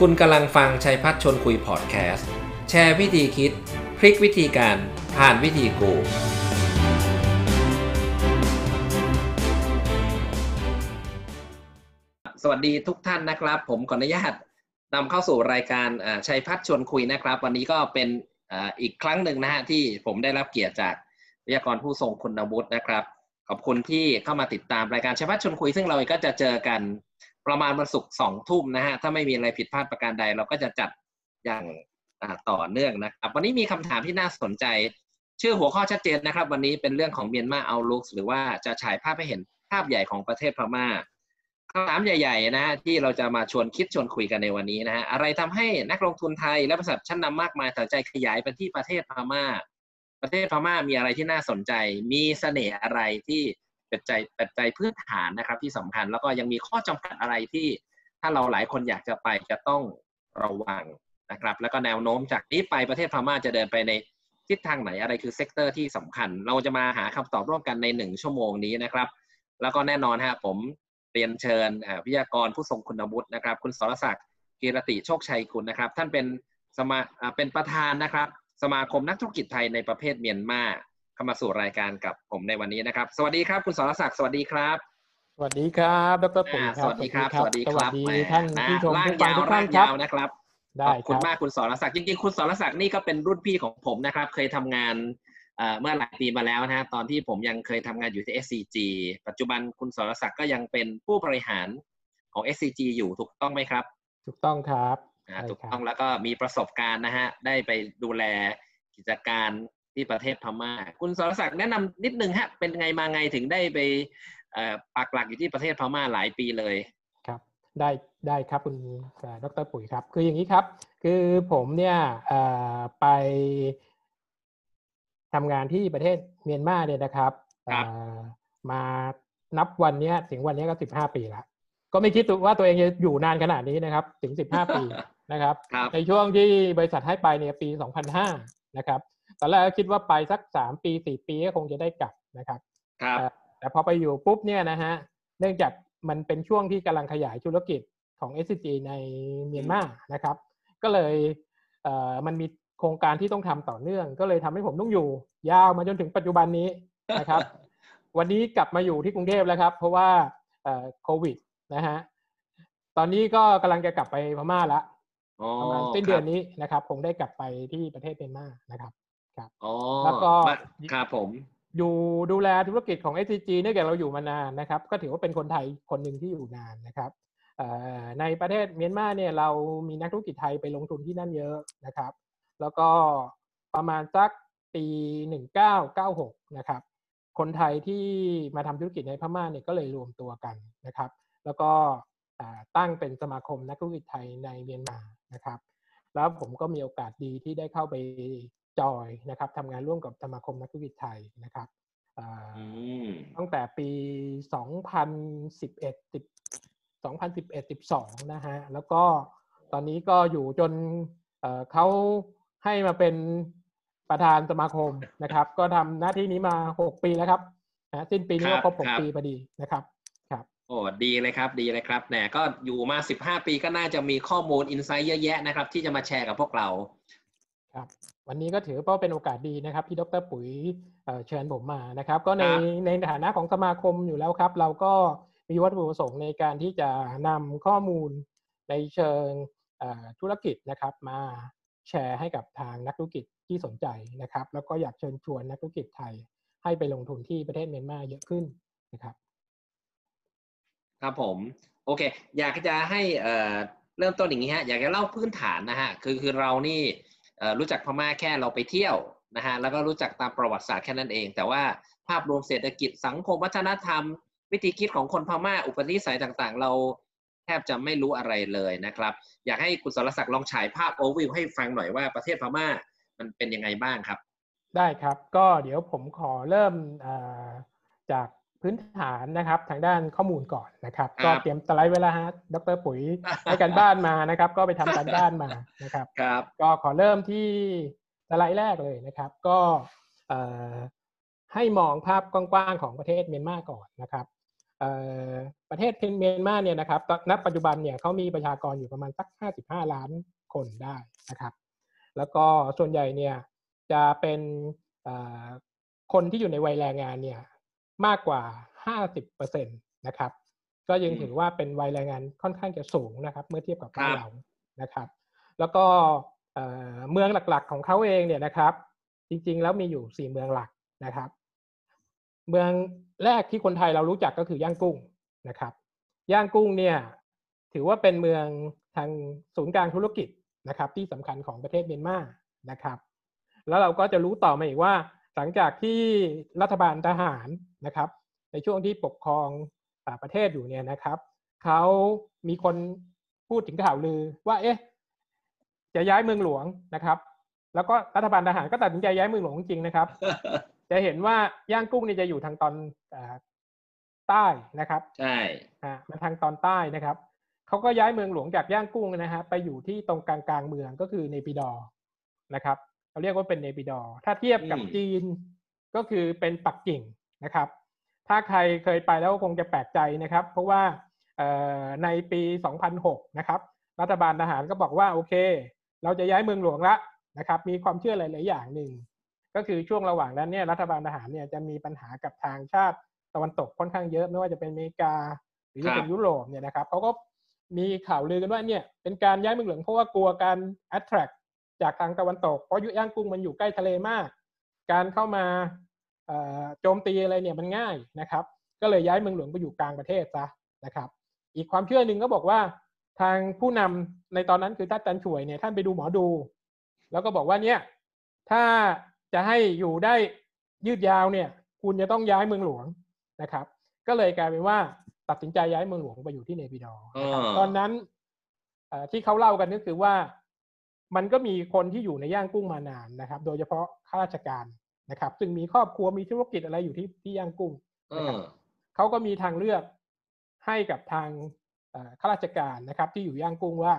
คุณกำลังฟังชัยพัฒชนคุยพอดแคสต์ แชร์วิธีคิด พลิกวิธีการผ่านวิธีกู สวัสดีทุกท่านนะครับ ผมขออนุญาตนำเข้าสู่รายการชัยพัฒชวนคุยนะครับ วันนี้ก็เป็นอีกครั้งหนึ่งนะฮะที่ผมได้รับเกียรติจากวิทยากรผู้ทรงคุณวุฒินะครับ ขอบคุณที่เข้ามาติดตามรายการชัยพัฒชวนคุย ซึ่งเราก็จะเจอกัน ประมาณวันศุกร์สองทุ่มนะฮะถ้าไม่มีอะไรผิดพลาดประการใด เราก็จะจัดอย่างต่อเนื่องนะครับ วันนี้มีคำถามที่น่าสนใจ ชื่อหัวข้อชัดเจนนะครับ วันนี้เป็นเรื่องของเมียนมาเอาลุกหรือว่าจะฉายภาพให้เห็นภาพใหญ่ของประเทศพม่าคำถามใหญ่ ๆ นะฮะที่เราจะมาชวนคิดชวนคุยกันในวันนี้นะฮะอะไรทำให้นักลงทุนไทยและบริษัทชั้นนำมากมายตัดใจขยายไปที่ประเทศพม่า ประเทศพม่ามีอะไรที่น่าสนใจ มีเสน่ห์อะไรที่ ปัจจัยปัจจัยพื้นฐานนะครับที่สำคัญแล้วก็ยังมีข้อจำกัดอะไรที่ ถ้าเราหลายคนอยากจะไปจะต้องระวังนะครับ แล้วก็แนวโน้มจากนี้ไปประเทศพม่าจะเดินไปในทิศทางไหนอะไรคือ sector ที่สำคัญ เราจะมาหาคำตอบร่วมกันในหนึ่งชั่วโมงนี้นะครับ แล้วก็แน่นอนฮะผมเรียนเชิญวิทยากรผู้ทรงคุณวุฒินะครับ คุณสรศักดิ์กีรติโชคชัยคุณนะครับ ท่านเป็นสมาเป็นประธานนะครับ สมาคมนักธุรกิจไทยในประเภทเมียนมา เข้ามาสู่รายการกับผมในวันนี้นะครับ สวัสดีครับคุณสรศักดิ์สวัสดีครับ สวัสดีครับดรปุ๋ยอ่าคสรับวัสดีครับ สวัสดีคสวัรับสดีแหมท่านนะผู้ชมร่างผู้ฟังยาวทุกร่าท่างนครับยาวนะครับได้ขอบคคุณรับมากคุณสรศักดิ์จริงๆคุณสรศักดิ์นี่ก็เป็นรุ่นพี่ของผมนะครับ เคยทำงานเอ่อเมื่อหลายปีมาแล้วนะฮะตอนที่ผมยังเคยทำงานอยู่ที่ SCG ปัจจุบันคุณสรศักดิ์ก็ยังเป็นผู้บริหารของ SCG อยู่ถูกต้องไหมครับ ถูกต้องครับอ่าใช่ถูกครับต้องแล้วก็มีประสบการณ์นะฮะได้ไปดูแลกิจการ ที่ประเทศพม่า คุณสรศักดิ์แนะนำนิดนึงฮะ เป็นไงมาไงถึงได้ไปเอ่อปักหลักอยู่ที่ประเทศพม่าหลายปีเลยครับ ได้ได้ครับคุณเอ่อดรปุ๋ยครับ คืออย่างนี้ครับ คือผมเนี่ยเอ่อไปทำงานที่ประเทศเมียนมาเนี่ยนะครับครับเอ่อมานับวันเนี้ยถึงวันเนี้ยก็สิบห้าปีละก็ไม่คิดว่าตัวเองจะอยู่นานขนาดนี้นะครับ ถึงสิบห้าปีนะครับครับในช่วงที่บริษัทให้ไปเนี่ยปี2005นะครับ ตอนแรกก็คิดว่าไปสัก3ปี4ปีก็คงจะได้กลับนะครับครับแต่แต่พอไปอยู่ปุ๊บเนี่ยนะฮะเนื่องจากมันเป็นช่วงที่กำลังขยายธุรกิจของ SCG ในเมียนมานะครับ ก็เลยเอ่อมันมีโครงการที่ต้องทำต่อเนื่อง ก็เลยทำให้ผมต้องอยู่ ยาวมาจนถึงปัจจุบันนี้นะครับ วันนี้กลับมาอยู่ที่กรุงเทพแล้วครับ เพราะว่าเอ่อโควิดนะฮะตอนนี้ก็กำลังจะกลับไปพม่าละอ๋อประมาณสิ้นเดือนนี้นะครับ คงได้กลับไปที่ประเทศเมียนมานะครับ อ๋อแล้วก็มาครับผม อยู่ดูแลธุรกิจของ SCG เนื่องจากเราอยู่มานานนะครับ ก็ถือว่าเป็นคนไทยคนหนึ่งที่อยู่นานนะครับเอ่อในประเทศเมียนมาเนี่ยเรามีนักธุรกิจไทยไปลงทุนที่นั่นเยอะนะครับ แล้วก็ประมาณสักปี 1996 นะครับ คนไทยที่มาทำธุรกิจในพม่าเนี่ยก็เลยรวมตัวกันนะครับ แล้วก็อ่าตั้งเป็นสมาคมนักธุรกิจไทยในเมียนมานะครับ แล้วผมก็มีโอกาสดีที่ได้เข้าไป จอยนะครับทำงานร่วมกับสมาคมนักธุรกิจไทยนะครับอ่าอืมตั้งแต่ปี 2011 10 2011 12 นะฮะ แล้วก็ตอนนี้ก็อยู่จนเอ่อเขาให้มาเป็นประธานสมาคมนะครับ ก็ทำหน้าที่นี้มา 6 ปีแล้วครับนะสิ้นปีนี้ก็ครบ 6 ปีพอดีนะครับครับโอ้ดีเลยครับดีเลยครับแหนก็อยู่มา 15 ปีก็น่าจะมีข้อมูลอินไซต์เยอะแยะนะครับ ที่จะมาแชร์กับพวกเรา ครับวันนี้ก็ถือว่าเป็นโอกาสดีนะครับที่ดรปุ๋ยเอ่อเชิญผมมานะครับ ก็ในครับในฐานะของสมาคมอยู่แล้วครับ เราก็มีวัตถุประสงค์ในการที่จะนำข้อมูลในเชิงเอ่อธุรกิจนะครับ มาแชร์ให้กับทางนักธุรกิจที่สนใจนะครับ แล้วก็อยากเชิญชวนนักธุรกิจไทย ให้ไปลงทุนที่ประเทศเมียนมาเยอะขึ้นนะครับ ครับผมโอเค อยากจะให้เอ่อเริ่มต้นอย่างนี้ฮะอยากจะเล่าพื้นฐานนะฮะคือคือเรานี่เอ่อ รู้จักพม่าแค่เราไปเที่ยวนะฮะแล้วก็รู้จักตามประวัติศาสตร์แค่นั้นเอง แต่ว่าภาพรวมเศรษฐกิจสังคมวัฒนธรรม วิธีคิดของคนพม่าอุปนิสัยต่างๆ เราแทบจะไม่รู้อะไรเลยนะครับ อยากให้คุณสรศักดิ์ลองฉายภาพโอวิวให้ฟังหน่อยว่าประเทศพม่ามันเป็นยังไงบ้างครับ ได้ครับก็เดี๋ยวผมขอเริ่มจาก พื้นฐานนะครับ ทางด้านข้อมูลก่อนนะครับครัก็บเตรียมสไลด์ไว้แล้วฮะดรปุ๋ยให้กันบ้านมานะครับ ก็ไปทำการบ้านมานะครับครับ ก็ขอเริ่มที่สไลด์แรกเลยนะครับ ก็เอ่อให้มองภาพกว้างๆของประเทศเมียนมาก่อนนะครับประเทศเมียนมาเนี่ยนะครับณปัจจุบันเนี่ยเขามีประชากรอยู่ประมาณสัก 55 ล้านคนได้นะครับ แล้วก็ส่วนใหญ่เนี่ยจะเป็นคนที่อยู่ในวัยแรงงานเนี่ย มากกว่า 50%นะครับ ก็ยังถือว่าเป็นวัยแรงงานค่อนข้างจะสูงนะครับ เมื่อเทียบกับบ้านเรานะครับ แล้วก็เมืองหลักๆของเขาเองเนี่ยนะครับ จริงๆ แล้วมีอยู่สี่เมืองหลักนะครับ เมืองแรกที่คนไทยเรารู้จักก็คือย่างกุ้งนะครับ ย่างกุ้งเนี่ยถือว่าเป็นเมืองทางศูนย์กลางธุรกิจนะครับ ที่สำคัญของประเทศเมียนมานะครับ แล้วเราก็จะรู้ต่อมาอีกว่า หลังจากที่รัฐบาลทหาร นะครับ ในช่วงที่ปกครองประเทศอยู่เนี่ยนะครับเขามีคนพูดถึงข่าวลือว่า เอ๊ะ จะย้ายเมืองหลวงนะครับ แล้วก็รัฐบาลทหารก็ตัดสินใจย้ายเมืองหลวงจริงนะครับ จะเห็นว่าย่างกุ้งนี่จะอยู่ทางตอนใต้นะครับ ใช่อ่ามันทางตอนใต้นะครับเขาก็ย้ายเมืองหลวงจากย่างกุ้งนะฮะไปอยู่ที่ตรงกลางกลางเมืองก็คือเนปิดอร์นะครับเราเรียกว่าเป็นเนปิดอร์ถ้าเทียบกับจีนก็คือเป็นปักกิ่ง นะครับ ถ้าใครเคยไปแล้วคงจะแปลกใจนะครับ เพราะว่าในปี 2006 นะครับ รัฐบาลทหารก็บอกว่าโอเค เราจะย้ายเมืองหลวงละนะครับ มีความเชื่อหลาย ๆ อย่างหนึ่ง ก็คือช่วงระหว่างนั้นเนี่ยรัฐบาลทหารเนี่ยจะมีปัญหากับทางชาติตะวันตกค่อนข้างเยอะไม่ว่าจะเป็นอเมริกา หรือจะเป็นยุโรปเนี่ยนะครับเขาก็มีข่าวลือกันว่าเนี่ยเป็นการย้ายเมืองหลวงเพราะว่ากลัวการ attract จากทางตะวันตกเพราะยุย่างกุ้งมันอยู่ใกล้ทะเลมาก การเข้ามา โจมตีอะไรเนี่ยมันง่ายนะครับ ก็เลยย้ายเมืองหลวงไปอยู่กลางประเทศซะนะครับ อีกความเชื่อหนึ่งก็บอกว่าทางผู้นำในตอนนั้นคือท่านจันช่วยเนี่ยท่านไปดูหมอดู แล้วก็บอกว่าเนี่ยถ้าจะให้อยู่ได้ยืดยาวเนี่ย คุณจะต้องย้ายเมืองหลวงนะครับ ก็เลยกลายเป็นว่าตัดสินใจย้ายเมืองหลวงไปอยู่ที่เนปิดอตอนนั้นที่เขาเล่ากันก็คือว่ามันก็มีคนที่อยู่ในย่างกุ้งมานานนะครับ โดยเฉพาะข้าราชการ นะครับ ซึ่งมีครอบครัวมีธุรกิจอะไรอยู่ที่ที่ย่างกุ้งนะครับเขาก็มีทางเลือกให้กับทางข้าราชการนะครับ ที่อยู่ย่างกุ้งว่า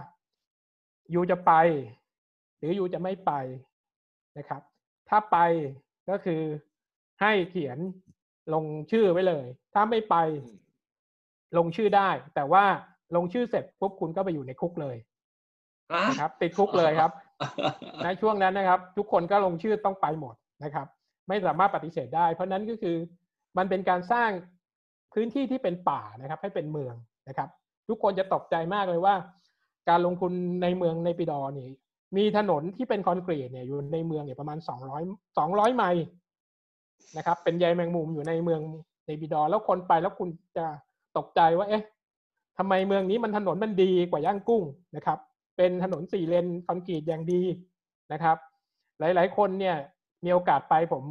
อยู่จะไป หรืออยู่จะไม่ไปนะครับ ถ้าไปก็คือให้เขียนลงชื่อไว้เลย ถ้าไม่ไปลงชื่อได้ แต่ว่าลงชื่อเสร็จปุ๊บคุณก็ไปอยู่ในคุกเลยนะครับ ติดคุกเลยครับในช่วงนั้นนะครับ ทุกคนก็ลงชื่อต้องไปหมด นะครับ ไม่สามารถปฏิเสธได้ เพราะนั้นก็คือมันเป็นการสร้างพื้นที่ที่เป็นป่านะครับ ให้เป็นเมืองนะครับ ทุกคนจะตกใจมากเลยว่า การลงทุนในเมืองในปิดอนี่มีถนนที่เป็นคอนกรีตเนี่ยอยู่ในเมืองเนี่ยประมาณสองร้อยสองร้อยไมล์นะครับ เป็นใยแมงมุมอยู่ในเมืองในปิดอ แล้วคนไปแล้วคุณจะตกใจว่าเอ๊ะทำไมเมืองนี้มันถนนมันดีกว่าย่างกุ้งนะครับ เป็นถนนสี่เลนคอนกรีตอย่างดีนะครับ หลาย ๆ คนเนี่ย มีโอกาสไปผม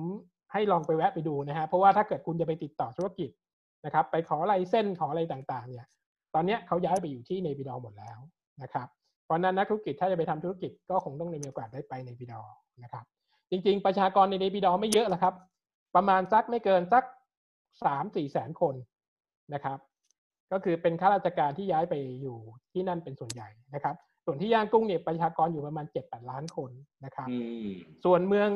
ให้ลองไปแวะไปดูนะฮะเพราะว่าถ้าเกิดคุณจะไปติดต่อธุรกิจนะครับ ไปขอลายเส้นขออะไรต่างๆ เนี่ย ตอนนี้เขาย้ายไปอยู่ที่เนปิดอหมดแล้วนะครับ เพราะนั้นนักธุรกิจถ้าจะไปทำธุรกิจก็คงต้องมีโอกาสได้ไปในปิดอนะครับ จริงๆ ประชากรในเนปิดอไม่เยอะละครับ ประมาณสักไม่เกินสักสามสี่แสนคนนะครับ ก็คือเป็นข้าราชการที่ย้ายไปอยู่ที่นั่นเป็นส่วนใหญ่นะครับ ส่วนที่ย่างกุ้งเนี่ยประชากรอยู่ประมาณเจ็ดแปดล้านคนนะครับ ส่วนเมือง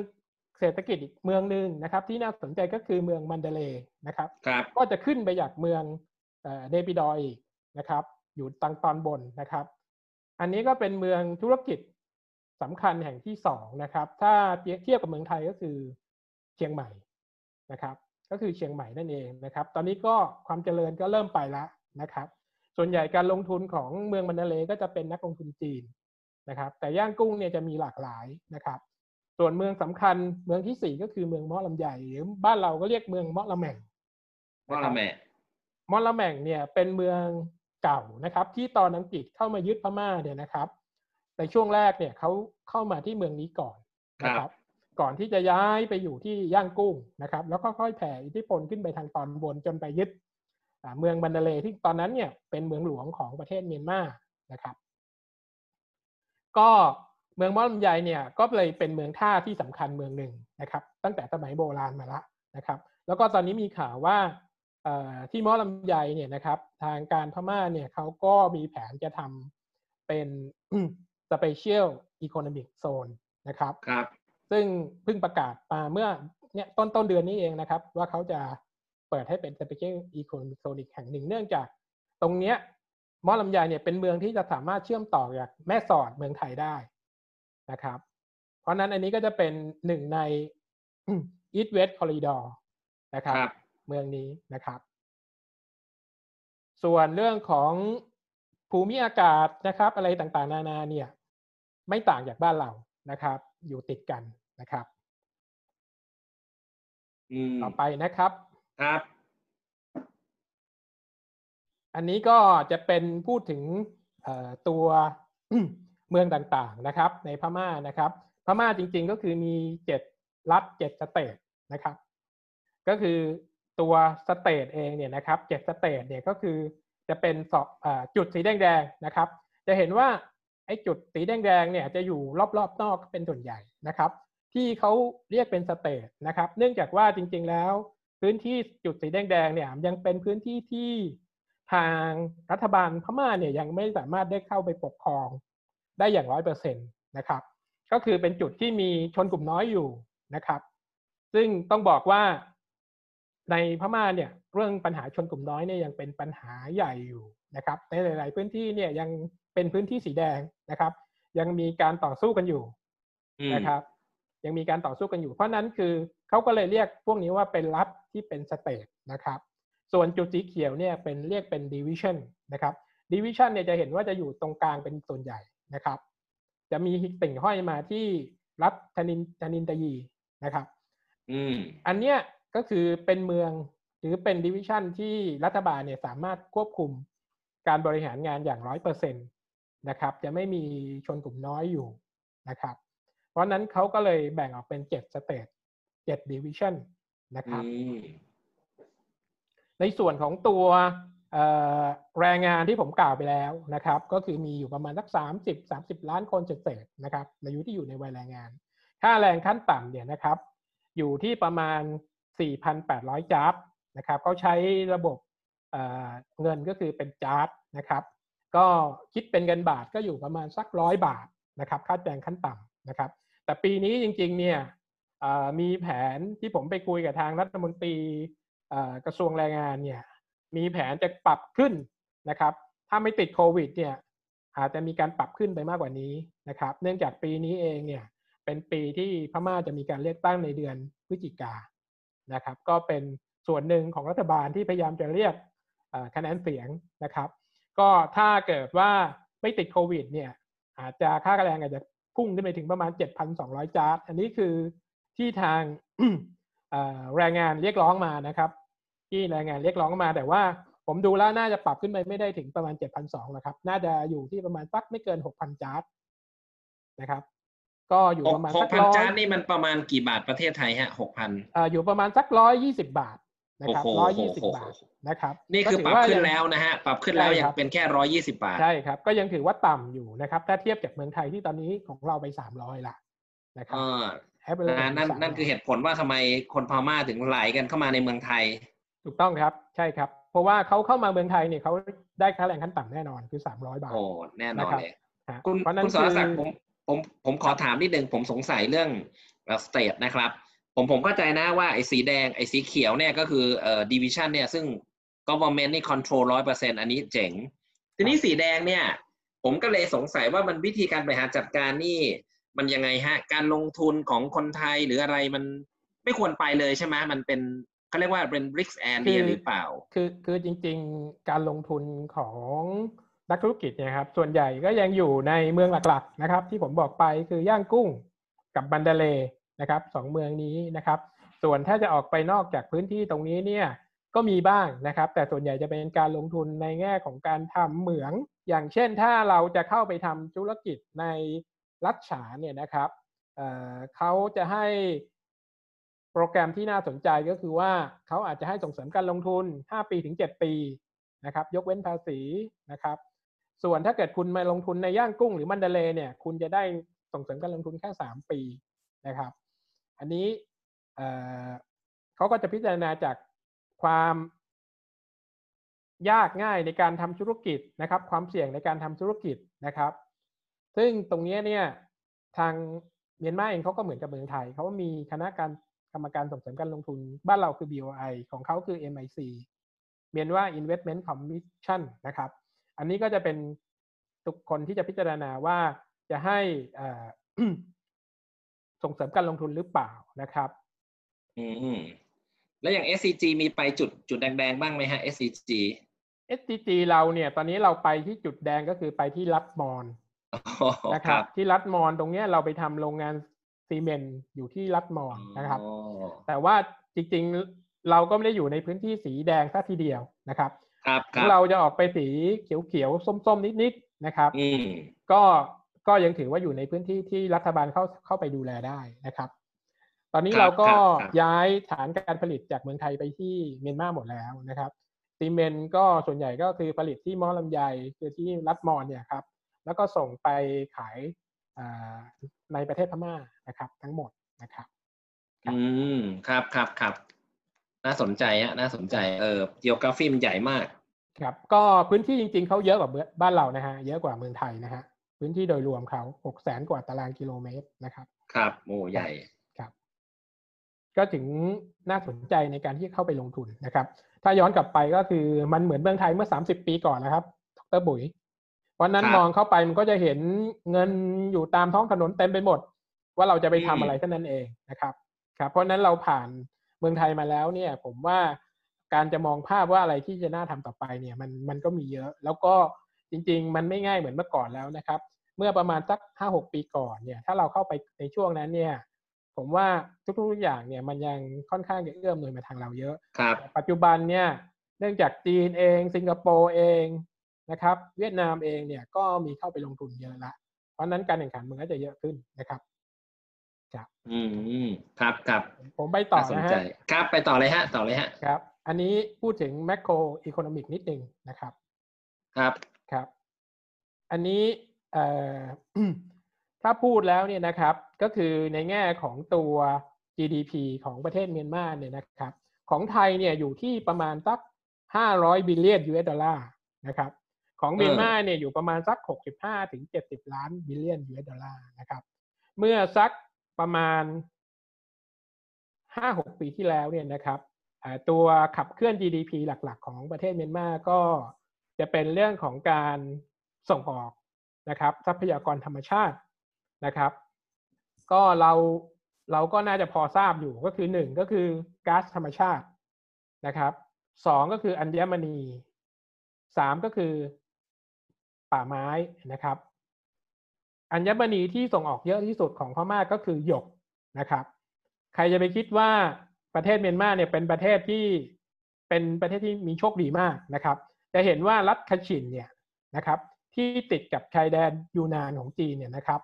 เศรษฐกิจอีกเมืองหนึ่งนะครับ ที่น่าสนใจก็คือเมืองมันเดเลนะครับรบก็จะขึ้นไปจากเมืองเนปิดอยนะครับ อยู่ตังตอนบนนะครับ อันนี้ก็เป็นเมืองธุรกิจสำคัญแห่งที่สองนะครับ ถ้าเทียบกับเมืองไทยก็คือเชียงใหม่นะครับ ก็คือเชียงใหม่นั่นเองนะครับ ตอนนี้ก็ความเจริญก็เริ่มไปแล้วนะครับ ส่วนใหญ่การลงทุนของเมืองมันนาเลก็จะเป็นนักลงทุนจีนนะครับ แต่ย่างกุ้งเนี่ยจะมีหลากหลายนะครับ ส่วนเมืองสำคัญเมืองที่สี่ก็คือเมืองมอลำใหญ่หรือบ้านเราก็เรียกเมืองมอละแมงมอละแมงมอละแมงเนี่ยเป็นเมืองเก่านะครับ ที่ตอนอังกฤษเข้ามายึดพม่าเนี่ยนะครับในช่วงแรกเนี่ยเขาเข้ามาที่เมืองนี้ก่อนนะครับ ก่อนที่จะย้ายไปอยู่ที่ย่างกุ้งนะครับ แล้วก็ค่อยแผ่อิทธิพลขึ้นไปทางตอนบนจนไปยึดเมืองบันเดเลที่ตอนนั้นเนี่ยเป็นเมืองหลวงของประเทศเมียนมานะครับ ก็ เมืองมอลำไยเนี่ยก็เลยเป็นเมืองท่าที่สำคัญเมืองหนึ่งนะครับ ตั้งแต่สมัยโบราณมาแล้วนะครับ แล้วก็ตอนนี้มีข่าวว่าที่มอลำไยเนี่ยนะครับทางการพม่าเนี่ยเขาก็มีแผนจะทำเป็น Special Economic Zone นะครับครับ ซึ่งเพิ่งประกาศมาเมื่อเนี่ยต้นต้นเดือนนี้เองนะครับ ว่าเขาจะเปิดให้เป็น special economic zone อีกแห่งหนึ่งเนื่องจาก ตรงเนี้ยมอลำไยเนี่ยเป็นเมืองที่จะสามารถเชื่อมต่อจากแม่สอดเมืองไทยได้ นะครับ เพราะนั้นอันนี้ก็จะเป็นหนึ่งใน East West Corridor นะครับครับ เมืองนี้นะครับ ส่วนเรื่องของภูมิอากาศนะครับ อะไรต่างๆ นานาเนี่ย ไม่ต่างจากบ้านเรานะครับ อยู่ติดกันนะครับอืมต่อไปนะครับครับ อันนี้ก็จะเป็นพูดถึงเอ่อตัว เมืองต่างๆนะครับในพม่านะครับพม่าจริงๆก็คือมีเจ็ดรัฐเจ็ด state นะครับ ก็คือตัว state เองเนี่ยนะครับเจ็ด state เนี่ยก็คือจะเป็นสอบจุดสีแดงๆนะครับ จะเห็นว่าไอ้จุดสีแดงๆเนี่ยจะอยู่รอบๆนอกเป็นส่วนใหญ่นะครับ ที่เขาเรียกเป็นสเตทนะครับ เนื่องจากว่าจริงๆแล้วพื้นที่จุดสีแดงๆเนี่ยยังเป็นพื้นที่ที่ทางรัฐบาลพม่าเนี่ยยังไม่สามารถได้เข้าไปปกครอง ได้อย่างร้อยเปอร์เซ็นต์นะครับ ก็คือเป็นจุดที่มีชนกลุ่มน้อยอยู่นะครับ ซึ่งต้องบอกว่าในพม่าเนี่ยเรื่องปัญหาชนกลุ่มน้อยเนี่ยยังเป็นปัญหาใหญ่อยู่นะครับ ในหลาย ๆ พื้นที่เนี่ยยังเป็นพื้นที่สีแดงนะครับ ยังมีการต่อสู้กันอยู่นะครับ ยังมีการต่อสู้กันอยู่ เพราะนั้นคือเขาก็เลยเรียกพวกนี้ว่าเป็นรัฐที่เป็น state นะครับ ส่วนจุดสีเขียวเนี่ยเป็นเรียกเป็น division นะครับ division เนี่ยจะเห็นว่าจะอยู่ตรงกลางเป็นส่วนใหญ่ นะครับ จะมีติ่งห้อยมาที่รัฐธนินธนินตยีนะครับ อืมอันเนี้ยก็คือเป็นเมืองหรือเป็น division ที่รัฐบาลเนี่ยสามารถควบคุมการบริหารงานอย่างร้อยเปอร์เซ็นต์นะครับ จะไม่มีชนกลุ่มน้อยอยู่นะครับ เพราะฉะนั้นเขาก็เลยแบ่งออกเป็นเจ็ด state เจ็ด division นะครับอืมในส่วนของตัวเอ่อ แรงงานที่ผมกล่าวไปแล้วนะครับ ก็คือมีอยู่ประมาณสักสามสิบสามสิบล้านคนเศษๆนะครับอายุที่อยู่ในวัยแรงงาน ค่าแรงขั้นต่ำเนี่ยนะครับ อยู่ที่ประมาณ 4,800จาร์ดนะครับเขาใช้ระบบเเงินก็คือเป็นจาร์ดนะครับ ก็คิดเป็นเงินบาทก็อยู่ประมาณสักร้อยบาทนะครับค่าแรงขั้นต่ำนะครับ แต่ปีนี้จริงๆเนี่ยมีแผนที่ผมไปคุยกับทางรัฐมนตรีกระทรวงแรงงานเนี่ย มีแผนจะปรับขึ้นนะครับ ถ้าไม่ติดโควิดเนี่ยอาจจะมีการปรับขึ้นไปมากกว่านี้นะครับ เนื่องจากปีนี้เองเนี่ยเป็นปีที่พม่าจะมีการเลือกตั้งในเดือนพฤศจิกานะครับ ก็เป็นส่วนหนึ่งของรัฐบาลที่พยายามจะเรียกคะแนนเสียงนะครับ ก็ถ้าเกิดว่าไม่ติดโควิดเนี่ยอาจจะค่าแรงอาจจะพุ่งขึ้นไปถึงประมาณ 7,200 จาร์ดอันนี้คือที่ทางแรงงานเรียกร้องมานะครับ ที่แรงงานเรียกร้องมาแต่ว่าผมดูแล้วน่าจะปรับขึ้นไปไม่ได้ถึงประมาณ 7,200นะครับ น่าจะอยู่ที่ประมาณสักไม่เกิน 6,000 จาร์ดนะครับ ก็อยู่หกประมาณหสักกพันร้อยจานนี่มันประมาณกี่บาทประเทศไทยฮะหกพันเอ่ออยู่ประมาณสักร้อยยี่สิบาทนะครับโอ้โหร้อยยี่สิบโอ้โหบาทนะครับ นี่คือก็ปถืรับว่าขึ้นยังแล้วนะฮะ ปรับขึ้นแล้วใช่ยัคงรับเป็นแค่ร้อยยี่สิบาท ใช่ครับ ก็ยังถือว่าต่ำอยู่นะครับ ถ้าเทียบจากเมืองไทยที่ตอนนี้ของเราไปสามร้อยละนะครับอ่า average นะนั่น300นั่นคือเหตุผลว่าทำไมคนพม่าถึงไหลกันเข้ามาในเมืองไทย ถูกต้องครับใช่ครับ เพราะว่าเขาเข้ามาเมืองไทยเนี่ยเขาได้ค่าแรงขั้นต่ำแน่นอนคือสามร้อยบาทโอ้แน่นอนนะครับเลยฮะคุณเพราะนั้นคุณสรศักดิ์คือผมผมผมขอถามนิดนึงผมสงสัยเรื่อง state นะครับ ผมผมเข้าใจนะว่าไอ้สีแดงไอ้สีเขียวเนี่ยก็คือเอ่อ division เนี่ยซึ่ง government นี่ control ร้อยเปอร์เซ็นอันนี้เจ๋ง ทีนี้สีแดงเนี่ย ผมก็เลยสงสัยว่ามันวิธีการบริหารจัดการนี่มันยังไงฮะ การลงทุนของคนไทยหรืออะไรมันไม่ควรไปเลยใช่ไหมมันเป็น เขาเรียกว่าเป็น bricks and คือหรือเปล่า คือคือจริง ๆ การลงทุนของนักธุรกิจเนี่ยครับ ส่วนใหญ่ก็ยังอยู่ในเมืองหลักๆนะครับ ที่ผมบอกไปคือย่างกุ้งกับบันดาเลย์นะครับสองเมืองนี้นะครับ ส่วนถ้าจะออกไปนอกจากพื้นที่ตรงนี้เนี่ยก็มีบ้างนะครับ แต่ส่วนใหญ่จะเป็นการลงทุนในแง่ของการทำเหมือง อย่างเช่นถ้าเราจะเข้าไปทำธุรกิจในรัฐฉานเนี่ยนะครับเอ่อเขาจะให้โป รแกรมที่น่าสนใจก็คือว่าเขาอาจจะให้ส่งเสริมการลงทุน 5 ปีถึง 7 ปีนะครับ ยกเว้นภาษีนะครับ ส่วนถ้าเกิดคุณมาลงทุนในย่างกุ้งหรือมันเดเลย์เนี่ย คุณจะได้ส่งเสริมการลงทุนแค่ 3 ปีนะครับ อันนี้เเขาก็จะพิจารณาจากความยากง่ายในการทำธุรกิจนะครับ ความเสี่ยงในการทำธุรกิจนะครับ ซึ่งตรงนี้เนี่ยทางเมียนมาเองเขาก็เหมือนกับเมืองไทยเขามีคณะการก รรรมการส่งเสริมการลงทุนบ้านเราคือ BOI ของเขาคือ MIC เมียนว่า Investment Commission นะครับ อันนี้ก็จะเป็นทุกคนที่จะพิจารณาว่าจะให้ส่งเสริมการลงทุนหรือเปล่านะครับอืมแล้วอย่าง SCG มีไปจุดจุดแดงๆบ้างไหมฮะ SCG SCG เราเนี่ยตอนนี้เราไปที่จุดแดงก็คือไปที่รัฐมอนนะครับ ที่รัฐมอนตรงนี้เราไปทำโรงงานซีเมนต์อยู่ที่รัฐมอนนะครับ แต่ว่าจริงๆเราก็ไม่ได้อยู่ในพื้นที่สีแดงซะทีเดียวนะครับ ครับเราจะออกไปสีเขียวๆส้มๆนิดๆนะครับก็ก็ยังถือว่าอยู่ในพื้นที่ที่รัฐบาลเข้าเข้าไปดูแลได้นะครับ ตอนนี้เราก็ย้ายฐานการผลิตจากเมืองไทยไปที่เมียนมาหมดแล้วนะครับซีเมนต์ก็ส่วนใหญ่ก็คือผลิตที่มอลำไยคือที่รัฐมอนเนี่ยครับ แล้วก็ส่งไปขายในประเทศพม่านะครับ ทั้งหมดนะครับ อืมครับครับครับน่าสนใจฮะน่าสนใจเออเจีโอกราฟีมันใหญ่มาก ครับ ก็พื้นที่จริง ๆเขาเยอะกว่าบ้านเรานะฮะเยอะกว่าเมืองไทยนะฮะพื้นที่โดยรวมเขาหกแสนกว่าตารางกิโลเมตรนะครับ ครับโอ้ใหญ่ครับ ก็ถึงน่าสนใจในการที่เข้าไปลงทุนนะครับ ถ้าย้อนกลับไปก็คือมันเหมือนเมืองไทยเมื่อสามสิบปีก่อนนะครับดรบุ๋ยวันนั้นมองเข้าไปมันก็จะเห็นเงินอยู่ตามท้องถนนเต็มไปหมด ว่าเราจะไปทำอะไรเท่านั้นเองนะครับ ครับเพราะนั้นเราผ่านเมืองไทยมาแล้วเนี่ยผมว่าการจะมองภาพว่าอะไรที่จะน่าทำต่อไปเนี่ยมันมันก็มีเยอะ แล้วก็จริง ๆ มันไม่ง่ายเหมือนเมื่อก่อนแล้วนะครับ เมื่อประมาณสักห้าหกปีก่อนเนี่ยถ้าเราเข้าไปในช่วงนั้นเนี่ยผมว่าทุกๆอย่างเนี่ยมันยังค่อนข้างจะเอื้อมหน่วยมาทางเราเยอะครับปัจจุบันเนี่ยเนื่องจากจีนเอง สิงคโปร์เองนะครับ เวียดนามเองเนี่ยก็มีเข้าไปลงทุนเยอะละเพราะนั้นการแข่งขันมันก็จะเยอะขึ้นนะครับ ครับอืมครับครับผมไปต่อนะฮะครับไปต่อเลยฮะ ต่อเลยฮะครับ อันนี้พูดถึงแมคโครอีโคโนมิกนิดนึงนะครับ ครับครับ อันนี้เอ่อถ้าพูดแล้วเนี่ยนะครับ ก็คือในแง่ของตัว GDP ของประเทศเมียนมาเนี่ยนะครับ ของไทยเนี่ยอยู่ที่ประมาณสักห้าร้อย billion US dollar นะครับของเมียนมาเนี่ยอยู่ประมาณสักหกสิบห้าถึงเจ็ดสิบล้าน billion US dollar นะครับ เมื่อสัก ประมาณห้าหกปีที่แล้วเนี่ยนะครับตัวขับเคลื่อน GDP หลัก ๆ ของประเทศเมียนมาก็จะเป็นเรื่องของการส่งออกนะครับ ทรัพยากรธรรมชาตินะครับ ก็เราเราก็น่าจะพอทราบอยู่ก็คือหนึ่งก็คือก๊าซธรรมชาตินะครับสองก็คืออัญมณีสามก็คือป่าไม้นะครับ อัญมณีที่ส่งออกเยอะที่สุดของพม่าก็คือหยกนะครับ ใครจะไปคิดว่าประเทศเมียนมาเนี่ยเป็นประเทศที่เป็นประเทศที่มีโชคดีมากนะครับ จะเห็นว่ารัฐคาชินเนี่ยนะครับที่ติดกับชายแดนยูนานของจีนเนี่ยนะครับ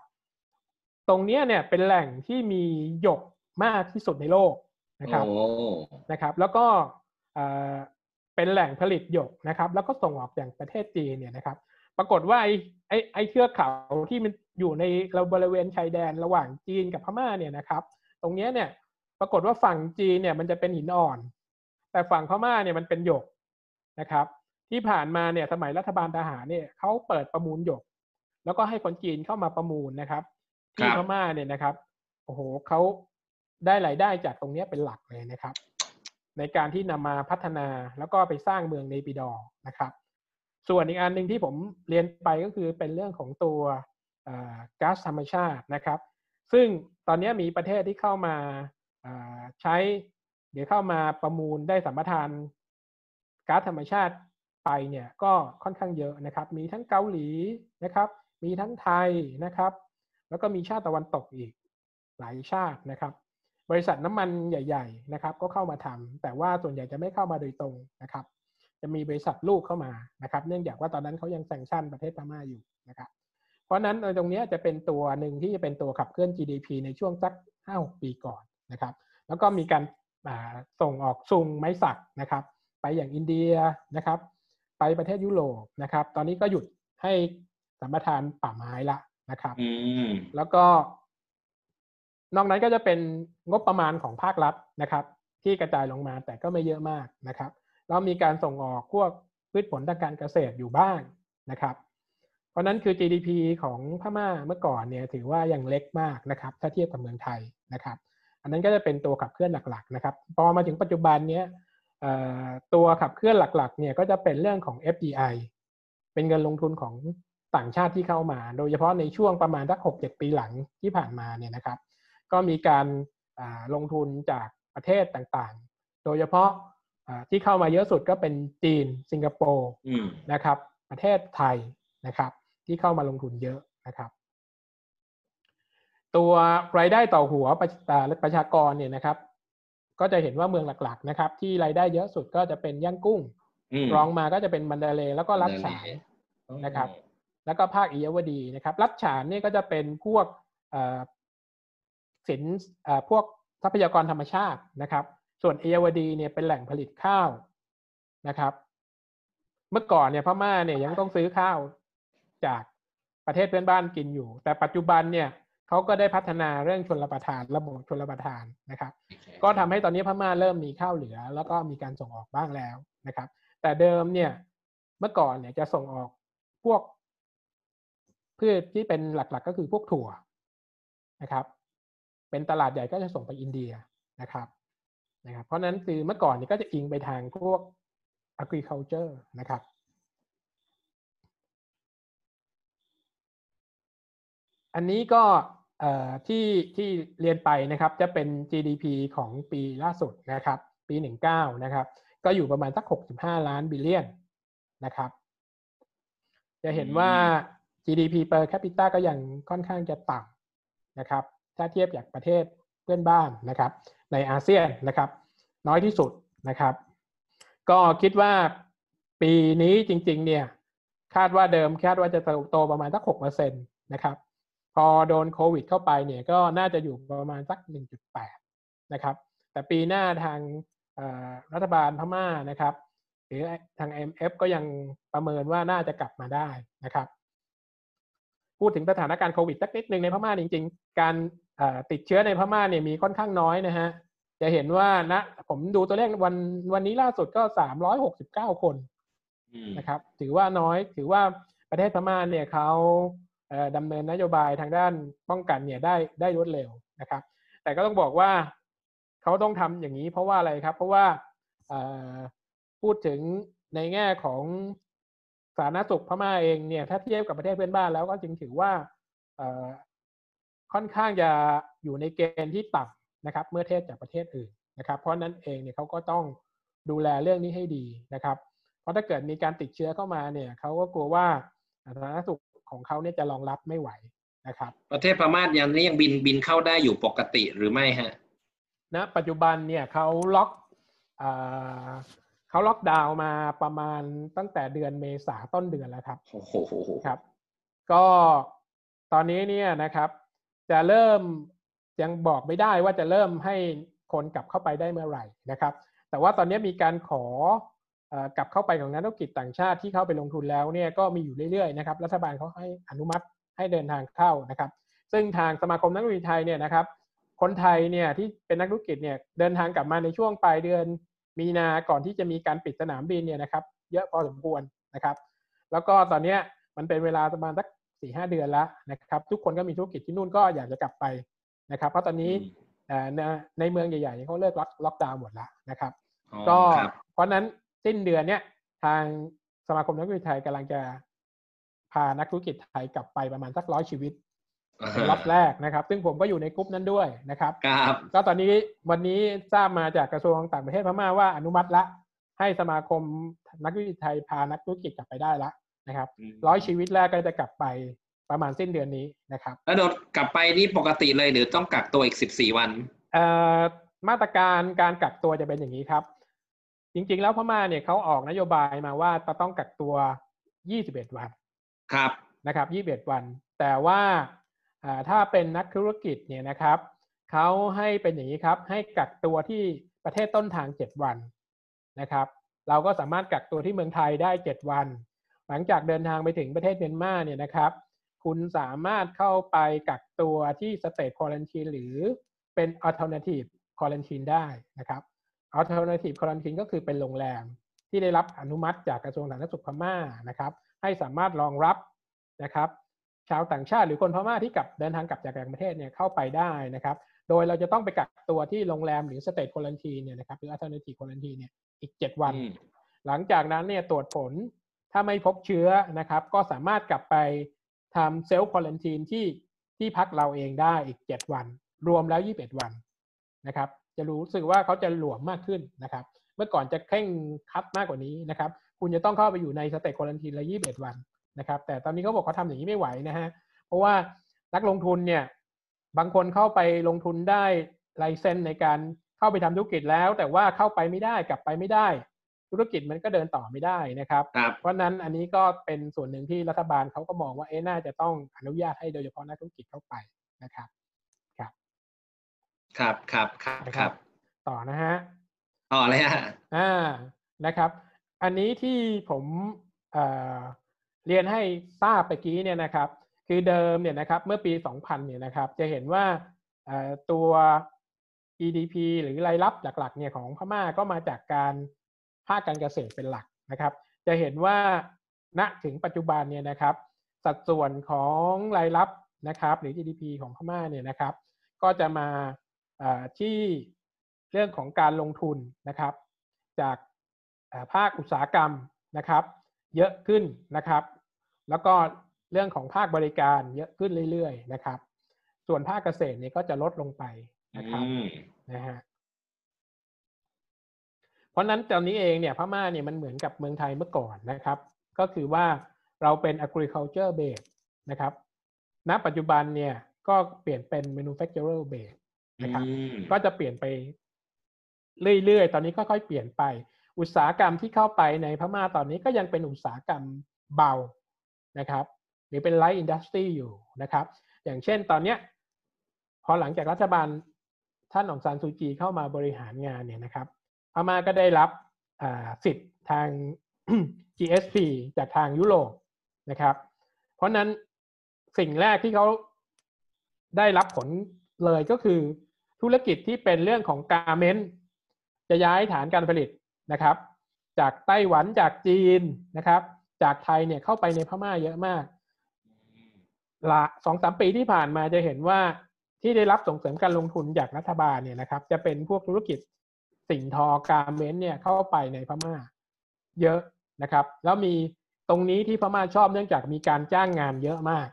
ตรงนี้เนี่ยเป็นแหล่งที่มีหยกมากที่สุดในโลกนะครับนะครับ แล้วก็เป็นแหล่งผลิตหยกนะครับ แล้วก็ส่งออกอย่างประเทศจีนเนี่ยนะครับ ปรากฏว่าไอ้ไอ้ไอ้เทือกเขาที่มัน อยู่ในเราบริเวณชายแดนระหว่างจีนกับพม่าเนี่ยนะครับ ตรงนี้เนี่ยปรากฏว่าฝั่งจีนเนี่ยมันจะเป็นหินอ่อน แต่ฝั่งพม่าเนี่ยมันเป็นหยกนะครับ ที่ผ่านมาเนี่ยสมัยรัฐบาลทหารเนี่ยเขาเปิดประมูลหยก แล้วก็ให้คนจีนเข้ามาประมูลนะครับที่พม่าเนี่ยนะครับโอ้โหเขาได้รายได้จากตรงนี้เป็นหลักเลยนะครับ ในการที่นำมาพัฒนาแล้วก็ไปสร้างเมืองในปีดอนะครับ ส่วนอีกอันหนึ่งที่ผมเรียนไปก็คือเป็นเรื่องของตัว ก๊าซธรรมชาตินะครับ ซึ่งตอนนี้มีประเทศที่เข้ามาใช้ เดี๋ยวเข้ามาประมูลได้สัมปทานก๊าซธรรมชาติไปเนี่ยก็ค่อนข้างเยอะนะครับ มีทั้งเกาหลีนะครับ มีทั้งไทยนะครับ แล้วก็มีชาติตะวันตกอีกหลายชาตินะครับ บริษัทน้ำมันใหญ่ ๆ นะครับ ก็เข้ามาทำแต่ว่าส่วนใหญ่จะไม่เข้ามาโดยตรงนะครับ จะมีบริษัทลูกเข้ามานะครับ เนื่องจากว่าตอนนั้นเขายังแซงชั่นประเทศพม่าอยู่นะครับ เพราะนั้นตรงนี้จะเป็นตัวหนึ่งที่จะเป็นตัวขับเคลื่อน GDP ในช่วงสัก5-6ปีก่อนนะครับ แล้วก็มีการส่งออกซุงไม้สักนะครับ ไปอย่างอินเดียนะครับ ไปประเทศยุโรปนะครับ ตอนนี้ก็หยุดให้สัมปทานป่าไม้ละนะครับแล้วก็ นอกนั้นก็จะเป็นงบประมาณของภาครัฐนะครับ ที่กระจายลงมาแต่ก็ไม่เยอะมากนะครับแล้วมีการส่งออกพวกพืชผลทางการเกษตรอยู่บ้างนะครับ เพราะนั้นคือ GDP ของพม่าเมื่อก่อนเนี่ยถือว่ายังเล็กมากนะครับ ถ้าเทียบกับเมืองไทยนะครับ อันนั้นก็จะเป็นตัวขับเคลื่อนหลักๆนะครับ พอมาถึงปัจจุบันเนี้ยตัวขับเคลื่อนหลักๆ เนี่ยก็จะเป็นเรื่องของ FDI เป็นเงินลงทุนของต่างชาติที่เข้ามา โดยเฉพาะในช่วงประมาณสักหกเจ็ดปีหลังที่ผ่านมาเนี่ยนะครับ ก็มีการลงทุนจากประเทศต่างๆ โดยเฉพาะที่เข้ามาเยอะสุดก็เป็นจีน สิงคโปร์นะครับ ประเทศไทยนะครับ ที่เข้ามาลงทุนเยอะนะครับ ตัวรายได้ต่อหัวประชากรเนี่ยนะครับ ก็จะเห็นว่าเมืองหลัก ๆ นะครับ ที่รายได้เยอะสุดก็จะเป็นย่างกุ้งรองมาก็จะเป็นมันดาเลแล้วก็รัชฉานนะครับ แล้วก็ภาคอียวดีนะครับรัชฉานนี่ก็จะเป็นพวกสินพวกทรัพยากรธรรมชาตินะครับ ส่วนเอยาวดีเนี่ยเป็นแหล่งผลิตข้าวนะครับ เมื่อก่อนเนี่ยพม่าเนี่ยยังต้องซื้อข้าว จากประเทศเพื่อนบ้านกินอยู่ แต่ปัจจุบันเนี่ยเขาก็ได้พัฒนาเรื่องชนรประทานระบบชนรประทานนะครับก็ทำให้ตอนนี้พม่าเริ่มมีข้าวเหลือ แล้วก็มีการส่งออกบ้างแล้วนะครับ แต่เดิมเนี่ยเมื่อก่อนเนี่ยจะส่งออกพวกพืชที่เป็นหลักๆก็คือพวกถั่วนะครับ เป็นตลาดใหญ่ก็จะส่งไปอินเดียนะครับนะครับ เพราะนั้นคือเมื่อก่อนนี่ก็จะอิงไปทางพวก agriculture นะครับ อันนี้ก็ที่ที่เรียนไปนะครับจะเป็น GDP ของปีล่าสุดนะครับ ปี 19 นะครับ ก็อยู่ประมาณสัก 65 ล้านบิลเลียนนะครับ จะเห็นว่า GDP per capita ก็ยังค่อนข้างจะต่ำนะครับ ถ้าเทียบจากประเทศเพื่อนบ้านนะครับ ในอาเซียนนะครับ น้อยที่สุดนะครับ ก็คิดว่าปีนี้จริง ๆ เนี่ย คาดว่าเดิมคาดว่าจะโตประมาณสักหกเปอร์เซ็นตนะครับ พอโดนโควิดเข้าไปเนี่ยก็น่าจะอยู่ประมาณสักหนึ่งจุดแปดนะครับ แต่ปีหน้าทางรัฐบาลพม่านะครับหรือทาง IMF ก็ยังประเมินว่าน่าจะกลับมาได้นะครับ พูดถึงสถานการณ์โควิดสักนิดหนึ่งในพม่าจริง ๆ การติดเชื้อในพม่าเนี่ยมีค่อนข้างน้อยนะฮะจะเห็นว่านะผมดูตัวเลขวันวันนี้ล่าสุดก็สามร้อยหกสิบเก้าคนนะครับ ถือว่าน้อยถือว่าประเทศพม่าเนี่ยเขา ดำเนินนโยบายทางด้านป้องกันเนี่ยได้ได้รวดเร็วนะครับ แต่ก็ต้องบอกว่าเขาต้องทำอย่างนี้เพราะว่าอะไรครับ เพราะว่าพูดถึงในแง่ของสาธารณสุขพม่าเองเนี่ยถ้าเทียบกับประเทศเพื่อนบ้านแล้วก็จึงถือว่าค่อนข้างจะอยู่ในเกณฑ์ที่ต่ำนะครับ เมื่อเทียบจากประเทศอื่นนะครับ เพราะนั้นเองเนี่ยเขาก็ต้องดูแลเรื่องนี้ให้ดีนะครับ เพราะถ้าเกิดมีการติดเชื้อเข้ามาเนี่ยเขาก็กลัวว่าสาธารณสุข ของเขาเนี่ยจะรองรับไม่ไหวนะครับ ประเทศพม่ายังนี้ยังบินบินเข้าได้อยู่ปกติหรือไม่ฮะณนะปัจจุบันเนี่ยเขาล็อกเขาล็อกดาวน์มาประมาณตั้งแต่เดือนเมษาต้นเดือนแล้วครับโอ้โหครับ ก็ตอนนี้เนี่ยนะครับ จะเริ่มยังบอกไม่ได้ว่าจะเริ่มให้คนกลับเข้าไปได้เมื่อไหร่นะครับ แต่ว่าตอนนี้มีการขอ กลับเข้าไปของนักธุรกิจต่างชาติที่เข้าไปลงทุนแล้วเนี่ยก็มีอยู่เรื่อยๆนะครับรัฐบาลเขาให้อนุมัติให้เดินทางเข้านะครับ ซึ่งทางสมาคมนักธุรกิจไทยเนี่ยนะครับคนไทยเนี่ยที่เป็นนักธุรกิจเนี่ยเดินทางกลับมาในช่วงปลายเดือนมีนาก่อนที่จะมีการปิดสนามบินเนี่ยนะครับเยอะพอสมควรนะครับ แล้วก็ตอนนี้มันเป็นเวลาประมาณสักสี่ห้าเดือนแล้วนะครับ ทุกคนก็มีธุรกิจที่นู่นก็อยากจะกลับไปนะครับ เพราะตอนนี้ในเมืองใหญ่ๆเขาเลิกล็อกดาวน์หมดแล้วนะครับ ก็เพราะนั้น สิ้นเดือนเนี้ยทางสมาคมนักธุรกิจไทยกำลังจะพานักธุรกิจไทยกลับไปประมาณสักร้อยชีวิตเป็นล็อตแรกนะครับ ซึ่งผมก็อยู่ในกลุ่มนั้นด้วยนะครับครับก็ตอนนี้วันนี้ทราบมาจากกระทรวงต่างประเทศพม่าว่าอนุมัติละ ให้สมาคมนักธุรกิจไทยพานักธุรกิจกลับไปได้ละนะครับร้อยชีวิตแรกก็จะกลับไปประมาณสิ้นเดือนนี้นะครับ แล้วโดนกลับไปนี่ปกติเลยหรือต้องกักตัวอีกสิบสี่วันเอ่อมาตรการการกักตัวจะเป็นอย่างนี้ครับ จริง ๆ แล้วพม่าเนี่ยเขาออกนโยบายมาว่าจะต้องกักตัวยี่สิบเอ็ดวันครับนะครับยี่สิบเอ็ดวัน แต่ว่าถ้าเป็นนักธุรกิจเนี่ยนะครับเขาให้เป็นอย่างนี้ครับ ให้กักตัวที่ประเทศต้นทาง 7 วันนะครับ เราก็สามารถกักตัวที่เมืองไทยได้ 7 วัน หลังจากเดินทางไปถึงประเทศเมียนมาเนี่ยนะครับ คุณสามารถเข้าไปกักตัวที่สเตทควอลันทีหรือเป็น alternative quarantine ได้นะครับ alternative quarantine ก็คือเป็นโรงแรมที่ได้รับอนุมัติจากกระทรวงสาธารณสุขพม่านะครับ ให้สามารถรองรับนะครับ ชาวต่างชาติหรือคนพม่าที่กลับเดินทางกลับจากต่างประเทศเนี่ยเข้าไปได้นะครับ โดยเราจะต้องไปกักตัวที่โรงแรมหรือ state quarantine เนี่ยนะครับหรือ alternative quarantine เนี่ยอีก 7 วันอืมหลังจากนั้นเนี่ยตรวจผลถ้าไม่พบเชื้อนะครับ ก็สามารถกลับไปทำ self quarantine ที่ที่พักเราเองได้อีก 7 วัน รวมแล้ว 21 วันนะครับ จะรู้สึกว่าเขาจะหลวมมากขึ้นนะครับ เมื่อก่อนจะเคร่งครัดมากกว่านี้นะครับ คุณจะต้องเข้าไปอยู่ใน state quarantine ละ21วันนะครับ แต่ตอนนี้เขาบอกเขาทำอย่างนี้ไม่ไหวนะฮะ เพราะว่านักลงทุนเนี่ยบางคนเข้าไปลงทุนได้ไลเซนในการเข้าไปทำธุรกิจแล้ว แต่ว่าเข้าไปไม่ได้กลับไปไม่ได้ ธุรกิจมันก็เดินต่อไม่ได้นะครับครับเพราะฉะนั้นอันนี้ก็เป็นส่วนหนึ่งที่รัฐบาลเขาก็มองว่าเอ๊ะน่าจะต้องอนุญาตให้โดยเฉพาะนักธุรกิจเข้าไปนะครับครับ ครับครับครับ ต่อนะฮะต่อเลยฮะอ่านะครับ อันนี้ที่ผมเอ่อเรียนให้ทราบไปกี้เนี่ยนะครับ คือเดิมเนี่ยนะครับเมื่อปี 2000 เนี่ยนะครับ จะเห็นว่าเอ่อตัว GDP หรือรายรับหลักๆเนี่ยของพม่าก็มาจากการภาคการเกษตรเป็นหลักนะครับ จะเห็นว่าณถึงปัจจุบันเนี่ยนะครับ สัดส่วนของรายรับนะครับ หรือ GDP ของพม่าเนี่ยนะครับ ก็จะมาเอ่อ ที่เรื่องของการลงทุนนะครับ จากเอ่อภาคอุตสาหกรรมนะครับ เยอะขึ้นนะครับ แล้วก็เรื่องของภาคบริการเยอะขึ้นเรื่อยๆนะครับ ส่วนภาคเกษตรเนี่ยก็จะลดลงไปนะครับอืมนะฮะเพราะฉะนั้นตอนนี้เองเนี่ยพม่าเนี่ยมันเหมือนกับเมืองไทยเมื่อก่อนนะครับ ก็คือว่าเราเป็น agriculture base นะครับ ณ ปัจจุบันเนี่ยก็เปลี่ยนเป็น manufacturer base นะครับอืมก็จะเปลี่ยนไปเรื่อยๆ ตอนนี้ค่อยๆเปลี่ยนไป อุตสาหกรรมที่เข้าไปในพม่าตอนนี้ก็ยังเป็นอุตสาหกรรมเบานะครับหรือเป็น light industry อยู่นะครับ อย่างเช่นตอนเนี้ยพอหลังจากรัฐบาลท่านองซานซูจีเข้ามาบริหารงานเนี่ยนะครับพม่าก็ได้รับอ่าสิทธิ์ทาง GSP จากทางยุโรปนะครับ เพราะฉะนั้นสิ่งแรกที่เขาได้รับผล เลยก็คือธุรกิจที่เป็นเรื่องของการเมนต์จะย้ายฐานการผลิตนะครับ จากไต้หวันจากจีนนะครับ จากไทยเนี่ยเข้าไปในพม่าเยอะมากละสองสามปีที่ผ่านมาจะเห็นว่าที่ได้รับส่งเสริมการลงทุนจากรัฐบาลเนี่ยนะครับ จะเป็นพวกธุรกิจสิ่งทอการเมนต์เนี่ยเข้าไปในพม่า เยอะนะครับ แล้วมีตรงนี้ที่พม่าชอบเนื่องจากมีการจ้างงานเยอะมาก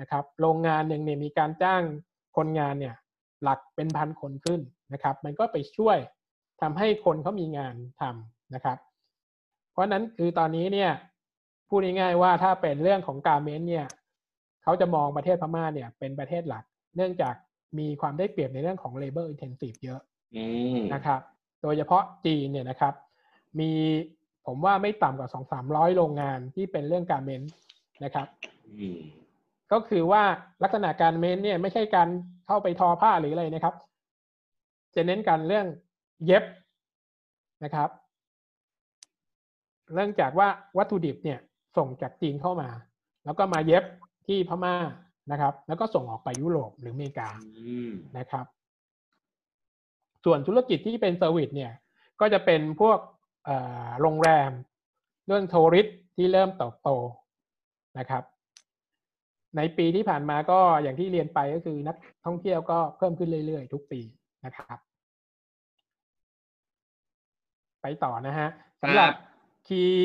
นะครับ โรงงานหนึ่งเนี่ยมีการจ้าง คนงานเนี่ยหลักเป็นพันคนขึ้นนะครับ มันก็ไปช่วยทำให้คนเขามีงานทำนะครับ เพราะฉะนั้นคือตอนนี้เนี่ยพูดง่ายๆว่าถ้าเป็นเรื่องของการเมนต์เนี่ยเขาจะมองประเทศพม่าเนี่ยเป็นประเทศหลัก เนื่องจากมีความได้เปรียบในเรื่องของ labor intensive เยอะอืมนะครับ โดยเฉพาะจีนเนี่ยนะครับ มีผมว่าไม่ต่ำกว่าสองสามร้อยโรงงานที่เป็นเรื่องการเมนต์นะครับอืม ก็คือว่าลักษณะการเมนต์เนี่ยไม่ใช่การเข้าไปทอผ้าหรืออะไรนะครับ จะเน้นการเรื่องเย็บนะครับ เรื่องจากว่าวัตถุดิบเนี่ยส่งจากจีนเข้ามา แล้วก็มาเย็บที่พม่านะครับ แล้วก็ส่งออกไปยุโรปหรืออเมริกาอืมนะครับ ส่วนธุรกิจที่เป็น service เนี่ย ก็จะเป็นพวกเอ่อโรงแรม เรื่อง tourist ที่เริ่มเติบโตนะครับ ในปีที่ผ่านมาก็อย่างที่เรียนไปก็คือนักท่องเที่ยวก็เพิ่มขึ้นเรื่อยๆ ทุกปีนะครับ ไปต่อนะฮะสำหรับ Key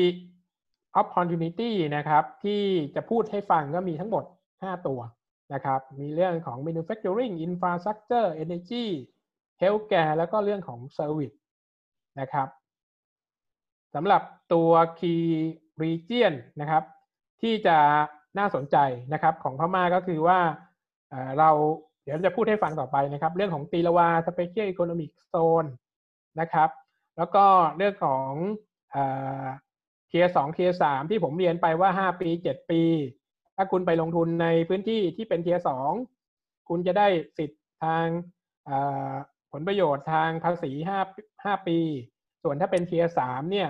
Opportunity นะครับ ที่จะพูดให้ฟังก็มีทั้งหมด 5 ตัวนะครับ มีเรื่องของ Manufacturing Infrastructure Energy Healthcare แล้วก็เรื่องของ Service นะครับสำหรับตัว Key Region นะครับ ที่จะ น่าสนใจนะครับของพม่าก็คือว่าเอ่อเราเดี๋ยวจะพูดให้ฟังต่อไปนะครับ เรื่องของตีละวา Special Economic Zone นะครับ แล้วก็เรื่องของเทียสองเทียสามที่ผมเรียนไปว่าห้าปีเจ็ดปี ถ้าคุณไปลงทุนในพื้นที่ที่เป็นเทียสองคุณจะได้สิทธิ์ทางเอ่อผลประโยชน์ทางภาษีห้าห้าปี ส่วนถ้าเป็นเทียสามเนี่ย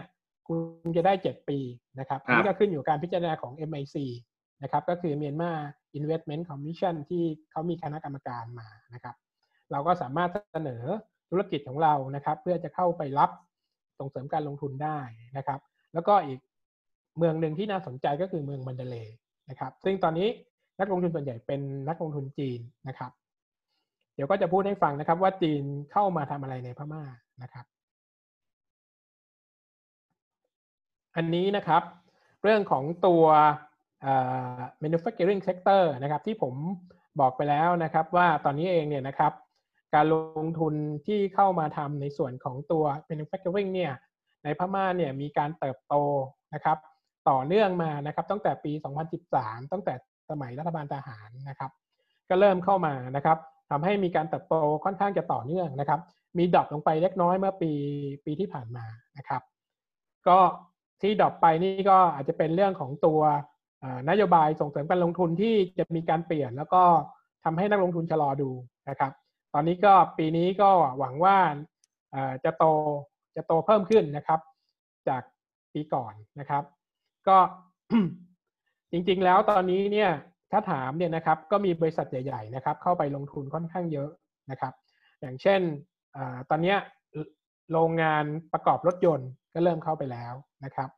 คุณจะได้เจ็ดปีนะครับครับอันนี้ก็ขึ้นอยู่กับการพิจารณาของ MIC นะครับก็คือ Myanmar Investment Commission ที่เขามีคณะกรรมการมานะครับเราก็สามารถเสนอธุรกิจของเรานะครับ เพื่อจะเข้าไปรับส่งเสริมการลงทุนได้นะครับ แล้วก็อีกเมืองหนึ่งที่น่าสนใจก็คือเมืองมันเดเลยนะครับ ซึ่งตอนนี้นักลงทุนส่วนใหญ่เป็นนักลงทุนจีนนะครับ เดี๋ยวก็จะพูดให้ฟังนะครับ ว่าจีนเข้ามาทำอะไรในพม่านะครับ อันนี้นะครับ เรื่องของตัว manufacturing sector นะครับที่ผมบอกไปแล้วนะครับว่าตอนนี้เองเนี่ยนะครับการลงทุนที่เข้ามาทำในส่วนของตัว manufacturing เนี่ยในพม่าเนี่ยมีการเติบโตนะครับต่อเนื่องมานะครับตั้งแต่ปี 2013 ตั้งแต่สมัยรัฐบาลทหารนะครับ ก็เริ่มเข้ามานะครับทำให้มีการเติบโตค่อนข้างจะต่อเนื่องนะครับ มี drop ลงไปเล็กน้อยเมื่อปีปีที่ผ่านมานะครับ ก็ที่ drop ไปนี่ก็อาจจะเป็นเรื่องของตัว นโยบายส่งเสริมการลงทุนที่จะมีการเปลี่ยน แล้วก็ทำให้นักลงทุนชะลอดูนะครับ ตอนนี้ก็ปีนี้ก็หวังว่าจะโตจะโตเพิ่มขึ้นนะครับ จากปีก่อนนะครับ ก็จริงๆแล้วตอนนี้เนี่ยถ้าถามเนี่ยนะครับก็มีบริษัทใหญ่ๆนะครับ เข้าไปลงทุนค่อนข้างเยอะนะครับ อย่างเช่นอตอนนี้โรงงานประกอบรถยนต์ก็เริ่มเข้าไปแล้วนะครับ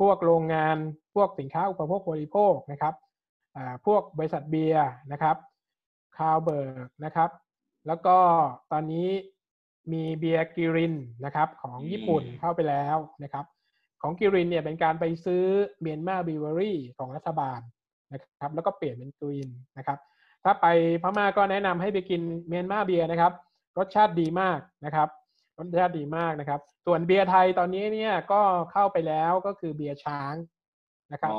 พวกโรงงานพวกสินค้าอุปโภคบริโภคนะครับพวกบริษัทเบียร์นะครับ Carlsberg นะครับ แล้วก็ตอนนี้มีเบียร์ Kirin นะครับของญี่ปุ่นเข้าไปแล้วนะครับ ของ Kirin เนี่ยเป็นการไปซื้อ Myanmar Brewery ของรัฐบาลนะครับ แล้วก็เปลี่ยนเป็น Kirin นะครับ ถ้าไปพม่าก็แนะนำให้ไปกิน Myanmar Beer นะครับ รสชาติดีมากนะครับ รสชาติดีมากนะครับ ส่วนเบียร์ไทยตอนนี้เนี่ยก็เข้าไปแล้วก็คือเบียร์ช้างนะครับ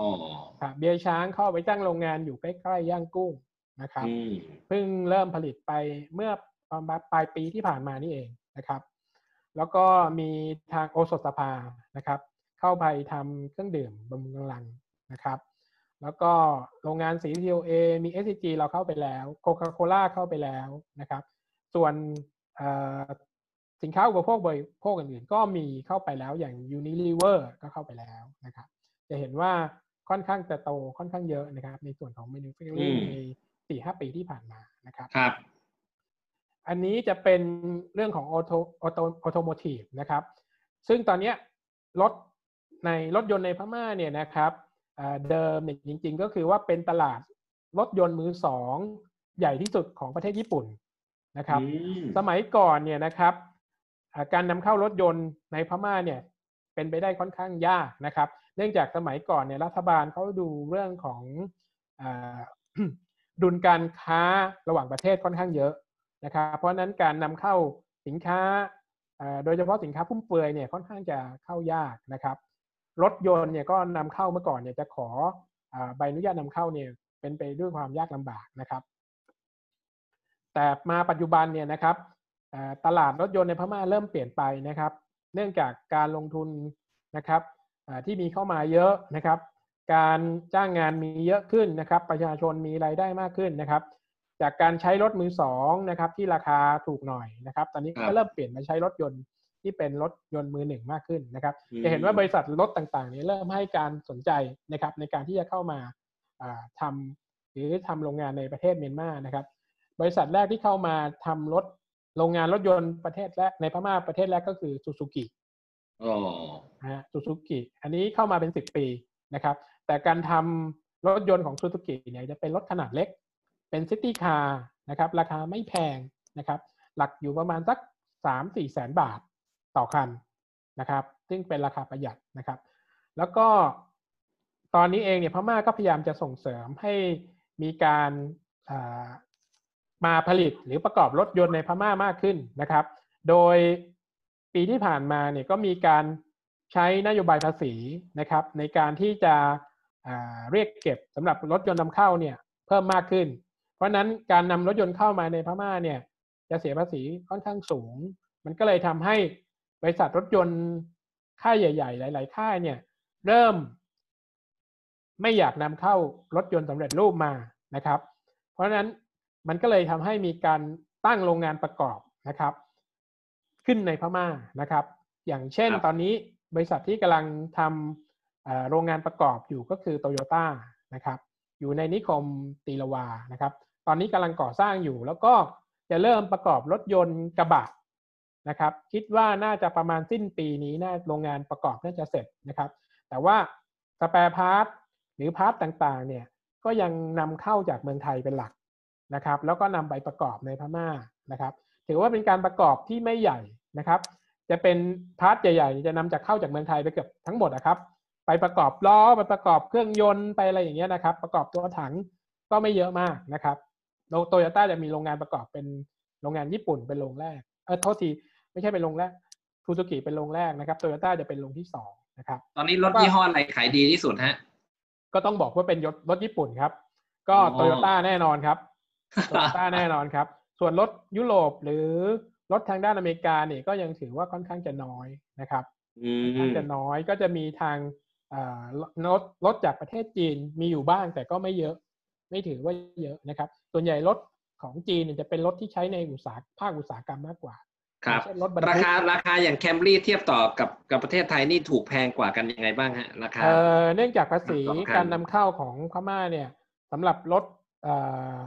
ครับเบียร์ช้างเข้าไปตั้งโรงงานอยู่ใกล้ๆย่างกุ้งนะครับเพิ่งเริ่มผลิตไปเมื่อประมาณปลายปีที่ผ่านมานี่เองนะครับ แล้วก็มีทางโอสถสภานะครับ เข้าไปทำเครื่องดื่มบำรุงกำลังนะครับ แล้วก็โรงงานสี TOA มี SCG เราเข้าไปแล้วโคคาโคล่าเข้าไปแล้วนะครับ ส่วน สินค้าอุปโภคบริโภคอื่นๆ ก็มีเข้าไปแล้วอย่าง Unilever ก็เข้าไปแล้วนะครับ จะเห็นว่าค่อนข้างจะโตค่อนข้างเยอะนะครับ ในส่วนของ manufacturing ในสี่ห้าปีที่ผ่านมานะครับครับ อันนี้จะเป็นเรื่องของ auto auto automotive นะครับ ซึ่งตอนนี้รถในรถยนต์ในพม่าเนี่ยนะครับเดิมเนี่ยจริง ๆ ก็คือว่าเป็นตลาดรถยนต์มือสองใหญ่ที่สุดของประเทศญี่ปุ่นนะครับ สมัยก่อนเนี่ยนะครับ การนำเข้ารถยนต์ในพม่าเนี่ยเป็นไปได้ค่อนข้างยากนะครับ เนื่องจากสมัยก่อนเนี่ยรัฐบาลเขาดูเรื่องของดุลการค้าระหว่างประเทศค่อนข้างเยอะนะครับเพราะนั้นการนำเข้าสินค้าโดยเฉพาะสินค้าพุ่มเปือยเนี่ยค่อนข้างจะเข้ายากนะครับรถยนต์เนี่ยก็นำเข้าเมื่อก่อนเนี่ยจะขอใบอนุญาตนำเข้าเนี่ยเป็นไปด้วยความยากลำบากนะครับ แต่มาปัจจุบันเนี่ยนะครับ ตลาดรถยนต์ในพม่าเริ่มเปลี่ยนไปนะครับ เนื่องจากการลงทุนนะครับที่มีเข้ามาเยอะนะครับ การจ้างงานมีเยอะขึ้นนะครับ ประชาชนมีรายได้มากขึ้นนะครับ จากการใช้รถมือสองนะครับ ที่ราคาถูกหน่อยนะครับ ตอนนี้ก็เริ่มเปลี่ยนมาใช้รถยนต์ที่เป็นรถยนต์มือหนึ่งมากขึ้นนะครับ จะเห็นว่าบริษัทรถต่างๆนี้เริ่มให้การสนใจนะครับ ในการที่จะเข้ามาทำหรือทำโรงงานในประเทศเมียนมานะครับ บริษัทแรกที่เข้ามาทำรถ โรงงานรถยนต์ประเทศแรกในพม่าประเทศแรกก็คือซูซูกิอ๋อฮะซูซูกิอันนี้เข้ามาเป็นสิบปีนะครับ แต่การทำรถยนต์ของซูซูกิเนี่ยจะเป็นรถขนาดเล็ก เป็น city carนะครับ ราคาไม่แพงนะครับ หลักอยู่ประมาณสักสามสี่แสนบาทต่อคันนะครับ ซึ่งเป็นราคาประหยัดนะครับ แล้วก็ตอนนี้เองเนี่ยพม่าก็พยายามจะส่งเสริมให้มีการ มาผลิตหรือประกอบรถยนต์ในพม่ามากขึ้นนะครับ โดยปีที่ผ่านมาเนี่ยก็มีการใช้นโยบายภาษีนะครับ ในการที่จะเรียกเก็บสำหรับรถยนต์นำเข้าเนี่ยเพิ่มมากขึ้น เพราะนั้นการนำรถยนต์เข้ามาในพม่าเนี่ยจะเสียภาษีค่อนข้างสูง มันก็เลยทำให้บริษัทรถยนต์ค่ายใหญ่ ๆ หลาย ๆ ค่ายเนี่ยเริ่ม ไม่อยากนำเข้ารถยนต์สำเร็จรูปมานะครับ เพราะฉะนั้น มันก็เลยทำให้มีการตั้งโรงงานประกอบนะครับ ขึ้นในพม่านะครับ อย่างเช่นตอนนี้บริษัทที่กำลังทำโรงงานประกอบอยู่ก็คือโตโยต้านะครับอยู่ในนิคมตีลวานะครับ ตอนนี้กำลังก่อสร้างอยู่แล้วก็จะเริ่มประกอบรถยนต์กระบะนะครับ คิดว่าน่าจะประมาณสิ้นปีนี้น่าโรงงานประกอบน่าจะเสร็จนะครับ แต่ว่า spare part หรือ part ต่างๆเนี่ยก็ยังนำเข้าจากเมืองไทยเป็นหลัก นะครับ แล้วก็นำไปประกอบในพม่านะครับ ถือว่าเป็นการประกอบที่ไม่ใหญ่นะครับ จะเป็น part ใหญ่ๆ จะนำจากเข้าจากเมืองไทยไปเกือบทั้งหมดนะครับ ไปประกอบล้อไปประกอบเครื่องยนต์ไปอะไรอย่างเงี้ยนะครับ ประกอบตัวถังก็ไม่เยอะมากนะครับโตโยต้าจะมีโรงงานประกอบเป็นโรงงานญี่ปุ่นเป็นโรงแรกเออโทษทีไม่ใช่เป็นโรงแรกซูซูกิเป็นโรงแรกนะครับโตโยต้าจะเป็นโรงที่สองนะครับตอนนี้รถยี่ห้ออะไรขายดีที่สุดฮะก็ต้องบอกว่าเป็นรถรถญี่ปุ่นครับ ก็อ๋อโตโยต้าแน่นอนครับ โตโยต้าแน่นอนครับ ส่วนรถยุโรปหรือรถทางด้านอเมริกาเนี่ยก็ยังถือว่าค่อนข้างจะน้อยนะครับอืค่อนข้างมจะน้อยก็จะมีทางอ่ารถรถจากประเทศจีนมีอยู่บ้างแต่ก็ไม่เยอะ ไม่ถือว่าเยอะนะครับ ส่วนใหญ่รถของจีนเนี่ยจะเป็นรถที่ใช้ในอุตสาหภาคอุตสาหกรรมมากกว่า ครับอย่างเช่นรถบรรทุกราคาราคาอย่างแคมรี่เทียบต่อกับกับประเทศไทยนี่ถูกแพงกว่ากันยังไงบ้างฮะราคาเอ่อเนื่องจากภาษีสำคัญการนำเข้าของพม่าเนี่ยสำหรับรถเอ่อ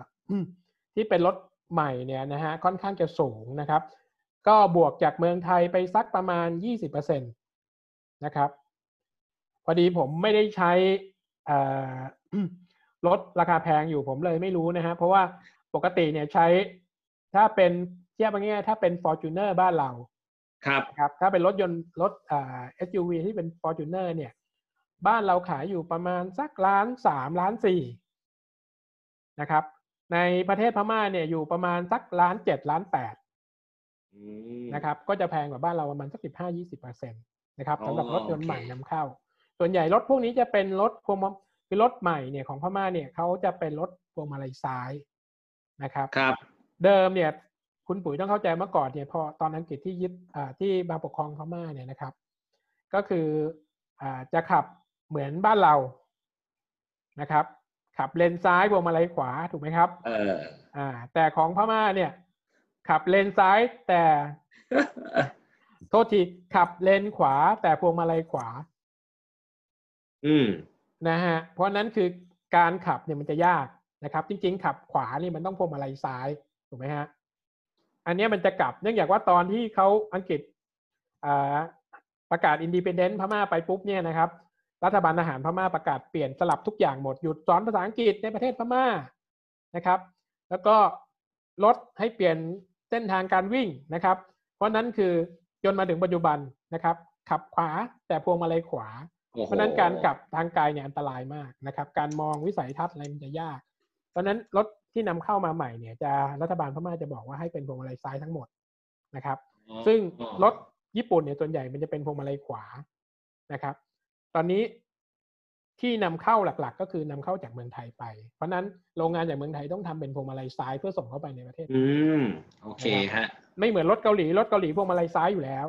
ที่เป็นรถใหม่เนี่ยนะฮะค่อนข้างจะสูงนะครับ ก็บวกจากเมืองไทยไปสักประมาณ 20%นะครับ พอดีผมไม่ได้ใช้เอ่อรถราคาแพงอยู่ผมเลยไม่รู้นะฮะเพราะว่าปกติเนี่ยใช้ถ้าเป็นเทียบง่ายๆถ้าเป็น Fortuner บ้านเราครับครับถ้าเป็นรถยนต์รถอ่า SUV ที่เป็น Fortuner เนี่ย บ้านเราขายอยู่ประมาณสักล้านสามล้านสี่นะครับ ในประเทศพม่าเนี่ยอยู่ประมาณสักล้านเจ็ดล้านแปดอืมนะครับ ก็จะแพงกว่าบ้านเราประมาณสักสิบห้ายี่สิบเปอร์เซ็นตนะครับอ๋อสำหรับรถยนต์ใหม่โอเคนำเข้า ส่วนใหญ่รถพวกนี้จะเป็นรถพวงมาคือรถใหม่เนี่ยของพม่าเนี่ยเขาจะเป็นรถพวงมาลัยซ้ายนะครับครับ เดิมเนี่ยคุณปุ๋ยต้องเข้าใจเมื่อก่อนเนี่ยพอตอนอังกฤษที่ยึดอ่าที่มาปกครองพม่าเนี่ยนะครับ ก็คืออ่าจะขับเหมือนบ้านเรานะครับ ขับเลนซ้ายพวงมาลัยขวาถูกไหมครับเอออ่า แต่ของพม่าเนี่ย ขับเลนซ้ายแต่ โทษทีขับเลนขวา แต่พวงมาลัยขวา อืมนะฮะเพราะฉะนั้นคือการขับเนี่ยมันจะยากนะครับ จริง ๆ ขับขวานี่มันต้องพวงมาลัยซ้ายถูกไหมฮะอันเนี้ยมันจะกลับเนื่องจากว่าตอนที่เขาอังกฤษอ่าประกาศอินดี e เดนต์พม่าไปปุ๊บเนี่ยนะครับ รัฐบาลทหารพม่าประกาศเปลี่ยนสลับทุกอย่างหมดหยุดสอนภาษาอังกฤษในประเทศพม่านะครับ แล้วก็ลดให้เปลี่ยนเส้นทางการวิ่งนะครับ เพราะนั้นคือจนมาถึงปัจจุบันนะครับ ขับขวาแต่พวงมาลัยขวาโอ้โหเพราะฉะนั้นการกลับทางไกลเนี่ยอันตรายมากนะครับ การมองวิสัยทัศน์อะไรมันจะยาก เพราะฉะนั้นรถที่นำเข้ามาใหม่เนี่ยจะรัฐบาลพม่าจะบอกว่าให้เป็นพวงมาลัยซ้ายทั้งหมดนะครับ ซึ่งรถญี่ปุ่นเนี่ยส่วนใหญ่มันจะเป็นพวงมาลัยขวานะครับ ตอนนี้ที่นำเข้าหลัก ๆ ก็คือนำเข้าจากเมืองไทยไป เพราะฉะนั้นโรงงานจากเมืองไทยต้องทำเป็นพวงมาลัยซ้ายเพื่อส่งเข้าไปในประเทศ อืมโอเคฮะ ไม่เหมือนรถเกาหลีรถเกาหลีพวงมาลัยซ้ายอยู่แล้ว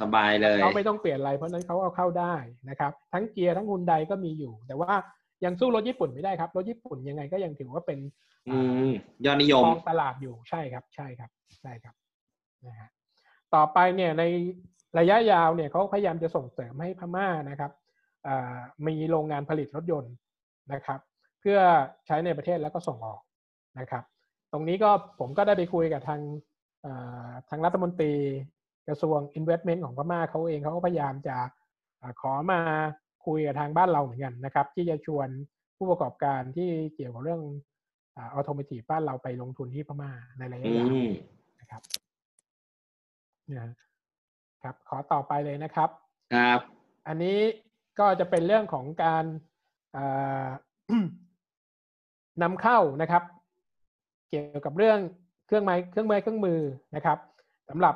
สบายเลยเขาไม่ต้องเปลี่ยนอะไรเพราะฉะนั้นเขาเอาเข้าได้นะครับ ทั้งเกียร์ทั้งฮุนไดก็มีอยู่ แต่ว่ายังสู้รถญี่ปุ่นไม่ได้ครับ รถญี่ปุ่นยังไงก็ยังถือว่าเป็นอืมยอดนิยมครองตลาดอยู่ใช่ครับ ใช่ครับใช่ครับนะฮะต่อไปเนี่ยในระยะยาวเนี่ยเขาพยายามจะส่งเสริมให้พม่านะครับอ่า มีโรงงานผลิตรถยนต์นะครับ เพื่อใช้ในประเทศแล้วก็ส่งออกนะครับ ตรงนี้ก็ผมก็ได้ไปคุยกับทางอ่าทางรัฐมนตรีกระทรวง investment ของพม่าเขาเองเขาก็พยายามจะอาขอมาคุยกับทางบ้านเราเหมือนกันนะครับ ที่จะชวนผู้ประกอบการที่เกี่ยวกับเรื่องออโตเมติบ้านเราไปลงทุนที่พม่าในระยะอืยาวมนะครับนะครับ ขอต่อไปเลยนะครับ ครับ อันนี้ ก็จะเป็นเรื่องของการอ่านำเข้านะครับ เกี่ยวกับเรื่องเครื่องไม้เครื่องไม้เครื่องมือนะครับสำหรับ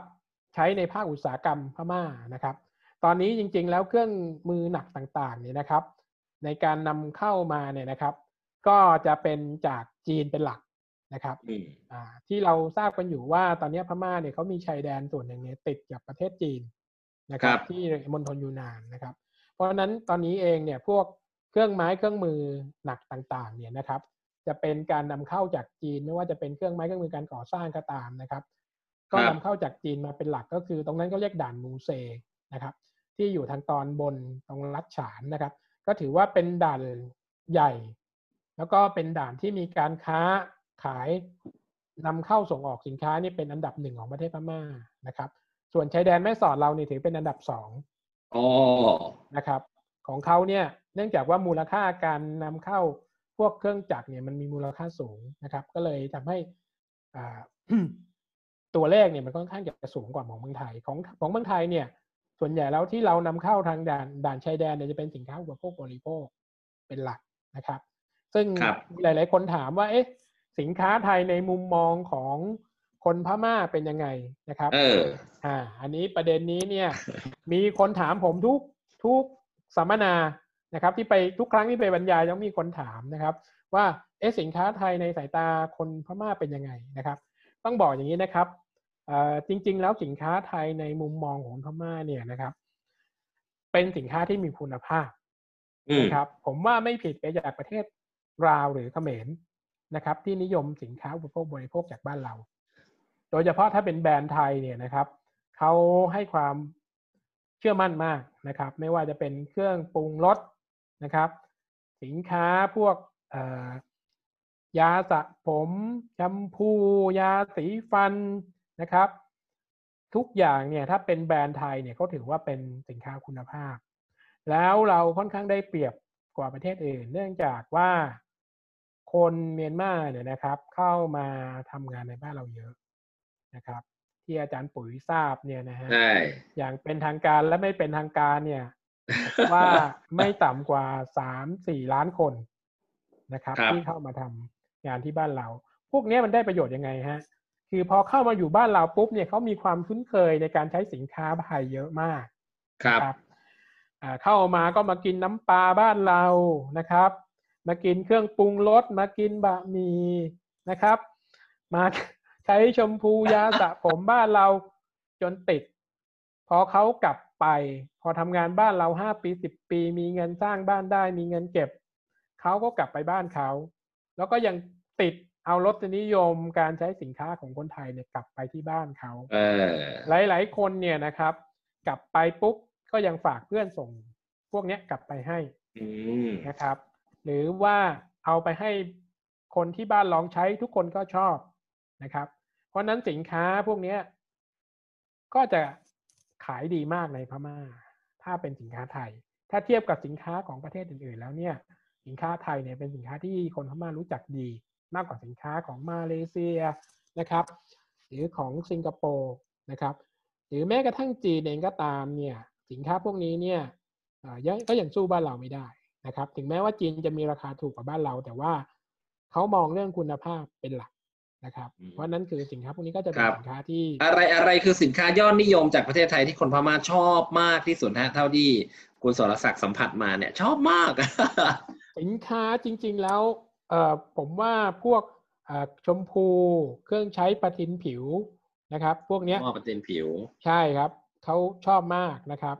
ใช้ในภาคอุตสาหกรรมพม่านะครับ ตอนนี้จริงๆแล้วเครื่องมือหนักต่างๆเนี่ยนะครับ ในการนำเข้ามาเนี่ยนะครับ ก็จะเป็นจากจีนเป็นหลักนะครับอืมอ่าที่เราทราบกันอยู่ว่าตอนนี้พม่าเนี่ยเขามีชายแดนส่วนหนึ่งเนี่ยติดกับประเทศจีนนะครัครับบที่มณฑลยูนานนะครับ เพราะฉะนั้นตอนนี้เองเนี่ยพวกเครื่องไม้เครื่องมือหนักต่างๆเนี่ยนะครับ จะเป็นการนำเข้าจากจีนไม่ว่าจะเป็นเครื่องไม้เครื่องมือการก่อสร้างก็ตามนะครับ ก็นำเข้าจากจีนมาเป็นหลักก็คือตรงนั้นก็เรียกด่านมูเซนะครับ ที่อยู่ทางตอนบนตรงรัฐฉานนะครับ ก็ถือว่าเป็นด่านใหญ่ แล้วก็เป็นด่านที่มีการค้าขายนำเข้าส่งออกสินค้านี่เป็นอันดับหนึ่งของประเทศพม่านะครับ ส่วนชายแดนแม่สอดเรานี่ถือเป็นอันดับสองอ๋อ นะครับ ของเขาเนี่ยเนื่องจากว่ามูลค่าการนำเข้าพวกเครื่องจักรเนี่ยมันมีมูลค่าสูงนะครับ ก็เลยทำให้อ่าตัวเลขเนี่ยมันค่อนข้างจะสูงกว่าของเมืองไทยของของเมืองไทยเนี่ย ส่วนใหญ่แล้วที่เรานำเข้าทางด่านด่านชายแดนเนี่ยจะเป็นสินค้าอุปโภคบริโภคเป็นหลักนะครับ ซึ่งครับหลาย ๆ คนถามว่า เอ๊ะ สินค้าไทยในมุมมองของ คนพม่าเป็นยังไงนะครับ เออ อ่า อันนี้ประเด็นนี้เนี่ย มีคนถามผมทุกทุกสัมมนานะครับ ที่ไปทุกครั้งที่ไปบรรยายต้องมีคนถามนะครับ ว่าเอ๊ะสินค้าไทยในสายตาคนพม่าเป็นยังไงนะครับ ต้องบอกอย่างนี้นะครับเอ่อจริง ๆ แล้วสินค้าไทยในมุมมองของพม่าเนี่ยนะครับ เป็นสินค้าที่มีคุณภาพอืมนะครับ ผมว่าไม่ผิดไปจากประเทศลาวหรือเขมรนะครับ ที่นิยมสินค้าอุปโภคบริโภคจากบ้านเรา โดยเฉพาะถ้าเป็นแบรนด์ไทยเนี่ยนะครับเขาให้ความเชื่อมั่นมากนะครับ ไม่ว่าจะเป็นเครื่องปรุงรสนะครับ สินค้าพวกยาสระผมแชมพู ยาสีฟันนะครับ ทุกอย่างเนี่ยถ้าเป็นแบรนด์ไทยเนี่ยเขาถือว่าเป็นสินค้าคุณภาพ แล้วเราค่อนข้างได้เปรียบกว่าประเทศอื่น เนื่องจากว่าคนเมียนมาเนี่ยนะครับ เข้ามาทำงานในบ้านเราเยอะ นะครับ ที่อาจารย์ปุ๋ยทราบเนี่ยนะฮะใช่อย่างเป็นทางการและไม่เป็นทางการเนี่ย ว่าไม่ต่ำกว่าสามสี่ล้านคนนะครับครับที่เข้ามาทำงานที่บ้านเรา พวกเนี้ยมันได้ประโยชน์ยังไงฮะคือพอเข้ามาอยู่บ้านเราปุ๊บเนี่ยเขามีความคุ้นเคยในการใช้สินค้าไทยเยอะมากครับนะครับอ่าเข้ามาก็มากินน้ำปลาบ้านเรานะครับ มากินเครื่องปรุงรสมากินบะหมี่นะครับ มา ใช้ชมพูยาสระผมบ้านเราจนติด พอเขากลับไป พอทำงานบ้านเราห้าปีสิบปี มีเงินสร้างบ้านได้ มีเงินเก็บ เขาก็กลับไปบ้านเขา แล้วก็ยังติดเอารสนิยมการใช้สินค้าของคนไทยเนี่ยกลับไปที่บ้านเขาเออหลาย ๆ คนเนี่ยนะครับ กลับไปปุ๊บก็ยังฝากเพื่อนส่ง พวกเนี้ยกลับไปให้อืมนะครับ หรือว่าเอาไปให้คนที่บ้านลองใช้ทุกคนก็ชอบนะครับ เพราะนั้นสินค้าพวกนี้ก็จะขายดีมากในพม่า ถ้าเป็นสินค้าไทย ถ้าเทียบกับสินค้าของประเทศอื่นๆ แล้วเนี่ย สินค้าไทยเนี่ยเป็นสินค้าที่คนพม่ารู้จักดี มากกว่าสินค้าของมาเลเซียนะครับ หรือของสิงคโปร์นะครับ หรือแม้กระทั่งจีนเองก็ตามเนี่ยสินค้าพวกนี้เนี่ยเอ่อยังก็ยังสู้บ้านเราไม่ได้นะครับ ถึงแม้ว่าจีนจะมีราคาถูกกว่าบ้านเรา แต่ว่าเขามองเรื่องคุณภาพเป็นหลัก นะครับอืมเพราะฉะนั้นคือสินค้าพวกนี้ก็จะเป็คนรับสินค้าที่ อะไรอะไรคือสินค้ายอดนิยมจากประเทศไทยที่คนพม่าชอบมากที่สุดฮะเท่าที่คุณสรศักดิ์สัมผัสมาเนี่ย ชอบมาก สินค้าจริง ๆแล้วเอ่อผมว่าพวกเอ่อชมพูเครื่องใช้ประทินผิวนะครับ พวกเนี้ยมอบประเด็นผิว ใช่ครับเขาชอบมากนะครับ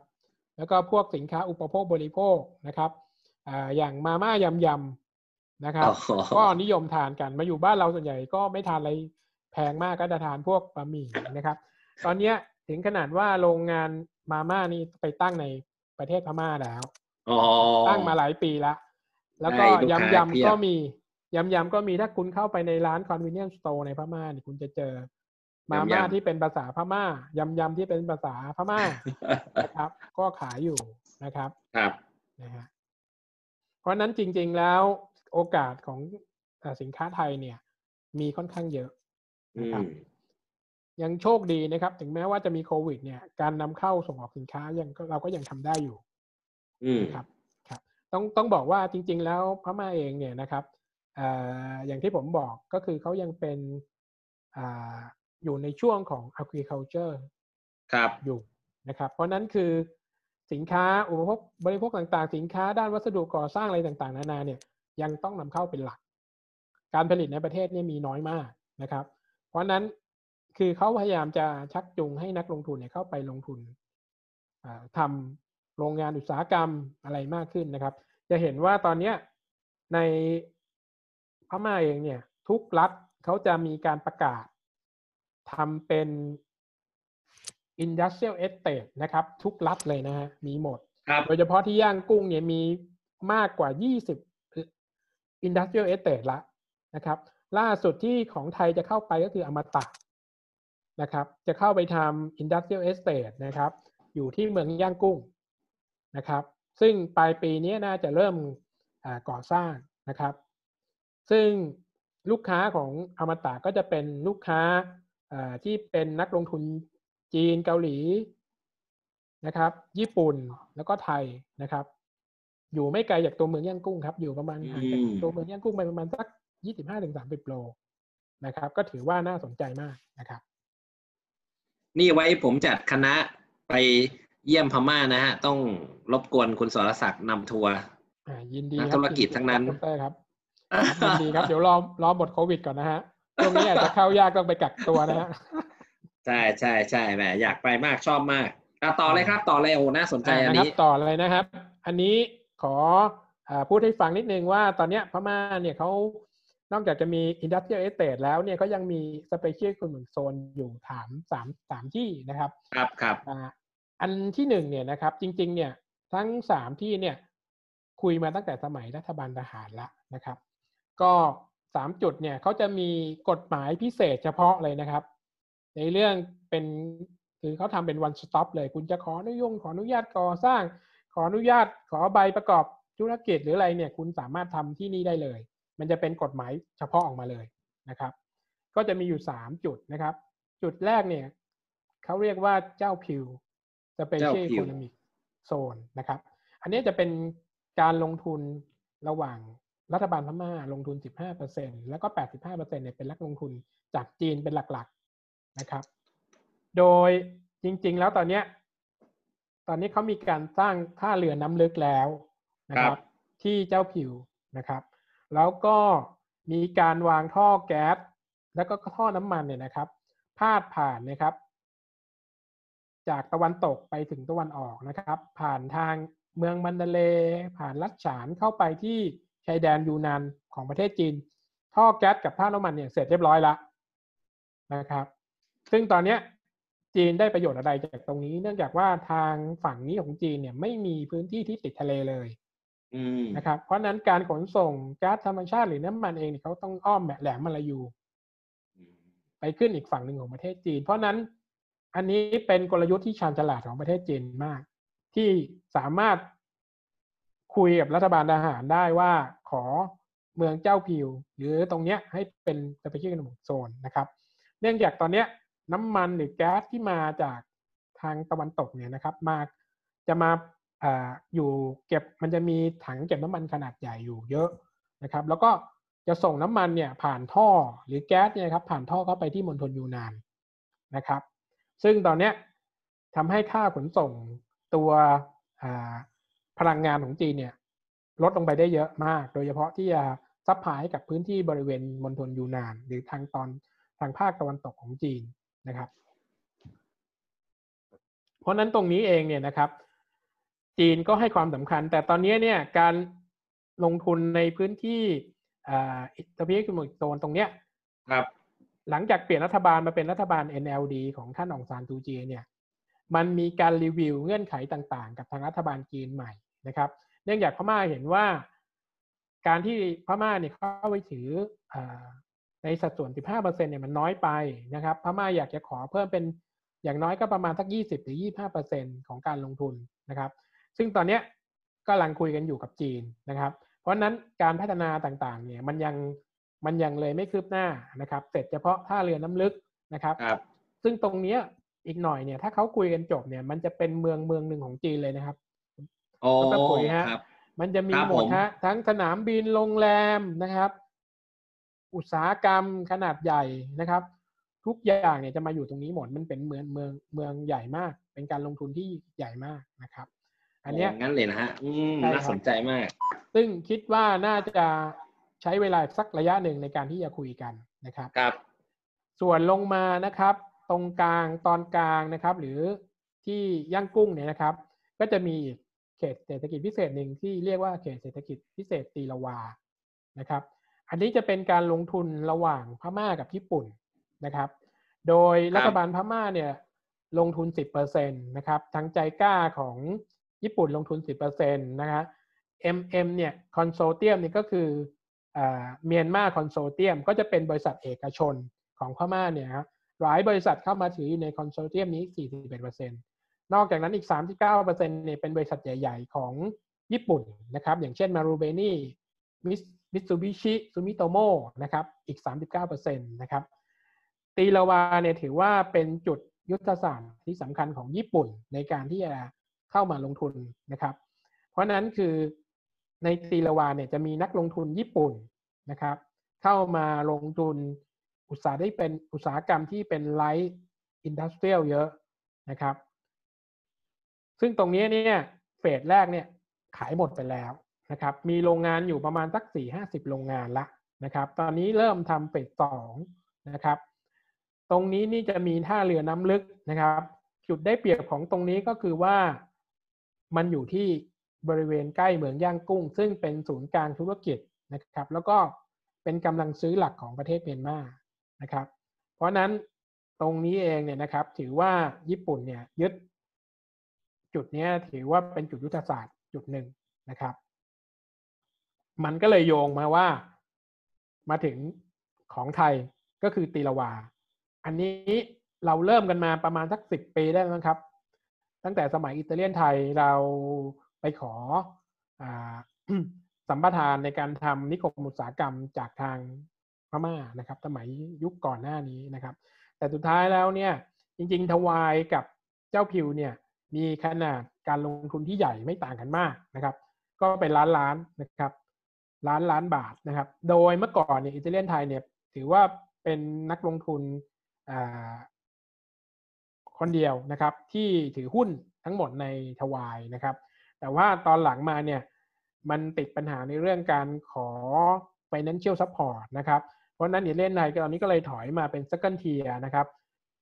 แล้วก็พวกสินค้าอุปโภคบริโภคนะครับอ่าอย่างมาม่ายำยำ นะครับอ๋อก็นิยมทานกันมาอยู่บ้านเราส่วนใหญ่ก็ไม่ทานอะไรแพงมากก็จะทานพวกบะหมี่นะครับ ตอนเนี้ยถึงขนาดว่าโรงงานมาม่านี่ไปตั้งในประเทศพม่าแล้วอ๋อตั้งมาหลายปีละแล้วก็ใช่ลูกค้ายำเพียยำบก็มียำยำก็มีถ้าคุณเข้าไปในร้าน convenience store ในพม่านี่คุณจะเจอมาม่ายำๆที่เป็นภาษาพม่ายำยำที่เป็นภาษาพม่านะครับ ก็ขายอยู่นะครับ ครับนะฮะเพราะฉะนั้นจริง ๆแล้ว โอกาสของเอ่อสินค้าไทยเนี่ย มีค่อนข้างเยอะอืนะครับมยังโชคดีนะครับ ถึงแม้ว่าจะมีโควิด เนี่ย การนำเข้าส่งออกสินค้ายังก็เราก็ยังทำได้อยู่อืมครับ ครับ ต้องต้องบอกว่าจริง ๆ แล้วพม่าเองเนี่ยนะครับเอ่ออย่างที่ผมบอกก็คือเขายังเป็นอ่าอยู่ในช่วงของ agriculture ครับอยู่นะครับ เพราะฉะนั้นคือสินค้าอุปโภคบริโภคต่างๆ สินค้าด้านวัสดุก่อสร้างอะไรต่างๆ นานาเนี่ย ยังต้องนำเข้าเป็นหลัก การผลิตในประเทศเนี่ยมีน้อยมากนะครับ เพราะฉะนั้นคือเขาพยายามจะชักจูงให้นักลงทุนเนี่ยเข้าไปลงทุนอ่าทำโรงงานอุตสาหกรรมอะไรมากขึ้นนะครับ จะเห็นว่าตอนเนี้ยในพม่าเองเนี่ยทุกรัฐเขาจะมีการประกาศทำเป็น industrial estate นะครับ ทุกรัฐเลยนะฮะมีหมดครับโดยเฉพาะที่ย่างกุ้งเนี่ยมีมากกว่า 20 industrial estate ละนะครับล่าสุดที่ของไทยจะเข้าไปก็คืออมตะนะครับจะเข้าไปทำ industrial estate นะครับอยู่ที่เมืองย่างกุ้งนะครับซึ่งปลายปีนี้น่าจะเริ่มก่อสร้างนะครับ ซึ่งลูกค้าของอมตะก็จะเป็นลูกค้าที่เป็นนักลงทุนจีนเกาหลีนะครับ ญี่ปุ่นแล้วก็ไทยนะครับ อยู่ไม่ไกลจากตัวเมืองย่างกุ้งครับ อยู่ประมาณห่างจากตัวเมืองย่างกุ้งไปประมาณสักยี่สิบห้าถึงสามสิบโลนะครับ ก็ถือว่าน่าสนใจมากนะครับ นี่ไว้ผมจัดคณะไปเยี่ยมพม่านะฮะ ต้องรบกวนคุณสรศักดิ์นำทัวร์ยินดีนักธุรกิจทั้งนั้นครับยินดีครับ เดี๋ยวรอรอหมดโควิดก่อนนะฮะช่วงนี้อาจจะเข้ายากต้องไปกักตัวนะฮะใช่ใช่ใช่แหมอยากไปมากชอบมากอะต่อเลยครับ ต่อเลยโอ้น่าสนใจอันนี้ต่อเลยนะครับ อันนี้ ขอพูดให้ฟังนิดนึงว่าตอนนี้พม่าเนี่ยเขานอกจากจะมี industrial estate แล้วเนี่ยก็ยังมี special economic zone อยู่ถามสามสามที่นะครับ ครับครับอันที่หนึ่งเนี่ยนะครับ จริง ๆ เนี่ยทั้งสามที่เนี่ยคุยมาตั้งแต่สมัยรัฐบาลทหารละนะครับ ก็สามจุดเนี่ยเขาจะมีกฎหมายพิเศษเฉพาะเลยนะครับ ในเรื่องเป็นคือเขาทำเป็น one stop เลย คุณจะขออนุญงขออนุญาตก่อสร้าง ขออนุญาตขอใบประกอบธุรกิจหรืออะไรเนี่ยคุณสามารถทำที่นี่ได้เลย มันจะเป็นกฎหมายเฉพาะออกมาเลยนะครับ ก็จะมีอยู่สามจุดนะครับ จุดแรกเนี่ยเขาเรียกว่าเจ้าพิว Special Economic Zone นะครับ อันนี้จะเป็นการลงทุนระหว่างรัฐบาลพม่าลงทุน 15%แล้วก็ 85%เนี่ยเป็นนักลงทุนจากจีนเป็นหลักๆนะครับ โดยจริงๆ แล้วตอนนี้ ตอนนี้เขามีการสร้างท่าเรือน้ำลึกแล้วนะครับ ที่เจ้าผิวนะครับ แล้วก็มีการวางท่อแก๊สแล้วก็ท่อน้ำมันเนี่ยนะครับ พาดผ่านนะครับ จากตะวันตกไปถึงตะวันออกนะครับ ผ่านทางเมืองมันเดเล ผ่านลัดฉานเข้าไปที่ชายแดนยูนานของประเทศจีน ท่อแก๊สกับท่าน้ำมันเนี่ยเสร็จเรียบร้อยแล้วนะครับ ซึ่งตอนนี้ จีนได้ประโยชน์อะไรจากตรงนี้ เนื่องจากว่าทางฝั่งนี้ของจีนเนี่ยไม่มีพื้นที่ที่ติดทะเลเลยนะครับ เพราะนั้นการขนส่งก๊าซธรรมชาติหรือน้ำมันเองเขาต้องอ้อมแหลมมาลายูไปขึ้นอีกฝั่งหนึ่งของประเทศจีน เพราะนั้นอันนี้เป็นกลยุทธ์ที่ชาญฉลาดของประเทศจีนมาก ที่สามารถคุยกับรัฐบาลทหารได้ว่าขอเมืองเจ้าพิว หรือตรงเนี้ยให้เป็น special zone นะครับ เนื่องจากตอนเนี้ย น้ำมันหรือแก๊สที่มาจากทางตะวันตกเนี่ยนะครับ มาจะมาออยู่เก็บมันจะมีถังเก็บน้ำมันขนาดใหญ่อยู่เยอะนะครับ แล้วก็จะส่งน้ำมันเนี่ยผ่านท่อหรือแก๊สเนี่ยครับผ่านท่อเข้าไปที่มณฑลยูนนานนะครับ ซึ่งตอนเนี้ยทำให้ค่าขนส่งตัวพลังงานของจีนเนี่ยลดลงไปได้เยอะมาก โดยเฉพาะที่จะซัพพลายกับพื้นที่บริเวณมณฑลยูนาน หรือทางตอนทางภาคตะวันตกของจีน นะครับเพราะนั้นตรงนี้เองเนี่ยนะครับ จีนก็ให้ความสำคัญ แต่ตอนนี้เนี่ยการลงทุนในพื้นที่อิตาลีคือหมดโซนตรงเนี้ยครับ หลังจากเปลี่ยนรัฐบาลมาเป็นรัฐบาล NLD ของท่านองซานซูจีเนี่ย มันมีการรีวิวเงื่อนไขต่างๆ กับทางรัฐบาลจีนใหม่นะครับ เนื่องจากพม่าเห็นว่า การที่พม่าเนี่ยเข้าไปถืออ ในสัดส่วน 15%เนี่ยมันน้อยไปนะครับพม่าอยากจะขอเพิ่มเป็นอย่างน้อยก็ประมาณสัก 20หรือ25%ของการลงทุนนะครับ ซึ่งตอนนี้ก็กำลังคุยกันอยู่กับจีนนะครับ เพราะนั้นการพัฒนาต่างๆ เนี่ยมันยังมันยังเลยไม่คืบหน้านะครับ เสร็จเฉพาะท่าเรือน้ำลึกนะครับรบซึ่งตรงเนี้ยอีกหน่อยเนี่ยถ้าเขาคุยกันจบเนี่ยมันจะเป็นเมืองเมืองหนึ่งของจีนเลยนะครับโอ้ฮะมันจะมีหมดฮะทั้งสนามบินโรงแรมนะครับ อุตสาหกรรมขนาดใหญ่นะครับ ทุกอย่างเนี่ยจะมาอยู่ตรงนี้หมดมันเป็นเมืองเมืองเมืองใหญ่มาก เป็นการลงทุนที่ใหญ่มากนะครับ อันนี้งั้นเลยนะฮะน่าสนใจมาก ซึ่งคิดว่าน่าจะใช้เวลาสักระยะหนึ่งในการที่จะคุยกันนะครับครับ ส่วนลงมานะครับ ตรงกลางตอนกลางนะครับ หรือที่ย่างกุ้งเนี่ยนะครับ ก็จะมีเขตเศรษฐกิจพิเศษหนึ่งที่เรียกว่าเขตเศรษฐกิจพิเศษตีละวานะครับ อันนี้จะเป็นการลงทุนระหว่างพม่ากับญี่ปุ่นนะครับ โดยรัฐบาลพม่าเนี่ยลงทุน 10%นะครับทั้ง JICA ของญี่ปุ่นลงทุน 10%นะครับ MM เนี่ย consortium นี่ก็คือ Myanmar consortium ก็จะเป็นบริษัทเอกชนของพม่าเนี่ยครับหลายบริษัทเข้ามาถืออยู่ใน consortium นี้ 41%นอกจากนั้นอีก 39%เนี่ยเป็นบริษัทใหญ่ ๆ ของญี่ปุ่นนะครับ อย่างเช่นมารูเบนี่มิ มิตซูบิชิซูมิโตโมนะครับอีก 39%นะครับตีละวาเนี่ยถือว่าเป็นจุดยุทธศาสตร์ที่สำคัญของญี่ปุ่นในการที่จะเข้ามาลงทุนนะครับ เพราะนั้นคือในตีละวาเนี่ยจะมีนักลงทุนญี่ปุ่นนะครับ เข้ามาลงทุนอุตสาหได้เป็นอุตสาหกรรมที่เป็น light industrial เยอะนะครับ ซึ่งตรงนี้เนี่ยเฟสแรกเนี่ยขายหมดไปแล้ว นะครับ มีโรงงานอยู่ประมาณสักสี่ห้าสิบโรงงานละนะครับ ตอนนี้เริ่มทำเฟสสองนะครับ ตรงนี้นี่จะมีท่าเรือน้ำลึกนะครับ จุดได้เปรียบของตรงนี้ก็คือว่ามันอยู่ที่บริเวณใกล้เหมืองย่างกุ้ง ซึ่งเป็นศูนย์กลางธุรกิจนะครับ แล้วก็เป็นกำลังซื้อหลักของประเทศเมียนมานะครับ เพราะนั้นตรงนี้เองเนี่ยนะครับ ถือว่าญี่ปุ่นเนี่ยยึด จุดนี้ถือว่าเป็นจุดยุทธศาสตร์จุดหนึ่งนะครับ มันก็เลยโยงมาว่า มาถึงของไทยก็คือตีละวา อันนี้เราเริ่มกันมาประมาณสักสิบปีได้แล้วครับ ตั้งแต่สมัยอิตาเลียนไทยเราไปขออสัมปทานในการทำนิคมอุตสาหกรรมจากทางพม่านะครับ สมัยยุคก่อนหน้านี้นะครับ แต่สุดท้ายแล้วเนี่ยจริงๆ ทวายกับเจ้าพิวเนี่ยมีขนาดการลงทุนที่ใหญ่ไม่ต่างกันมากนะครับ ก็เป็นล้านล้านนะครับ ล้านล้านบาทนะครับ โดยเมื่อก่อนเนี่ยอิตาเลียนไทยเนี่ยถือว่าเป็นนักลงทุนคนเดียวนะครับ ที่ถือหุ้นทั้งหมดในทวายนะครับ แต่ว่าตอนหลังมาเนี่ยมันติดปัญหาในเรื่องการขอ financial support นะครับ เพราะนั้นอิตาเลียนไทยตอนนี้ก็เลยถอยมาเป็น second tier นะครับ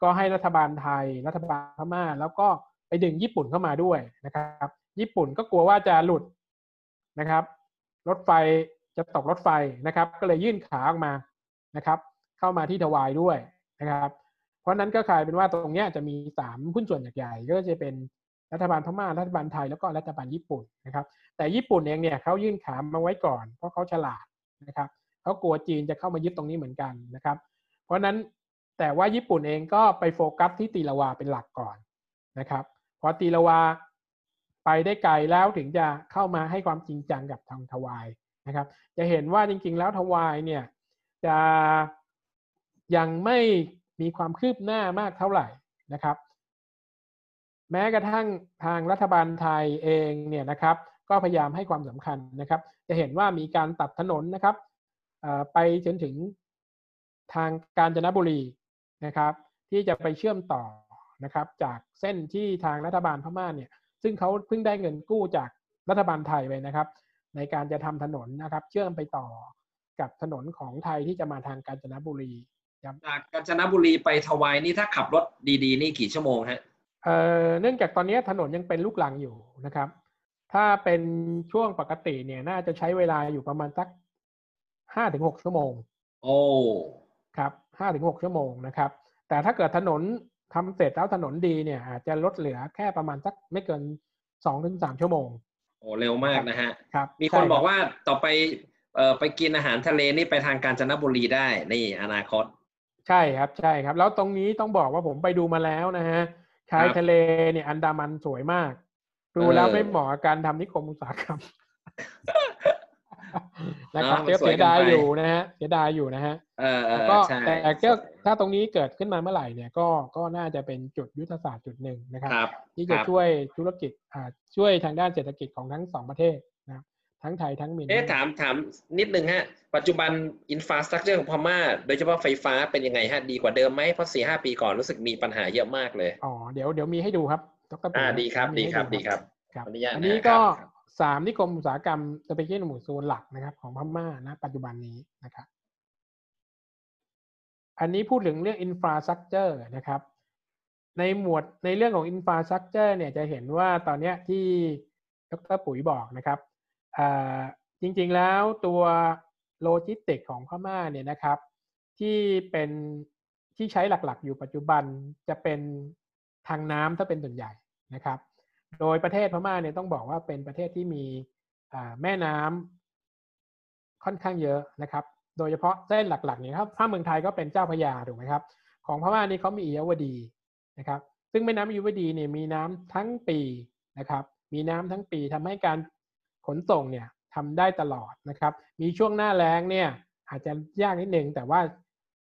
ก็ให้รัฐบาลไทย รัฐบาลพม่า แล้วก็ไปดึงญี่ปุ่นเข้ามาด้วยนะครับ ญี่ปุ่นก็กลัวว่าจะหลุดนะครับ รถไฟจะตกรถไฟนะครับ ก็เลยยื่นขาออกมานะครับ เข้ามาที่ทวายด้วยนะครับ เพราะนั้นก็กลายเป็นว่าตรงนี้จะมีสามหุ้นส่วนใหญ่ๆก็จะเป็นรัฐบาลพม่ารัฐบาลไทยแล้วก็รัฐบาลญี่ปุ่นนะครับ แต่ญี่ปุ่นเองเนี่ยเขายื่นขามาไว้ก่อน เพราะเขาฉลาดนะครับเขากลัวจีนจะเข้ามายึดตรงนี้เหมือนกันนะครับ เพราะนั้นแต่ว่าญี่ปุ่นเองก็ไปโฟกัสที่ตีละวาเป็นหลักก่อนนะครับ พอตีละวา ไปได้ไกลแล้วถึงจะเข้ามาให้ความจริงจังกับทางทวายนะครับ จะเห็นว่าจริง ๆ แล้วทวายเนี่ยจะยังไม่มีความคืบหน้ามากเท่าไหร่นะครับ แม้กระทั่งทางรัฐบาลไทยเองเนี่ยนะครับ ก็พยายามให้ความสำคัญนะครับ จะเห็นว่ามีการตัดถนนนะครับไปจนถึงทางกาญจนบุรีนะครับ ที่จะไปเชื่อมต่อนะครับ จากเส้นที่ทางรัฐบาลพม่าเนี่ย ซึ่งเขาเพิ่งได้เงินกู้จากรัฐบาลไทยไปนะครับ ในการจะทำถนนนะครับ เชื่อมไปต่อกับถนนของไทยที่จะมาทางกาญจนบุรีจากกาญจนบุรีไปทวายนี่ถ้าขับรถดีๆ นี่กี่ชั่วโมงฮะเอ่อเนื่องจากตอนนี้ถนนยังเป็นลูกลังอยู่นะครับ ถ้าเป็นช่วงปกติเนี่ยน่าจะใช้เวลาอยู่ประมาณสักห้าถึงหกชั่วโมง โอ้ครับห้าถึงหกชั่วโมงนะครับ แต่ถ้าเกิดถนน ทำเสร็จแล้วถนนดีเนี่ยอาจจะลดเหลือแค่ประมาณสักไม่เกินสองถึงสามชั่วโมงโอ้เร็วมากนะฮะครับมีคนบอกว่าต่อไปเอ่อไปกินอาหารทะเลนี่ไปทางกาญจนบุรีได้นี่อนาคต ใช่ครับใช่ครับ แล้วตรงนี้ต้องบอกว่าผมไปดูมาแล้วนะฮะชายทะเลเนี่ยอันดามันสวยมาก ดูแล้วไม่เหมาะกับการทำนิคมอุตสาหกรรมนะครับเสียดายอยู่นะฮะเสียดายอยู่นะฮะเออเออก็ใช่แต่ก็ ถ้าตรงนี้เกิดขึ้นมาเมื่อไหร่เนี่ยก็ก็น่าจะเป็นจุดยุทธศาสตร์จุดหนึ่งนะครับครับที่จะครับช่วยธุรกิจอ่าช่วยทางด้านเศรษฐกิจของทั้งสองประเทศนะครับทั้งไทยทั้งเมียนเอ๊ะมาถามถามนิดนึงฮะ ปัจจุบัน infrastructure ของพม่า โดยเฉพาะไฟฟ้าเป็นยังไงฮะ ดีกว่าเดิมไหมเพราะสี่ห้าปีก่อนรู้สึกมีปัญหาเยอะมากเลยอ๋อเดี๋ยวเดี๋ยวมีให้ดูครับดรอ่าปุ๋ยดีครับมีดีให้ครับดีครับครับขออนุญาตอันนะนี้คก็รับครับสามนิคมอุตสาหกรรม special economic zone หลักนะครับ ของพม่านะ ปัจจุบันนี้นะครับ อันนี้พูดถึงเรื่อง infrastructure นะครับ ในหมวดในเรื่องของอินฟราสตรักเจอร์เนี่ยจะเห็นว่าตอนนี้ที่ดรปุ๋ยบอกนะครับจริงๆแล้วตัวโลจิสติกของพม่าเนี่ยนะครับ ที่เป็นที่ใช้หลักๆ อยู่ปัจจุบันจะเป็นทางน้ำถ้าเป็นส่วนใหญ่นะครับ โดยประเทศพม่าเนี่ยต้องบอกว่าเป็นประเทศที่มีแม่น้ำค่อนข้างเยอะนะครับ โดยเฉพาะเส้นหลักๆเนี่ยครับถ้าเมืองไทยก็เป็นเจ้าพยาถูกไหมครับ ของพม่านี่เขามีอิยวดีนะครับ ซึ่งแม่น้ำอิยวดีเนี่ยมีน้ำทั้งปีนะครับ มีน้ำทั้งปีทำให้การขนส่งเนี่ยทำได้ตลอดนะครับ มีช่วงหน้าแล้งเนี่ยอาจจะยากนิดนึงแต่ว่า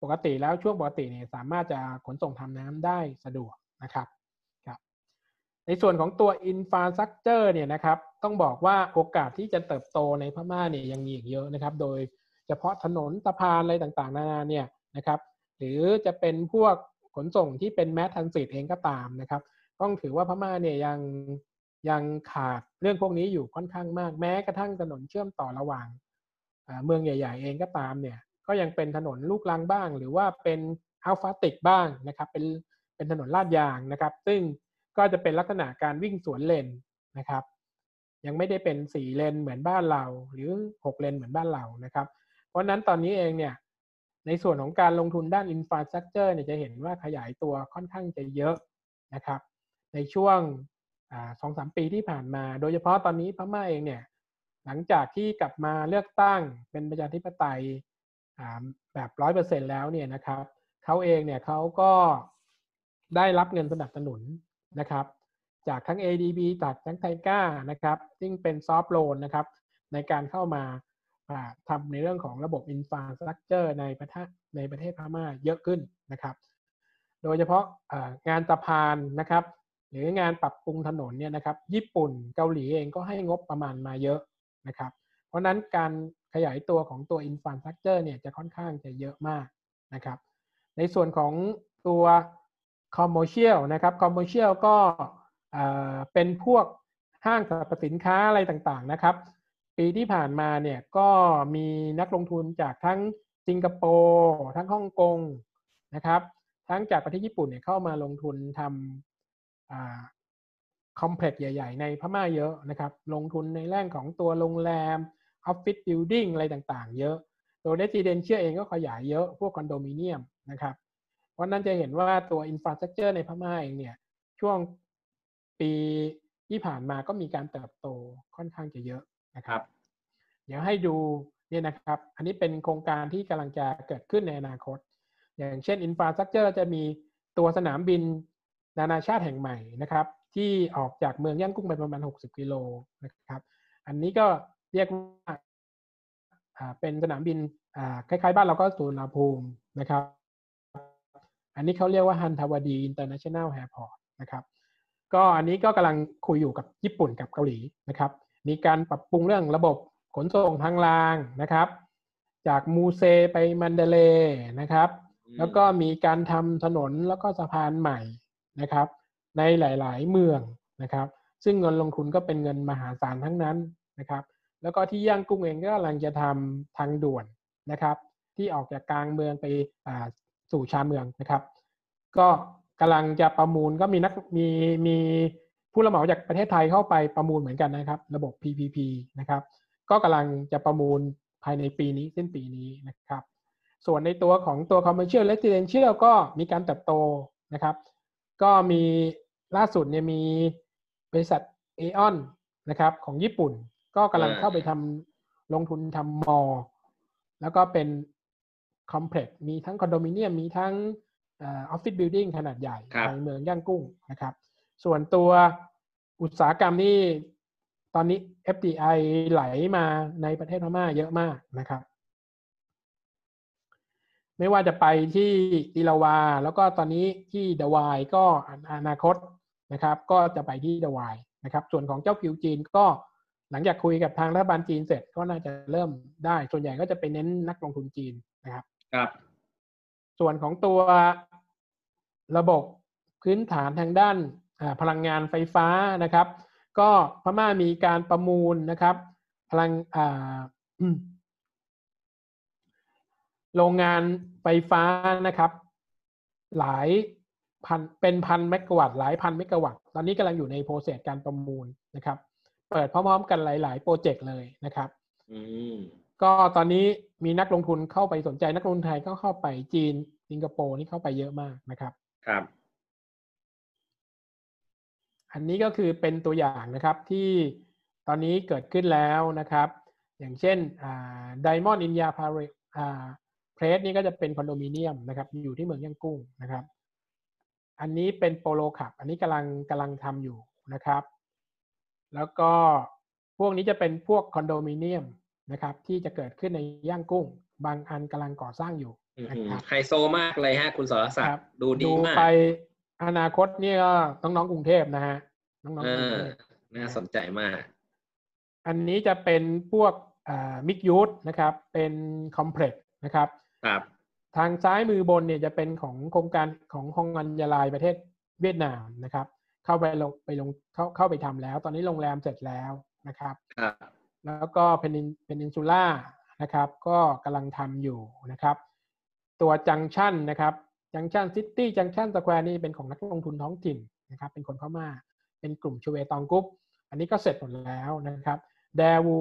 ปกติแล้วช่วงปกติเนี่ยสามารถจะขนส่งทาน้ำได้สะดวกนะครับครับ ในส่วนของตัวอินฟาสักเจอร์เนี่ยนะครับ ต้องบอกว่าโอกาสที่จะเติบโตในพม่าเนี่ยยังมีอีกเยอะนะครับ โดย เฉพาะถนนสะพานอะไรต่างๆ นานาเนี่ยนะครับ หรือจะเป็นพวกขนส่งที่เป็นแมสทันสิตเองก็ตามนะครับ ต้องถือว่าพม่าเนี่ยยังยังขาดเรื่องพวกนี้อยู่ค่อนข้างมากแม้กระทั่งถนนเชื่อมต่อระหว่างเมืองใหญ่ ๆ เองก็ตามเนี่ยก็ยังเป็นถนนลูกรังบ้าง หรือว่าเป็นอัลฟาติกบ้างนะครับ เป็นเป็นถนนลาดยางนะครับ ซึ่งก็จะเป็นลักษณะการวิ่งสวนเลนนะครับ ยังไม่ได้เป็นสี่เลนเหมือนบ้านเรา หรือหกเลนเหมือนบ้านเรานะครับ เพราะนั้นตอนนี้เองเนี่ยในส่วนของการลงทุนด้านอินฟราสตรักเจอร์เนี่ยจะเห็นว่าขยายตัวค่อนข้างจะเยอะนะครับ ในช่วงสองสามปีที่ผ่านมา โดยเฉพาะตอนนี้พม่าเองเนี่ยหลังจากที่กลับมาเลือกตั้งเป็นประชาธิปไตยแบบร้อยเปอร์เซ็นแล้วเนี่ยนะครับเขาเองเนี่ยเขาก็ได้รับเงินสนับสนุนนะครับ จากทั้ง ADB จากทั้ง JICA นะครับ ซึ่งเป็น soft loan นะครับ ในการเข้ามา ทำในเรื่องของระบบ infrastructure ในประเทศในประเทศพม่าเยอะขึ้นนะครับ โดยเฉพาะงานสะพานนะครับ หรืองานปรับปรุงถนนเนี่ยนะครับ ญี่ปุ่นเกาหลีเองก็ให้งบประมาณมาเยอะนะครับ เพราะนั้นการขยายตัวของตัว infrastructure เนี่ยจะค่อนข้างจะเยอะมากนะครับ ในส่วนของตัว commercial นะครับ commercial ก็เป็นพวกห้างสรรพสินค้าอะไรต่างๆนะครับ ปีที่ผ่านมาเนี่ยก็มีนักลงทุนจากทั้งสิงคโปร์ทั้งฮ่องกงนะครับ ทั้งจากประเทศญี่ปุ่นเนี่ยเข้ามาลงทุนทำ complex ใหญ่ ๆ ในพม่าเยอะนะครับ ลงทุนในแง่ของตัวโรงแรมoffice building อะไรต่างๆ เยอะ ตัว residential เองก็ขยายเยอะพวกคอนโดมิเนียมนะครับ เพราะนั้นจะเห็นว่าตัว infrastructure ในพม่าเองเนี่ยช่วงปีที่ผ่านมาก็มีการเติบโตค่อนข้างจะเยอะ นะครับ เดี๋ยวให้ดูเนี่ยนะครับ อันนี้เป็นโครงการที่กำลังจะเกิดขึ้นในอนาคต อย่างเช่น infrastructure จะมีตัวสนามบินนานาชาติแห่งใหม่นะครับ ที่ออกจากเมืองย่างกุ้งไปประมาณ 60 กิโลนะครับ อันนี้ก็เรียกว่าเป็นสนามบินคล้ายๆ บ้านเราก็สุวรรณภูมินะครับ อันนี้เขาเรียกว่าฮันทาวดี International Airport นะครับ ก็อันนี้ก็กำลังคุยอยู่กับญี่ปุ่นกับเกาหลีนะครับ มีการปรับปรุงเรื่องระบบขนส่งทางรางนะครับ จากมูเซไปมัณฑะเลย์นะครับ แล้วก็มีการทำถนนแล้วก็สะพานใหม่นะครับ ในหลาย ๆ เมืองนะครับ ซึ่งเงินลงทุนก็เป็นเงินมหาศาลทั้งนั้นนะครับ แล้วก็ที่ย่างกุ้งเองก็กำลังจะทำทางด่วนนะครับ ที่ออกจากกลางเมืองไปสู่ชาเมืองนะครับ ก็กำลังจะประมูลก็มีนักมีมี ผู้รับเหมาจากประเทศไทยเข้าไปประมูลเหมือนกันนะครับ ระบบ PPP นะครับ ก็กำลังจะประมูลภายในปีนี้สิ้นปีนี้นะครับ ส่วนในตัวของตัว commercial residential ก็มีการเติบโตนะครับ ก็มีล่าสุดเนี่ยมีบริษัทเอออนนะครับของญี่ปุ่น ก็กำลังเข้าไปทำลงทุนทำมอ แล้วก็เป็นคอมเพล็กซ์มีทั้งคอนโดมิเนียมมีทั้งออฟฟิศบิลดิ่งขนาดใหญ่ในเมืองย่างกุ้งนะครับ ส่วนตัวอุตสาหกรรมนี่ตอนนี้ FDI ไหลมาในประเทศพม่าเยอะมากนะครับ ไม่ว่าจะไปที่อีลาวา แล้วก็ตอนนี้ที่เดวายก็อนาคตนะครับ ก็จะไปที่เดวายนะครับ ส่วนของเจ้าคิวจีนก็หลังจากคุยกับทางรัฐบาลจีนเสร็จก็น่าจะเริ่มได้ ส่วนใหญ่ก็จะไปเน้นนักลงทุนจีนนะครับ ครับ ส่วนของตัวระบบพื้นฐานทางด้าน พลังงานไฟฟ้านะครับ ก็พม่ามีการประมูลนะครับ พลังโรงงานไฟฟ้านะครับ หลายพันเป็นพันเมกะวัตต์หลายพันเมกะวัตต์ตอนนี้กำลังอยู่ใน process การประมูลนะครับ เปิดพร้อมๆ กันหลาย ๆ project เลยนะครับก็ตอนนี้มีนักลงทุนเข้าไปสนใจนักลงทุนไทยก็เข้าไปจีน สิงคโปร์นี่เข้าไปเยอะมากนะครับ ครับ อันนี้ก็คือเป็นตัวอย่างนะครับที่ตอนนี้เกิดขึ้นแล้วนะครับ อย่างเช่น Diamond Inya Palace นี่ก็จะเป็นคอนโดมิเนียมนะครับ อยู่ที่เมืองย่างกุ้งนะครับ อันนี้เป็น Polo Club อันนี้กำลังกำลังทำอยู่นะครับ แล้วก็พวกนี้จะเป็นพวกคอนโดมิเนียมนะครับที่จะเกิดขึ้นในย่างกุ้ง บางอันกำลังก่อสร้างอยู่อืมนะครับไฮโซมากเลยฮะคุณสรศักครัดิ์บดูดีมากไป อนาคตเนี่ยก็น้องๆกรุงเทพนะฮะน้องๆเอกรุงอเทพน่าสนใจมาก อันนี้จะเป็นพวกมิกยูทนะครับ เป็นคอมเพล็กซ์นะครับครับ ทางซ้ายมือบนเนี่ยจะเป็นของโครงการของฮองอัญญาลายประเทศเวียดนามนะครับ เข้าไปลงไปลงเข้าเข้าไปทำแล้ว ตอนนี้โรงแรมเสร็จแล้วนะครับครับแล้วก็ Penin Peninsula นะครับ ก็กำลังทำอยู่นะครับ ตัว Junction นะครับ Junction City Junction Square นี่เป็นของนักลงทุนท้องถิ่นนะครับเป็นคนพม่าเป็นกลุ่มชเวตองกรุ๊ปอันนี้ก็เสร็จหมดแล้วนะครับ Daewoo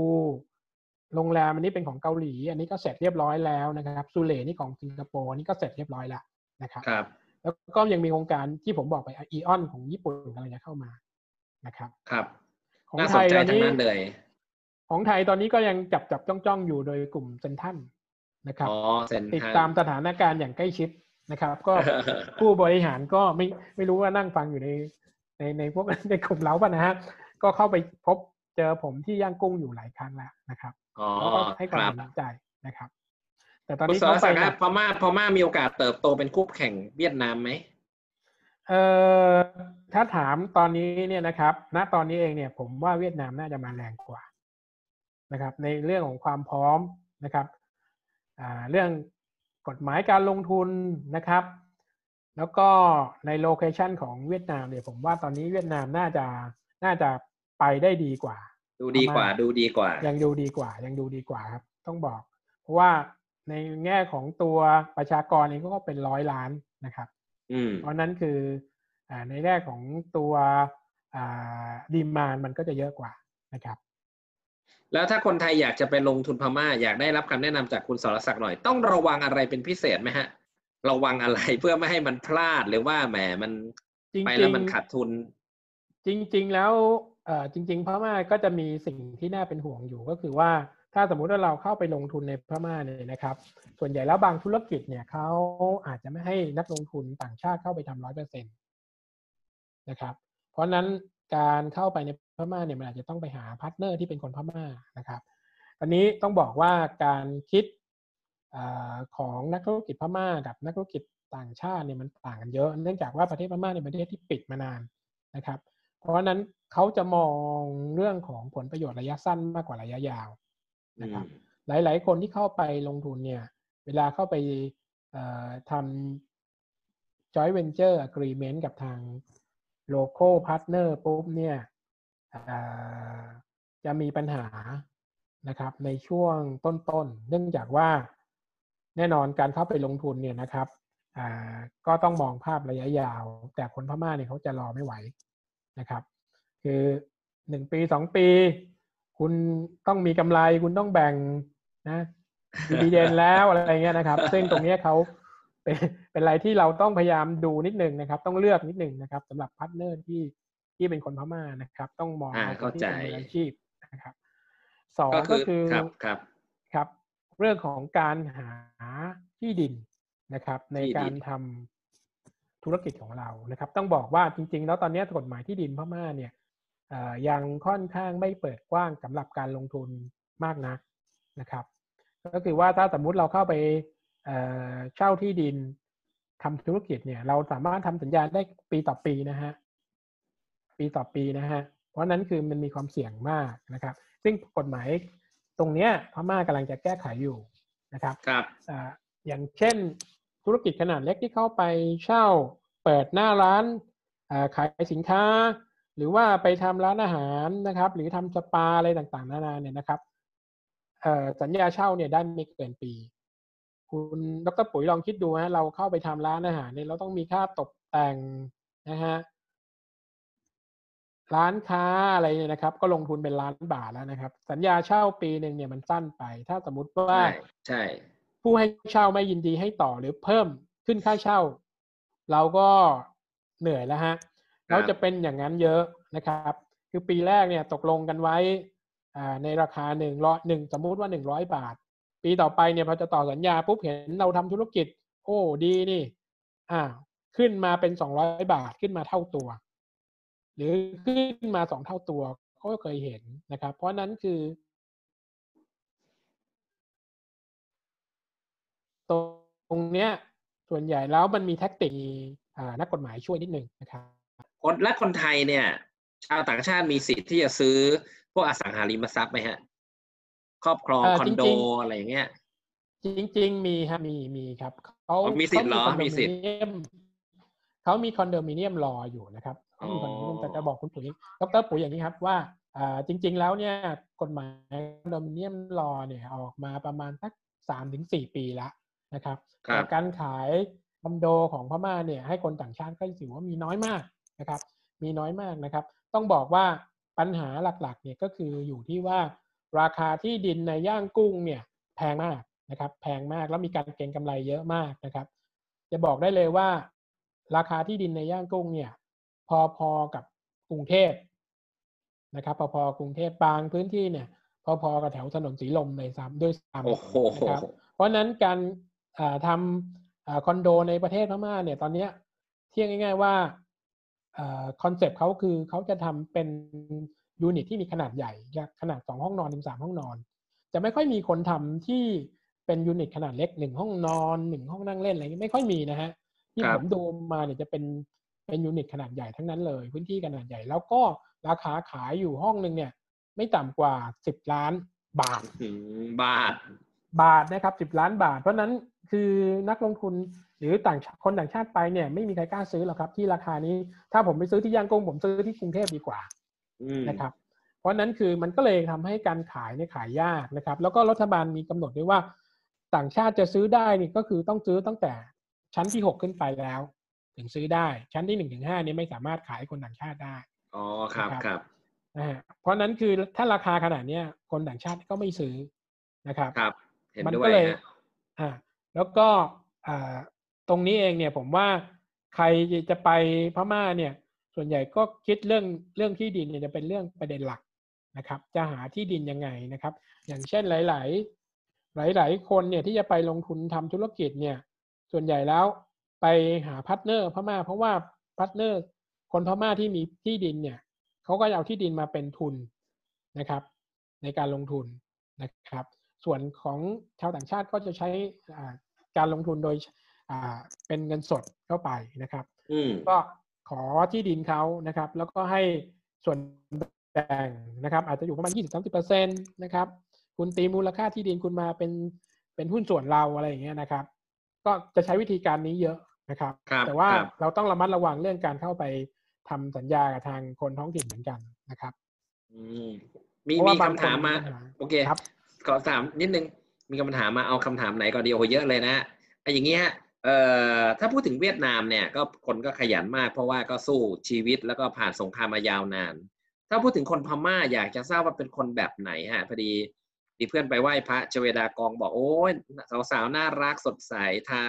โรงแรมอันนี้เป็นของเกาหลี อันนี้ก็เสร็จเรียบร้อยแล้วนะครับซูเลนี่ของสิงคโปร์อันนี้ก็เสร็จเรียบร้อยแล้วนะครับครับ แล้วก็ยังมีโครงการที่ผมบอกไป AEON ของญี่ปุ่นกำลังจะเข้ามานะครับ ครับ ของน่าไทสนยใจตอนทั้งนี้นั้นเลย ของไทยตอนนี้ก็ยังจับจับจ้องจ้องอยู่โดยกลุ่มเซนทรันนะครับอ๋อเซ็นติดทรัลตามสถานการณ์อย่างใกล้ชิด นะครับ ก็ผู้บริหารก็ไม่ไม่รู้ว่านั่งฟังอยู่ในในในพวกในกลุ่มเราป่ะนะฮะก็เข้าไปพบเจอผมที่ย่างกุ้งอยู่หลายครั้งแล้วนะครับอ๋อเขาก็ให้คควารัมบสนใจนะครับ แต่ตอนคุณนี้สรเขาไปศักดิ์คหรันับกพม่าพม่ามีโอกาสเติบโตเป็นคู่แข่งเวียดนามไหมเอ่อถ้าถามตอนนี้เนี่ยนะครับ ณตอนนี้เองเนี่ย ผมว่าเวียดนามน่าจะมาแรงกว่านะครับ ในเรื่องของความพร้อมนะครับ อ่าเรื่อง กฎหมายการลงทุนนะครับ แล้วก็ในโลเคชันของเวียดนามเนี่ยผมว่าตอนนี้เวียดนามน่าจะน่าจะไปได้ดีกว่า ดูดีกว่าพม่าดูดีกว่า ยังดูดีกว่า ยังดูดีกว่าครับ ต้องบอก เพราะว่าในแง่ของตัวประชากรเองก็เป็นร้อยล้านนะครับอืมเพราะนั้นคืออาในแง่ของตัวดีมานมันก็จะเยอะกว่านะครับ แล้วถ้าคนไทยอยากจะไปลงทุนพม่า อยากได้รับคำแนะนำจากคุณสรศักดิ์หน่อย ต้องระวังอะไรเป็นพิเศษไหมฮะ ระวังอะไรเพื่อไม่ให้มันพลาดหรือว่าแหมมันจริงๆไปแล้วมันขาดทุน จริง ๆ แล้วเอ่อจริง ๆ พม่าก็จะมีสิ่งที่น่าเป็นห่วงอยู่ก็คือว่าถ้าสมมุติว่าเราเข้าไปลงทุนในพม่าเนี่ยนะครับ ส่วนใหญ่แล้วบางธุรกิจเนี่ยเขาอาจจะไม่ให้นักลงทุนต่างชาติเข้าไปทำร้อยเปอร์เซ็นต์นะครับ เพราะฉะนั้น การเข้าไปในพม่าเนี่ยมันอาจจะต้องไปหา partner ที่เป็นคนพม่านะครับอันนี้ต้องบอกว่าการคิดอาของนักธุรกิจพม่ากับนักธุรกิจต่างชาติเนี่ยมันต่างกันเยอะ เนื่องจากว่าประเทศพม่าเนี่ยเป็นประเทศที่ปิดมานานนะครับ เพราะฉะนั้นเขาจะมองเรื่องของผลประโยชน์ระยะสั้นมากกว่าระยะยาวนะครับ หลาย ๆ คนที่เข้าไปลงทุนเนี่ย เวลาเข้าไปเอ่อทำ joint venture agreement กับทาง local partner ปุ๊บเนี่ยจะมีปัญหานะครับในช่วงต้นๆ เนื่องจากว่าแน่นอนการเข้าไปลงทุนเนี่ยนะครับก็ต้องมองภาพระยะยาว แต่คนพม่าเนี่ยเขาจะรอไม่ไหวนะครับ คือหนึ่งปีสองปี คุณต้องมีกำไรคุณต้องแบ่ง dividend แล้วอะไรเงี้ยนะครับ ซึ่งตรงเนี้ยเขา เป็นเป็นอะไรที่เราต้องพยายามดูนิดนึงนะครับ ต้องเลือกนิดนึงนะครับสำหรับ partner ที่ที่เป็นคนพม่านะครับ ต้องมองอ่าในคนที่เข้าใจเป็นมืออาชีพนะครับสองก็ก็คือคือครับครับครับ เรื่องของการหาที่ดินนะครับ ในที่ดินการทำธุรกิจของเรานะครับ ต้องบอกว่าจริง ๆ แล้วตอนนี้กฎหมายที่ดินพม่าเนี่ยเอ่อยังค่อนข้างไม่เปิดกว้างสำหรับการลงทุนมากนักนะครับ ก็คือว่าถ้าสมมุติเราเข้าไป เอ่อเช่าที่ดินทำธุรกิจเนี่ย เราสามารถทำสัญญาได้ปีต่อปีนะฮะปีต่อปีนะฮะเพราะนั้นคือมันมีความเสี่ยงมากนะครับ ซึ่งกฎหมายตรงเนี้ยพม่ากำลังจะแก้ไขอยู่นะครับครับอ่าอย่างเช่นธุรกิจขนาดเล็กที่เข้าไปเช่าเปิดหน้าร้านอ่าขายสินค้า หรือว่าไปทำร้านอาหารนะครับ หรือทำสปาอะไรต่างๆ นานาเนี่ยนะครับเอ่อสัญญาเช่าเนี่ยได้ไม่เกินปี คุณดรปุ๋ยลองคิดดูฮะเราเข้าไปทำร้านอาหารเนี่ยเราต้องมีค่าตกแต่งนะฮะร้านค้าอะไรเนี่ยนะครับ ก็ลงทุนเป็นล้านบาทแล้วนะครับ สัญญาเช่าปีหนึ่งเนี่ยมันสั้นไป ถ้าสมมติว่าใช่ใช่ผู้ให้เช่าไม่ยินดีให้ต่อหรือเพิ่มขึ้นค่าเช่า เราก็เหนื่อยแล้วฮะเราจะเป็นอย่างนั้นเยอะนะครับ คือปีแรกเนี่ยตกลงกันไว้อ่าในราคาหนึ่งร้อยหนึ่งสมมุติว่าหนึ่งร้อยบาท ปีต่อไปเนี่ยพอจะต่อสัญญาปุ๊บเห็นเราทำธุรกิจ โอ้ดีนี่ อ่า ขึ้นมาเป็นสองร้อยบาทขึ้นมาเท่าตัว หรือขึ้นมาสองเท่าตัวก็เคยเห็นนะครับ เพราะนั้นคือตรงเนี้ยส่วนใหญ่แล้วมันมีแท็กติกนักกฎหมายช่วยนิดนึงนะครับคนและคนไทยเนี่ย ชาวต่างชาติมีสิทธิ์ที่จะซื้อพวกอสังหาริมทรัพย์ไหมฮะ ครอบครองเอ่อคอนโดจริงอะไรอย่างเงี้ย จริง ๆ มีครับมีมีครับเขาอ๋อมีสิทธิ์เหรอขามีสิทธิ์คอนโดมิเนียมเขามีคอนโดมิเนียม law อยู่นะครับเขามีคอนโดมิเนียมอ๋อแต่จะบอกคุณปุ๋ยดรปุ๋ยอย่างนี้ครับว่าอ่าจริง ๆ แล้วเนี่ยกฎหมายคอนโดมิเนียม law เนี่ยออกมาประมาณสักสามถึงสี่ปีแล้วนะครับครับแต่บการขายคอนโดของพม่าเนี่ยให้คนต่างชาติก็ถือว่ามีน้อยมากนะครับ มีน้อยมากนะครับ ต้องบอกว่าปัญหาหลักๆเนี่ยก็คืออยู่ที่ว่า ราคาที่ดินในย่างกุ้งเนี่ยแพงมากนะครับ แพงมากแล้วมีการเก็งกำไรเยอะมากนะครับ จะบอกได้เลยว่า ราคาที่ดินในย่างกุ้งเนี่ย พอๆกับกรุงเทพนะครับ พอๆกรุงเทพบางพื้นที่เนี่ย พอๆกับแถวถนนสีลมเลยซ้ำด้วยซ้ำโอ้โหนะครับ เพราะฉะนั้นการอ่าทำอ่าคอนโดในประเทศพม่าเนี่ยตอนเนี้ยเทียบง่าย ๆว่าconcept เขาคือเขาจะทำเป็น unit ที่มีขนาดใหญ่ขนาดสองห้องนอนถึงสามห้องนอน จะไม่ค่อยมีคนทำที่เป็น unit ขนาดเล็กหนึ่งห้องนอนหนึ่งห้องนั่งเล่นอะไรอย่างนี้ไม่ค่อยมีนะฮะที่ครับผมดูมาเนี่ยจะเป็นเป็น unit ขนาดใหญ่ทั้งนั้นเลย พื้นที่ขนาดใหญ่แล้วก็ราคาขายอยู่ห้องหนึ่งเนี่ย ไม่ต่ำกว่าสิบล้านบาทอืมบาท บาทนะครับสิบล้านบาท เพราะฉะนั้นคือนักลงทุนหรือต่างชาคนต่างชาติไปเนี่ย ไม่มีใครกล้าซื้อหรอกครับ ที่ราคานี้ถ้าผมไปซื้อที่ย่างกุ้งผมซื้อที่กรุงเทพดีกว่าอืม นะครับ เพราะฉะนั้นคือมันก็เลยทำให้การขายเนี่ยขายยากนะครับ แล้วก็รัฐบาลมีกำหนดด้วยว่า ต่างชาติจะซื้อได้นี่ก็คือต้องซื้อตั้งแต่ชั้นที่หกขึ้นไปแล้ว ถึงซื้อได้ชั้นที่หนึ่งถึงห้านี่ไม่สามารถขายให้คนต่างชาติได้อ๋อครับนะครับครับนะฮะเพราะฉะนั้นคือถ้าราคาขนาดเนี้ยคนต่างชาติก็ไม่ซื้อนะครับครับเห็นด้วยมันก็เลยฮะอ่าแล้วก็อ่าตรงนี้เองเนี่ยผมว่าใครจะไปพม่าเนี่ย ส่วนใหญ่ก็คิดเรื่องเรื่องที่ดินเนี่ยจะเป็นเรื่องประเด็นหลักนะครับ จะหาที่ดินยังไงนะครับ อย่างเช่นหลาย ๆ หลาย ๆ คนเนี่ยที่จะไปลงทุนทำธุรกิจเนี่ย ส่วนใหญ่แล้วไปหา partner พม่า เพราะว่า partner คนพม่าที่มีที่ดินเนี่ยเขาก็จะเอาที่ดินมาเป็นทุนนะครับ ในการลงทุนนะครับ ส่วนของชาวต่างชาติก็จะใช้อ่าการลงทุนโดยอ่าเป็นเงินสดเข้าไปนะครับอืมก็ ขอที่ดินเขานะครับ แล้วก็ให้ส่วนแบ่งนะครับ อาจจะอยู่ประมาณ 20-30%นะครับ คุณตีมูลค่าที่ดินคุณมาเป็นเป็นหุ้นส่วนเราอะไรอย่างเงี้ยนะครับ ก็จะใช้วิธีการนี้เยอะนะครับครับแต่ว่าครับเราต้องระมัดระวังเรื่องการเข้าไปทำสัญญากับทางคนท้องถิ่นเหมือนกันนะครับอืมมีเพราะมีว่าบางคำถามมาคนมีปัญหาโอเคครับ ขอถามนิดนึงมีคำถามมาเอาคำถามไหนก็เดียวโหเยอะเลยนะไอ้อย่างเงี้ย เอ่อถ้าพูดถึงเวียดนามเนี่ยก็คนก็ขยันมาก เพราะว่าก็สู้ชีวิตแล้วก็ผ่านสงครามมายาวนาน ถ้าพูดถึงคนพม่าอยากจะทราบว่าเป็นคนแบบไหนฮะพอดีมีเพื่อนไปไหว้พระเจเวดากองบอกโอ้ยสาวๆน่ารักสดใสทา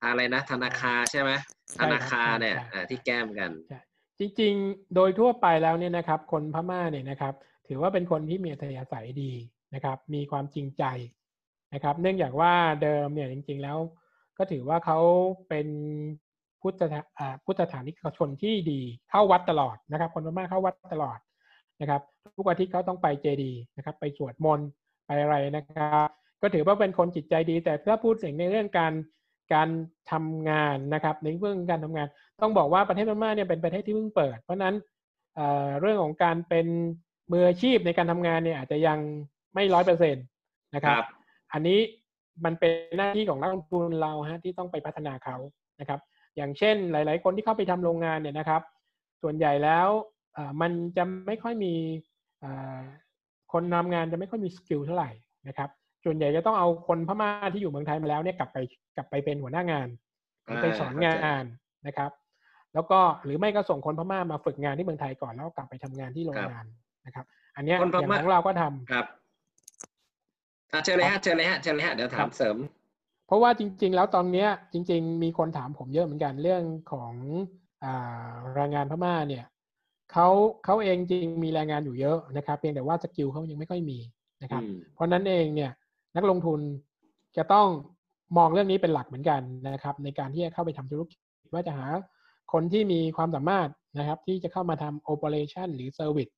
ทาอะไรนะ ธนาคารใช่ไหมใช่ธครับนาคารเนี่ยใช่ใช่อ่าที่แก้มกันจริงๆ โดยทั่วไปแล้วเนี่ยนะครับ คนพม่าเนี่ยนะครับ ถือว่าเป็นคนที่มีอัธยาศัยดีนะครับ มีความจริงใจนะครับ เนื่องจากว่าเดิมเนี่ยจริง ๆ แล้ว ก็ถือว่าเขาเป็นพุทธะอ่าพุทธฐานิกชนที่ดีเข้าวัดตลอดนะครับ คนพม่าเข้าวัดตลอดนะครับ ทุกอาทิตย์เขาต้องไปเจดีย์นะครับ ไปสวดมนต์ไปอะไรนะครับ ก็ถือว่าเป็นคนจิตใจดี แต่ถ้าพูดถึงในเรื่องการการทำงานนะครับ ในเรื่องการทำงาน ต้องบอกว่าประเทศพม่าเนี่ยเป็นประเทศที่เพิ่งเปิด เพราะฉะนั้นเอ่อเรื่องของการเป็นมืออาชีพในการทำงานเนี่ยอาจจะยังไม่ร้อยเปอร์เซ็นต์นะครับครับอันนี้ มันเป็นหน้าที่ของนักลงทุนเราฮะที่ต้องไปพัฒนาเขานะครับ อย่างเช่นหลาย ๆ คนที่เข้าไปทำโรงงานเนี่ยนะครับ ส่วนใหญ่แล้วเอ่อมันจะไม่ค่อยมีเอ่อคนทำงานจะไม่ค่อยมีสกิลเท่าไหร่นะครับส่วนใหญ่จะต้องเอาคนพม่าที่อยู่เมืองไทยมาแล้วเนี่ยกลับไปกลับไปเป็นหัวหน้างานหรือไปสอนงานนะครับ แล้วก็หรือไม่ก็ส่งคนพม่ามาฝึกงานที่เมืองไทยก่อนแล้วกลับไปทำงานที่โรงงานนะครับ อันเนี้ยคนพอย่างม่าของเราก็ทำครับอะ เชิญเลยฮะเชิญเลยฮะเชิญเลยฮะเดี๋ยวถามเสริม เพราะว่าจริง ๆ แล้วตอนเนี้ย จริง ๆ มีคนถามผมเยอะเหมือนกันเรื่องของอาแรงงานพม่าเนี่ยเขาเขาเองจริงมีแรงงานอยู่เยอะนะครับเพียงแต่ว่าสกิลเขายังไม่ค่อยมีนะครับอืมเพราะนั้นเองเนี่ยนักลงทุนจะต้องมองเรื่องนี้เป็นหลักเหมือนกันนะครับ ในการที่จะเข้าไปทำธุรกิจว่าจะหาคนที่มีความสามารถนะครับ ที่จะเข้ามาทำ operation หรือ service ในธุรกิจเ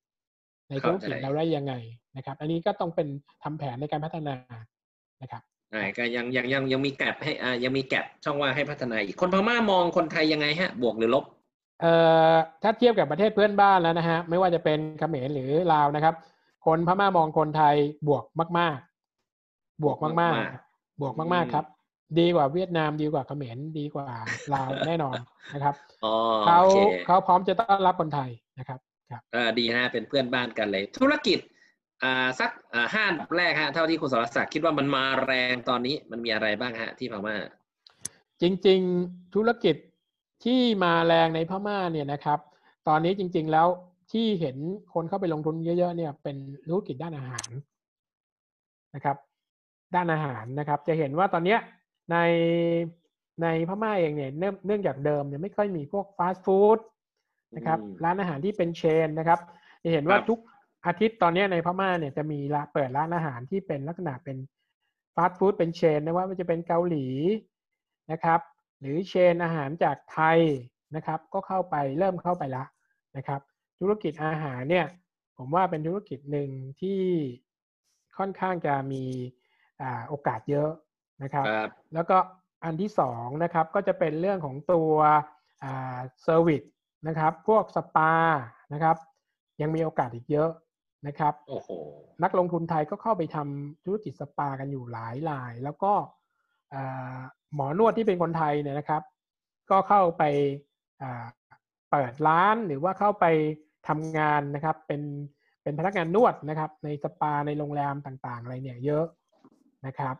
ข้า ใจเราได้ยังไงนะครับ อันนี้ก็ต้องเป็นทำแผนในการพัฒนานะครับอ่าก็ยังยังยังยังมีแกลบให้อ่ายังมีแกลบช่องว่างให้พัฒนาอีกคนพม่ามองคนไทยยังไงฮะ บวกหรือลบเอ่อถ้าเทียบกับประเทศเพื่อนบ้านแล้วนะฮะไม่ว่าจะเป็นเขมรหรือลาวนะครับ คนพม่ามองคนไทยบวกมาก ๆ บวกมากมากๆบวกมากๆครับ ดีกว่าเวียดนามดีกว่าเขมรดีกว่าลาวแน่นอนนะครับอ๋อเขาโอเคเขาพร้อมจะต้อนรับคนไทยนะครับครับเออ ดีฮะเป็นเพื่อนบ้านกันเลย ธุรกิจอ่าสักอ่าห้าอันดับแรกฮะเท่าที่คุณสรศักดิ์คิดว่ามันมาแรงตอนนี้มันมีอะไรบ้างฮะที่พม่า จริง ๆ ธุรกิจที่มาแรงในพม่าเนี่ยนะครับ ตอนนี้จริง ๆแล้วที่เห็นคนเข้าไปลงทุนเยอะๆเนี่ยเป็นธุรกิจด้านอาหารนะครับ ด้านอาหารนะครับ จะเห็นว่าตอนเนี้ยในในพม่าเองเนี่ยเนื่องเนื่องจากเดิมเนี่ยไม่ค่อยมีพวกฟาสต์ฟู้ด นะครับอืมร้านอาหารที่เป็นเชนนะครับจะเห็นว่าครับทุกอาทิตย์ตอนเนี้ยในพม่าเนี่ยจะมีร้านเปิดร้านอาหารที่เป็นลักษณะเป็นฟาสต์ฟู้ดเป็นเชนนะว่ามันจะเป็นเกาหลีนะครับ หรือเชนอาหารจากไทยนะครับ ก็เข้าไปเริ่มเข้าไปละนะครับ ธุรกิจอาหารเนี่ย ผมว่าเป็นธุรกิจหนึ่งที่ค่อนข้างจะมีอ่าโอกาสเยอะนะครับครับ แล้วก็อันที่สองนะครับก็จะเป็นเรื่องของตัว service นะครับ พวกสปานะครับ ยังมีโอกาสอีกเยอะนะครับโอ้โหนักลงทุนไทยก็เข้าไปทำธุรกิจสปากันอยู่หลายราย แล้วก็อ่าหมอนวดที่เป็นคนไทยเนี่ยนะครับ ก็เข้าไปอ่าเปิดร้านหรือว่าเข้าไปทำงานนะครับ เป็นเป็นพนักงานนวดนะครับ ในสปาในโรงแรมต่างๆ อะไรเนี่ยเยอะนะครับ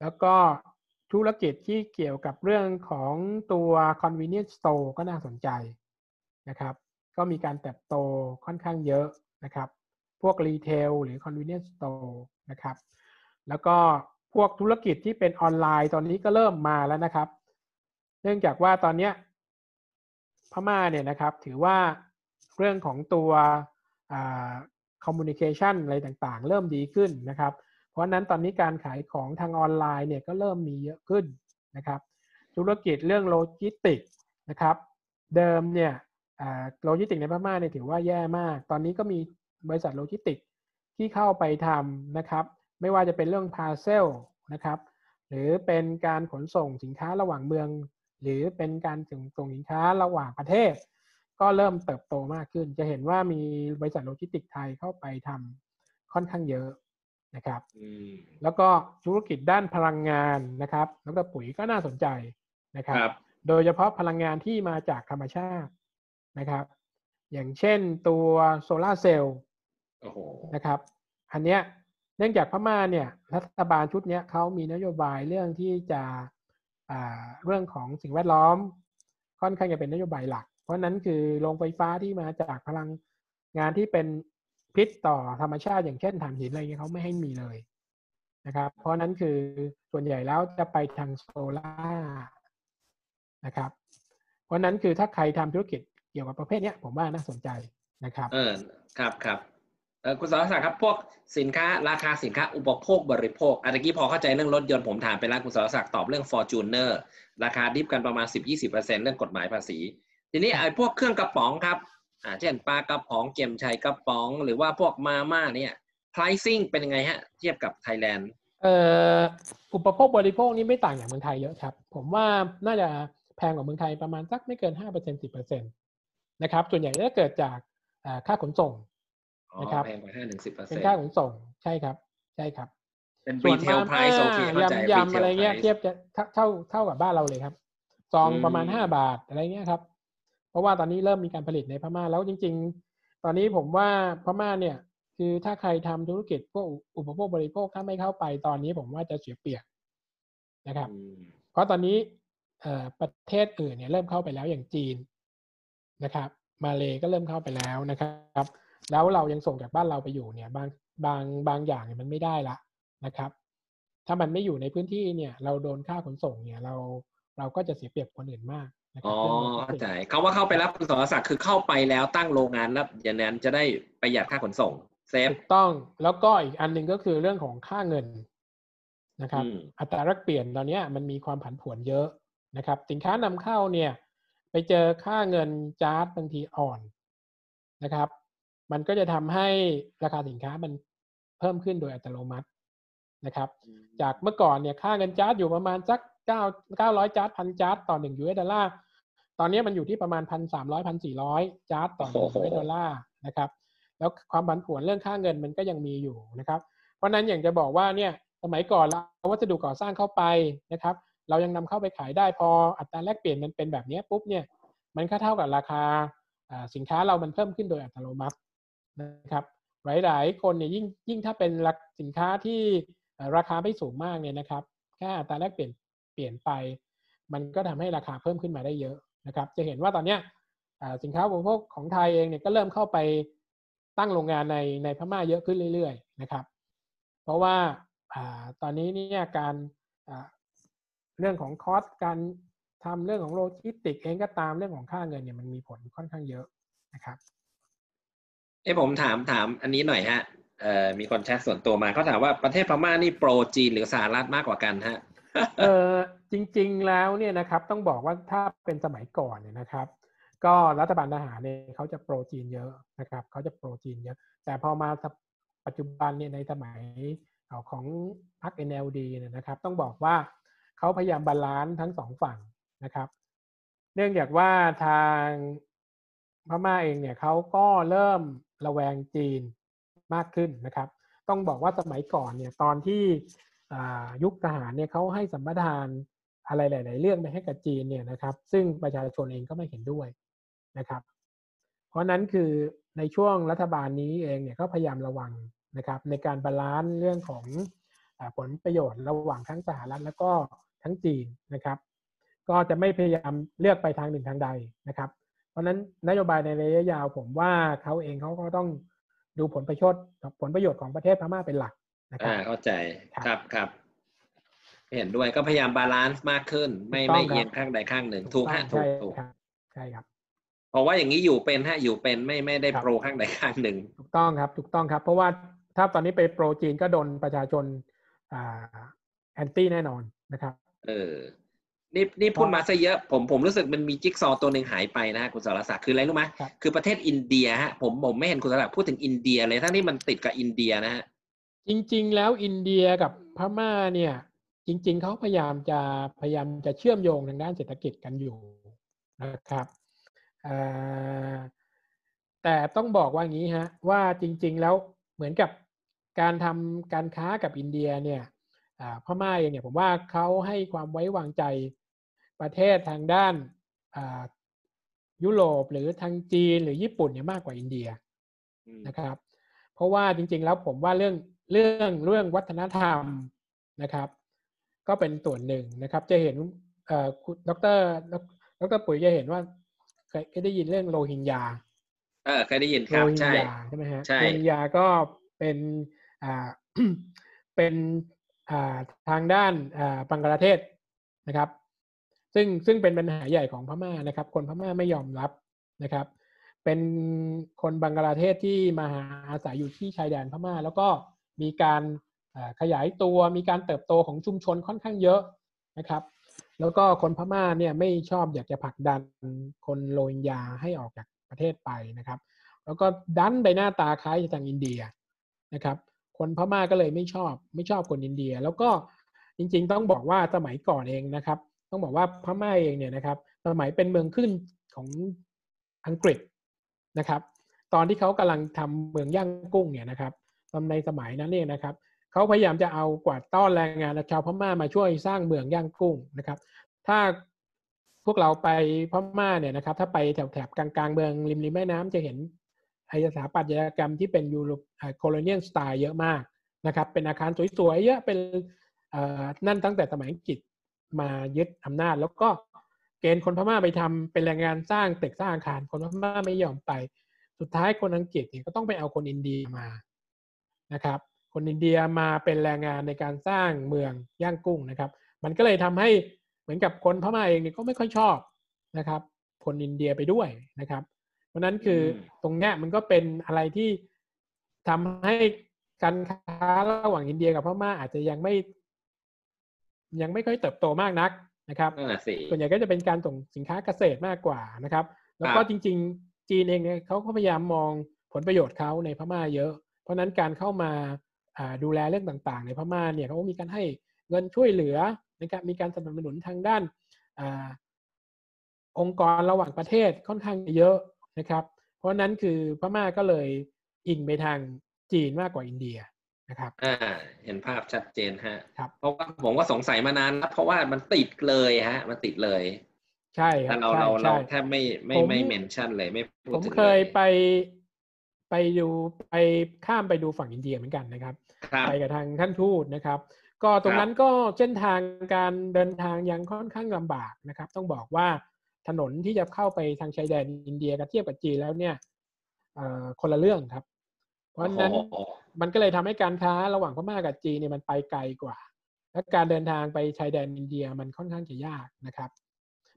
แล้วก็ ธุรกิจที่เกี่ยวกับเรื่องของตัว convenience store ก็น่าสนใจนะครับ ก็มีการเติบโตค่อนข้างเยอะนะครับ พวกรีเทลหรือ convenience store นะครับ แล้วก็พวกธุรกิจที่เป็นออนไลน์ตอนนี้ก็เริ่มมาแล้วนะครับ เนื่องจากว่าตอนนี้พม่าเนี่ยนะครับถือว่าเรื่องของตัวcommunication อะไรต่างๆ เริ่มดีขึ้นนะครับ เพราะนั้นตอนนี้การขายของทางออนไลน์เนี่ยก็เริ่มมีเยอะขึ้นนะครับธุรกิจเรื่องโลจิสติกนะครับ เดิมเนี่ยโลจิสติกในพม่าเนี่ยถือว่าแย่มาก ตอนนี้ก็มีบริษัทโลจิสติกที่เข้าไปทำนะครับ ไม่ว่าจะเป็นเรื่อง parcel นะครับ หรือเป็นการขนส่งสินค้าระหว่างเมือง หรือเป็นการส่งส่งสินค้าระหว่างประเทศ ก็เริ่มเติบโตมากขึ้น จะเห็นว่ามีบริษัทโลจิสติกไทยเข้าไปทำค่อนข้างเยอะ นะครับอืมแล้วก็ธุรกิจด้านพลังงานนะครับแล้วก็ปุ๋ยก็น่าสนใจนะครับครับ โดยเฉพาะพลังงานที่มาจากธรรมชาตินะครับ อย่างเช่นตัวโซลาร์เซลล์โอ้โหนะครับ อันเนี้ยเนื่องจากพม่าเนี่ยรัฐบาลชุดเนี้ยเขามีนโยบายเรื่องที่จะอ่าเรื่องของสิ่งแวดล้อม ค่อนข้างจะเป็นนโยบายหลัก เพราะฉะนั้นคือโรงไฟฟ้าที่มาจากพลังงานที่เป็น พิษต่อธรรมชาติอย่างเช่นถ่านหินอะไรเงี้ยเขาไม่ให้มีเลยนะครับ เพราะฉะนั้นคือส่วนใหญ่แล้วจะไปทางโซล่าร์นะครับ เพราะฉะนั้นคือถ้าใครทำธุรกิจเกี่ยวกับประเภทเนี้ยผมว่าน่าสนใจนะครับ เออครับครับเออคุณสรศักดิ์ครับพวกสินค้าราคาสินค้าอุปโภคบริโภคเมื่อกี้พอเข้าใจเรื่องรถยนต์ผมถามไปแล้วคุณสรศักดิ์ตอบเรื่อง Fortuner ราคาดิฟกันประมาณ 10-20%เรื่องกฎหมายภาษี ทีนี้ไอ้พวกเครื่องกระป๋องครับ อ่าเช่นปลากระป๋องเกมชัยกระป๋อง หรือว่าพวกมาม่าเนี่ย pricing เป็นยังไงฮะ เทียบกับไทยแลนด์เอ่ออุปโภคบริโภคนี่ไม่ต่างจากเมืองไทยเยอะครับ ผมว่าน่าจะแพงกว่าเมืองไทยประมาณสักไม่เกินห้าเปอร์เซ็นสิบเปอร์เซ็นตนะครับ ส่วนใหญ่จะเกิดจากอ่าค่าขนส่งอ๋อนะครับแพงกว่าห้าถึงสิบเปอร์เป็เซ็นนต์ค่าขนส่งใช่ครับ ใช่ครับ เป็นส่วน retail มา price โอเคเข้าใจยำยำ retail อะไรเงี้ย price เทียบจะเท่าเท่าเท่ากับบ้านเราเลยครับซองอืมประมาณห้าบาทอะไรเงี้ยครับ เพราะว่าตอนนี้เริ่มมีการผลิตในพม่าแล้วจริง ๆ ตอนนี้ผมว่าพม่าเนี่ยคือถ้าใครทำธุรกิจพวกอุปโภคบริโภคถ้าไม่เข้าไปตอนนี้ผมว่าจะเสียเปรียบนะครับอืมเพราะตอนนี้เอ่อประเทศอื่นเนี่ยเริ่มเข้าไปแล้วอย่างจีนนะครับ มาเลก็เริ่มเข้าไปแล้วนะครับ แล้วเรายังส่งจากบ้านเราไปอยู่เนี่ยบางบางบางอย่างเนี่ยมันไม่ได้ละนะครับ ถ้ามันไม่อยู่ในพื้นที่เนี่ย เราโดนค่าขนส่งเนี่ยเรา เราก็จะเสียเปรียบคนอื่นมากนะคอ๋รัอเรื่องโลจิสเข้าติกใจเขาว่าเข้าไปรับคุณสรศักดิ์คือเข้าไปแล้วตั้งโรงงานแล้วอย่างนั้นจะได้ประหยัดค่าขนส่งเซฟถูกต้องแล้วก็อีกอันหนึ่งก็คือเรื่องของค่าเงินนะครับอืมอัตราแลกเปลี่ยนตอนเนี้ยมันมีความผันผวนเยอะนะครับ สินค้านำเข้าเนี่ย ไปเจอค่าเงินจ๊าดบางทีอ่อนนะครับ มันก็จะทำให้ราคาสินค้ามันเพิ่มขึ้นโดยอัตโนมัตินะครับ จากเมื่อก่อนเนี่ยค่าเงินจ๊าดอยู่ประมาณสัก เก้าเก้าร้อยจ๊าดพันจ๊าดต่อหนึ่ง US dollar ตอนนี้มันอยู่ที่ประมาณพันสามร้อยพันสี่ร้อยจ๊าดต่อหนึ่ง US dollar นะครับ แล้วความผันผวนเรื่องค่าเงินมันก็ยังมีอยู่นะครับ เพราะนั้นอย่างจะบอกว่าเนี่ยสมัยก่อนเราเอาวัสดุก่อสร้างเข้าไปนะครับ เรายังนำเข้าไปขายได้พออัตราแลกเปลี่ยนมันเป็นแบบนี้ปุ๊บเนี่ยมันก็เท่ากับราคาสินค้าเรามันเพิ่มขึ้นโดยอัตโนมัตินะครับหลาย ๆ คนเนี่ยยิ่งยิ่งถ้าเป็นสินค้าที่ราคาไม่สูงมากเนี่ยนะครับ แค่อัตราแลกเปลี่ยน เปลี่ยนไป มันก็ทำให้ราคาเพิ่มขึ้นมาได้เยอะนะครับ จะเห็นว่าตอนนี้สินค้าบริโภคของไทยเองเนี่ยก็เริ่มเข้าไปตั้งโรงงานในในพม่าเยอะขึ้นเรื่อย ๆ นะครับ เพราะว่าตอนนี้เนี่ยการเรื่องของ cost การทำเรื่องของโลจิสติกเองก็ตามเรื่องของค่าเงินเนี่ยมันมีผลค่อนข้างเยอะนะครับเอ้ผมถามถามอันนี้หน่อยฮะมีคนแชทส่วนตัวมาเขาถามว่าประเทศพม่านี่ pro จีนหรือสหรัฐมากกว่ากันฮะ เออจริง ๆแล้วเนี่ยนะครับต้องบอกว่าถ้าเป็นสมัยก่อนเนี่ยนะครับ ก็รัฐบาลทหารเนี่ยเขาจะ pro จีนเยอะนะครับเขาจะโปรจีนเยอะ แต่พอมาปัจจุบันเนี่ยในสมัยของพรรค NLD เนี่ยนะครับ ต้องบอกว่าเขาพยายามบาลานซ์ทั้งสองฝั่งนะครับ เนื่องจากว่าทางพม่าเองเนี่ยเขาก็เริ่มระแวงจีนมากขึ้นนะครับ ต้องบอกว่าสมัยก่อนเนี่ยตอนที่ ยุคทหารเนี่ยเขาให้สัมปทานอะไรหลาย ๆ เรื่องไปให้กับจีนเนี่ยนะครับ ซึ่งประชาชนเองก็ไม่เห็นด้วยนะครับ เพราะนั้นคือในช่วงรัฐบาลนี้เองเนี่ยก็พยายามระวังนะครับในการ balance เรื่องของผลประโยชน์ระหว่างทั้งสหรัฐแล้วก็ทั้งจีนนะครับ ก็จะไม่พยายามเลือกไปทางหนึ่งทางใดนะครับ เพราะนั้นนโยบายในระยะยาวผมว่าเขาเองเขาก็ต้องดูผลประโยชน์ผลประโยชน์ของประเทศพม่าเป็นหลัก นะครับอ่าเข้าใจครับครับ เห็นด้วยก็พยายาม balance มากขึ้น ไม่ไม่เอียงข้างใดข้างหนึ่งถูกฮะถูกถูกใช่ครับเพราะว่าอย่างนี้อยู่เป็นฮะอยู่เป็นไม่ไม่ได้ pro ข้างใดข้างหนึ่งถูกต้องครับถูกต้องครับ เพราะว่าถ้าตอนนี้ไป pro จีนก็โดนประชาชนอ่า anti แน่นอนนะครับ เออนี่นี่พูดมาซะเยอะผมผมรู้สึกมันมีจิ๊กซอตัวหนึ่งหายไปนะฮะคุณสรศักดิ์คืออะไรรู้ไหมคือประเทศอินเดียฮะผมผมไม่เห็นคุณสรศักดิ์พูดถึงอินเดียเลยทั้งที่มันติดกับอินเดียนะฮะ จริง ๆ แล้วอินเดียกับพม่าเนี่ย จริง ๆเขาพยายามจะพยายามจะเชื่อมโยงทางด้านเศรษฐกิจกันอยู่นะครับแต่ต้องบอกว่างี้ฮะว่าจริง ๆ แล้วเหมือนกับการทำการค้ากับอินเดียเนี่ยพม่าเองเนี่ยผมว่าเขาให้ความไว้วางใจประเทศทางด้านยุโรปหรือทางจีนหรือญี่ปุ่นเนี่ยมากกว่าอินเดียนะครับ เพราะว่าจริง ๆ แล้วผมว่าเรื่อง เรื่องเรื่องวัฒนธรรมนะครับ ก็เป็นส่วนหนึ่งนะครับ จะเห็นดรดรปุ๋ยจะเห็นว่าเคยได้ยินเรื่องโรฮิงญาเออเคยได้ยินครับใช่ใช่ไหมฮะใช่โรฮิงญาก็เป็นอ่าเป็นอ่าทางด้านอ่าบังกลาเทศนะครับ ซึ่งซึ่งเป็นปัญหาใหญ่ของพม่านะครับ คนพม่าไม่ยอมรับนะครับ เป็นคนบังกลาเทศที่มาอาศัยอยู่ที่ชายแดนพม่า แล้วก็ มีการขยายตัวมีการเติบโตของชุมชนค่อนข้างเยอะนะครับ แล้วก็คนพม่าเนี่ยไม่ชอบอยากจะผลักดันคนโรฮิงญาให้ออกจากประเทศไปนะครับ แล้วก็ดันไปหน้าตาคล้ายทางอินเดียนะครับ คนพม่าก็เลยไม่ชอบไม่ชอบคนอินเดีย แล้วก็จริงๆ ต้องบอกว่าสมัยก่อนเองนะครับ ต้องบอกว่าพม่าเองเนี่ยนะครับสมัยเป็นเมืองขึ้นของอังกฤษนะครับ ตอนที่เขากำลังทำเมืองย่างกุ้งเนี่ยนะครับ ในสมัยนั้นเนี่ยนะครับเขาพยายามจะเอากวาดต้อนแรงงานชาวพม่ามาช่วยสร้างเมืองย่างกุ้งนะครับ ถ้าพวกเราไปพม่าเนี่ยนะครับ ถ้าไปแถบแถบกลางๆเมืองริมริมแม่น้ำจะเห็นอสถาปัตยกรรมที่เป็นยูโรโคลเนียลสไตล์เยอะมากนะครับ เป็นอาคารสวยๆเยอะเป็นนั่นตั้งแต่สมัยอังกฤษมายึดอำนาจ แล้วก็เกณฑ์คนพม่าไปทำเป็นแรงงานสร้างตึกสร้างอาคารคนพม่าไม่ยอมไป สุดท้ายคนอังกฤษเนี่ยก็ต้องไปเอาคนอินเดียมา นะครับ คนอินเดียมาเป็นแรงงานในการสร้างเมืองย่างกุ้งนะครับ มันก็เลยทำให้เหมือนกับคนพม่าเองเนี่ยก็ไม่ค่อยชอบนะครับ คนอินเดียไปด้วยนะครับ เพราะนั้นคือตรงเนี้ยมันก็เป็นอะไรที่ทำให้การค้าระหว่างอินเดียกับพม่าอาจจะยังไม่ ยังไม่ค่อยเติบโตมากนักนะครับส่วนใหญ่ก็จะเป็นการส่งสินค้าเกษตรมากกว่านะครับ แล้วก็จริง ๆ จีนเองเนี่ยเขาก็พยายามมองผลประโยชน์เขาในพม่าเยอะเพ ราะนั้นการเข้ามาดูแลเรื่องต่างๆ ในพม่าเนี่ยเขาก็มีการให้เงินช่วยเหลือนะครับมีการสนับสนุนทางด้านอองค์กรระหว่างประเทศค่อนข้างเยอะนะครับ เพราะนั้นคือพม่าก็เลยอิงไปทางจีนมากกว่าอินเดียนะครับอ่าเห็นภาพชัดเจนฮะครับเพราะว่าผมก็สงสัยมานานแล้วเพราะว่ามันติดเลยฮะ มันติดเลย ใช่ครัแต่บเราใช่เราเราใช่แทบไม่ไม่ผมไม่เมนชั่นเลยไม่พูดผมถึงเคยลไป ไปดูไปข้ามไปดูฝั่งอินเดียเหมือนกันนะครับครับ ไปกับทางท่านทูตนะครับ ก็ตรงนั้นก็เส้นทางการเดินทางยังค่อนข้างลำบากนะครับ ต้องบอกว่าถนนที่จะเข้าไปทางชายแดนอินเดียกับเทียบกับจีนแล้วเนี่ยเอ่อคนละเรื่องครับ เพราะฉะนั้นโอ้โหมันก็เลยทำให้การค้าระหว่างพม่ากับจีนเนี่ยมันไปไกลกว่า และการเดินทางไปชายแดนอินเดียมันค่อนข้างจะยากนะครับ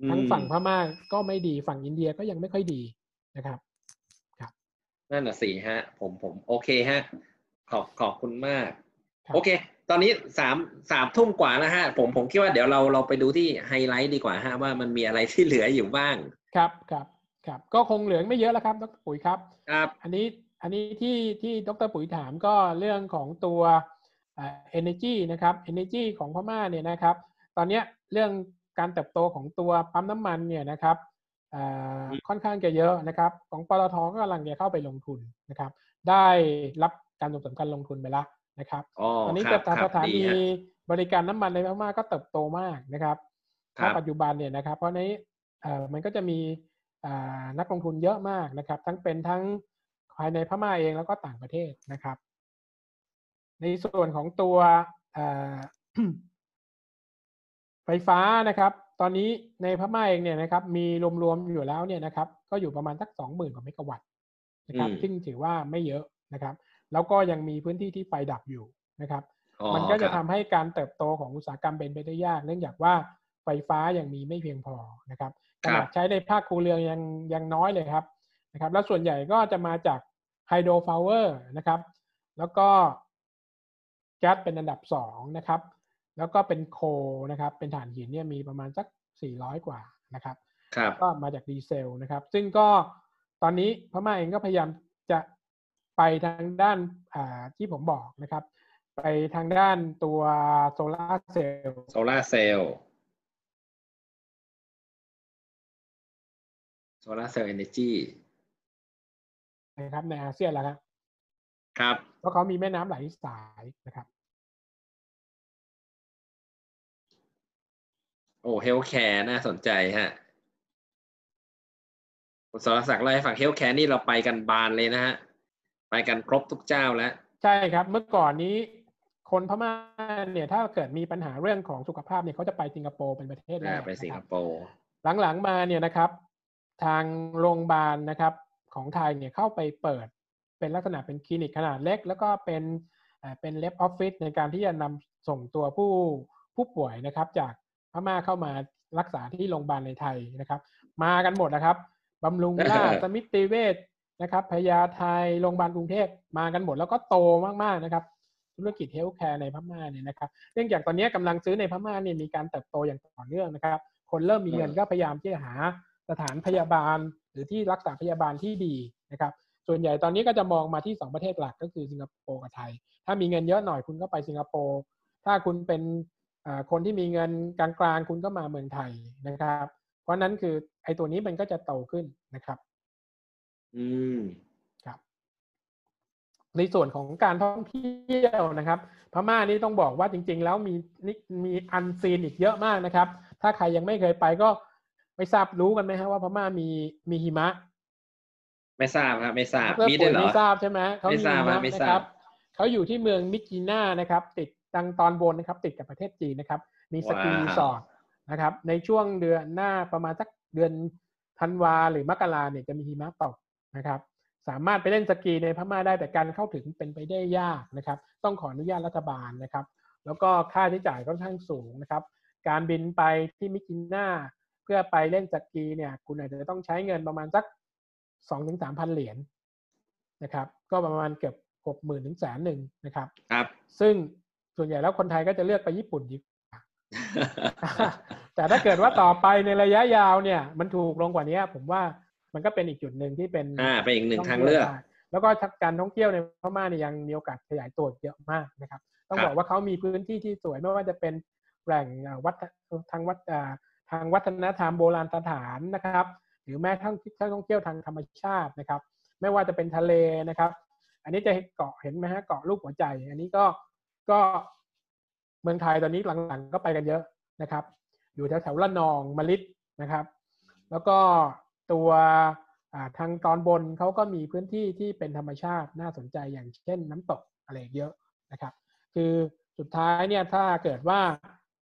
ทั้งฝั่งพม่าก็ไม่ดีฝั่งอินเดียก็ยังไม่ค่อยดีนะครับ นั่นน่ะสิฮะ ผมผมโอเคฮะ ขอบขอบคุณมากครับโอเค ตอนนี้สามสามทุ่มกว่าแล้วฮะ ผมผมคิดว่าเดี๋ยวเราเราไปดูที่ไฮไลท์ดีกว่าฮะว่ามันมีอะไรที่เหลืออยู่บ้าง ครับครับครับ ก็คงเหลืองไม่เยอะแล้วครับดรปุ๋ยครับ ครับ อันนี้อันนี้ที่ที่ดรปุ๋ยถามก็เรื่องของตัวเอ่อ energy นะครับ energy ของพม่าเนี่ยนะครับ ตอนเนี้ยเรื่องการเติบโตของตัวปั๊มน้ำมันเนี่ยนะครับเอ่อ ค่อนข้างจะเยอะนะครับ ของปตทก็กำลังจะเข้าไปลงทุนนะครับ ได้รับการส่งเสริมการลงทุนไปแล้วนะครับอ๋อตอนนี้ครัจะบคสรับถาดีนีฮะบริการน้ำมันในพม่าก็เติบโตมากนะครับคณรับปัจจุบันเนี่ยนะครับ เพราะในเอ่อมันก็จะมีอ่านักลงทุนเยอะมากนะครับ ทั้งเป็นทั้งภายในพม่าเองแล้วก็ต่างประเทศนะครับ ในส่วนของตัวเอ่อไฟฟ้านะครับ ตอนนี้ในพม่าเองเนี่ยนะครับมีรวมๆอยู่แล้วเนี่ยนะครับ ก็อยู่ประมาณสักสองหมื่นกว่าเมกะวัตต์นะครับอืมซึ่งถือว่าไม่เยอะนะครับ แล้วก็ยังมีพื้นที่ที่ไฟดับอยู่นะครับอ๋อมันก็จะคทำรับให้การเติบโตของอุตสาหกรรมเป็นไปได้ยาก เนื่องจากว่าไฟฟ้ายังมีไม่เพียงพอนะครับขนาดใช้ในภาคครัวเรือนยังยังน้อยเลยครับนะครับ แล้วส่วนใหญ่ก็จะมาจาก hydropower นะครับ แล้วก็แก๊สเป็นอันดับสองนะครับ แล้วก็เป็น coal นะครับ เป็นถ่านหินเนี่ยมีประมาณสัก 400 กว่านะครับครับก็มาจากดีเซลนะครับ ซึ่งก็ตอนนี้พม่าเองก็พยายามจะไปทางด้านอ่าที่ผมบอกนะครับ ไปทางด้านตัวโซลาร์เซลล์โซลาร์เซลล์โซลาร์เซลล์เอเนจีนะครับในอาเซียนแล้วครับครับเพราะเขามีแม่น้ำหลายสายนะครับ โอ้ healthcare น่าสนใจฮะคุณสรศักดิ์เล่าให้ฟัง healthcare นี่เราไปกันบานเลยนะฮะ ไปกันครบทุกเจ้าแล้ว ใช่ครับ เมื่อก่อนนี้คนพม่าเนี่ยถ้าเกิดมีปัญหาเรื่องของสุขภาพเนี่ยเขาจะไปสิงคโปร์เป็นประเทศแรอ่ากไปสิงนะคครับโปร์หลังๆมาเนี่ยนะครับ ทางโรงพยาบาลนะครับของไทยเนี่ยเข้าไปเปิดเป็นลักษณะเป็นคลินิกขนาดเล็ก แล้วก็เป็นเอ่อเป็น rep office ในการที่จะนำส่งตัวผู้ผู้ป่วยนะครับ จาก พม่าเข้ามารักษาที่โรงพยาบาลในไทยนะครับ มากันหมดนะครับบำรุงราษฎร์สมิติเวชนะครับพญาไทโรงพยาบาลกรุงเทพมากันหมดแล้วก็โตมากๆนะครับ ธุรกิจ healthcare ในพม่าเนี่ยนะครับเนื่องจากตอนนี้กำลังซื้อในพม่าเนี่ยมีการเติบโตอย่างต่อเนื่องนะครับ คนเริ่มมีเงินก็พยายามที่จะหาสถานพยาบาลหรือที่รักษาพยาบาลที่ดีนะครับ ส่วนใหญ่ตอนนี้ก็จะมองมาที่สองประเทศหลักก็คือสิงคโปร์กับไทย ถ้ามีเงินเยอะหน่อยคุณก็ไปสิงคโปร์ถ้าคุณเป็นอ่า คนที่มีเงินกลางๆคุณก็มาเมืองไทยนะครับ เพราะนั้นคือไอ้ตัวนี้มันก็จะโตขึ้นนะครับ อืมครับ ในส่วนของการท่องเที่ยวนะครับ พม่านี่ต้องบอกว่าจริง ๆ แล้วมีนี่มีอันซีนอีกเยอะมากนะครับ ถ้าใครยังไม่เคยไปก็ไม่ทราบรู้กันไหมฮะว่าพม่ามีมีหิมะ ไม่ทราบครับไม่ทราบดรมีด้วยเหรอไม่ทราบใช่ไหมเขาไม่มีทราบหิมะฮะไม่นะทราบครับเขาอยู่ที่เมืองมิกิน่านะครับ ติด ทางตอนบนนะครับติดกับประเทศจีนนะครับ มี ski resort นะครับในช่วงเดือนหน้าประมาณสักเดือนธันวาหรือมกราเนี่ยจะมีหิมะตกนะครับ สามารถไปเล่นสกีในพม่าได้แต่การเข้าถึงเป็นไปได้ยากนะครับ ต้องขออนุญาตรัฐบาลนะครับ แล้วก็ค่าใช้จ่ายค่อนข้างสูงนะครับ การบินไปที่มิกิน่าเพื่อไปเล่นสกีเนี่ย คุณอาจจะต้องใช้เงินประมาณสักสองถึงสามพันเหรียญนะครับ ก็ประมาณเกือบหกหมื่นถึงแสนหนึ่งนะครับครับ ซึ่ง ส่วนใหญ่แล้วคนไทยก็จะเลือกไปญี่ปุ่นดีกว่าแต่ถ้าเกิดว่าต่อไปในระยะยาวเนี่ย มันถูกลงกว่านี้ผมว่ามันก็เป็นอีกจุดหนึ่งที่เป็นอ่าเป็นอีกหนึ่งทางเลือกได้แล้วก็การท่องเที่ยวในพม่าเนี่ยยังมีโอกาสขยายตัวเยอะมากนะครับ ต้องบอกว่าเขามีพื้นที่ที่สวยไม่ว่าจะเป็นแหล่งวัดทางวัดทางวัฒนธรรมโบราณสถานนะครับ หรือแม้ทั้งท่องเที่ยวทางธรรมชาตินะครับ ไม่ว่าจะเป็นทะเลนะครับ อันนี้จะเกาะเห็นไหมฮะเกาะลูกหัวใจ อันนี้ก็ ก็เมืองไทยตอนนี้หลังๆก็ไปกันเยอะนะครับ อยู่แถวแถวละนองมะลิดนะครับ แล้วก็ตัวทางตอนบนเขาก็มีพื้นที่ที่เป็นธรรมชาติน่าสนใจอย่างเช่นน้ำตกอะไรเยอะนะครับ คือสุดท้ายเนี่ยถ้าเกิดว่า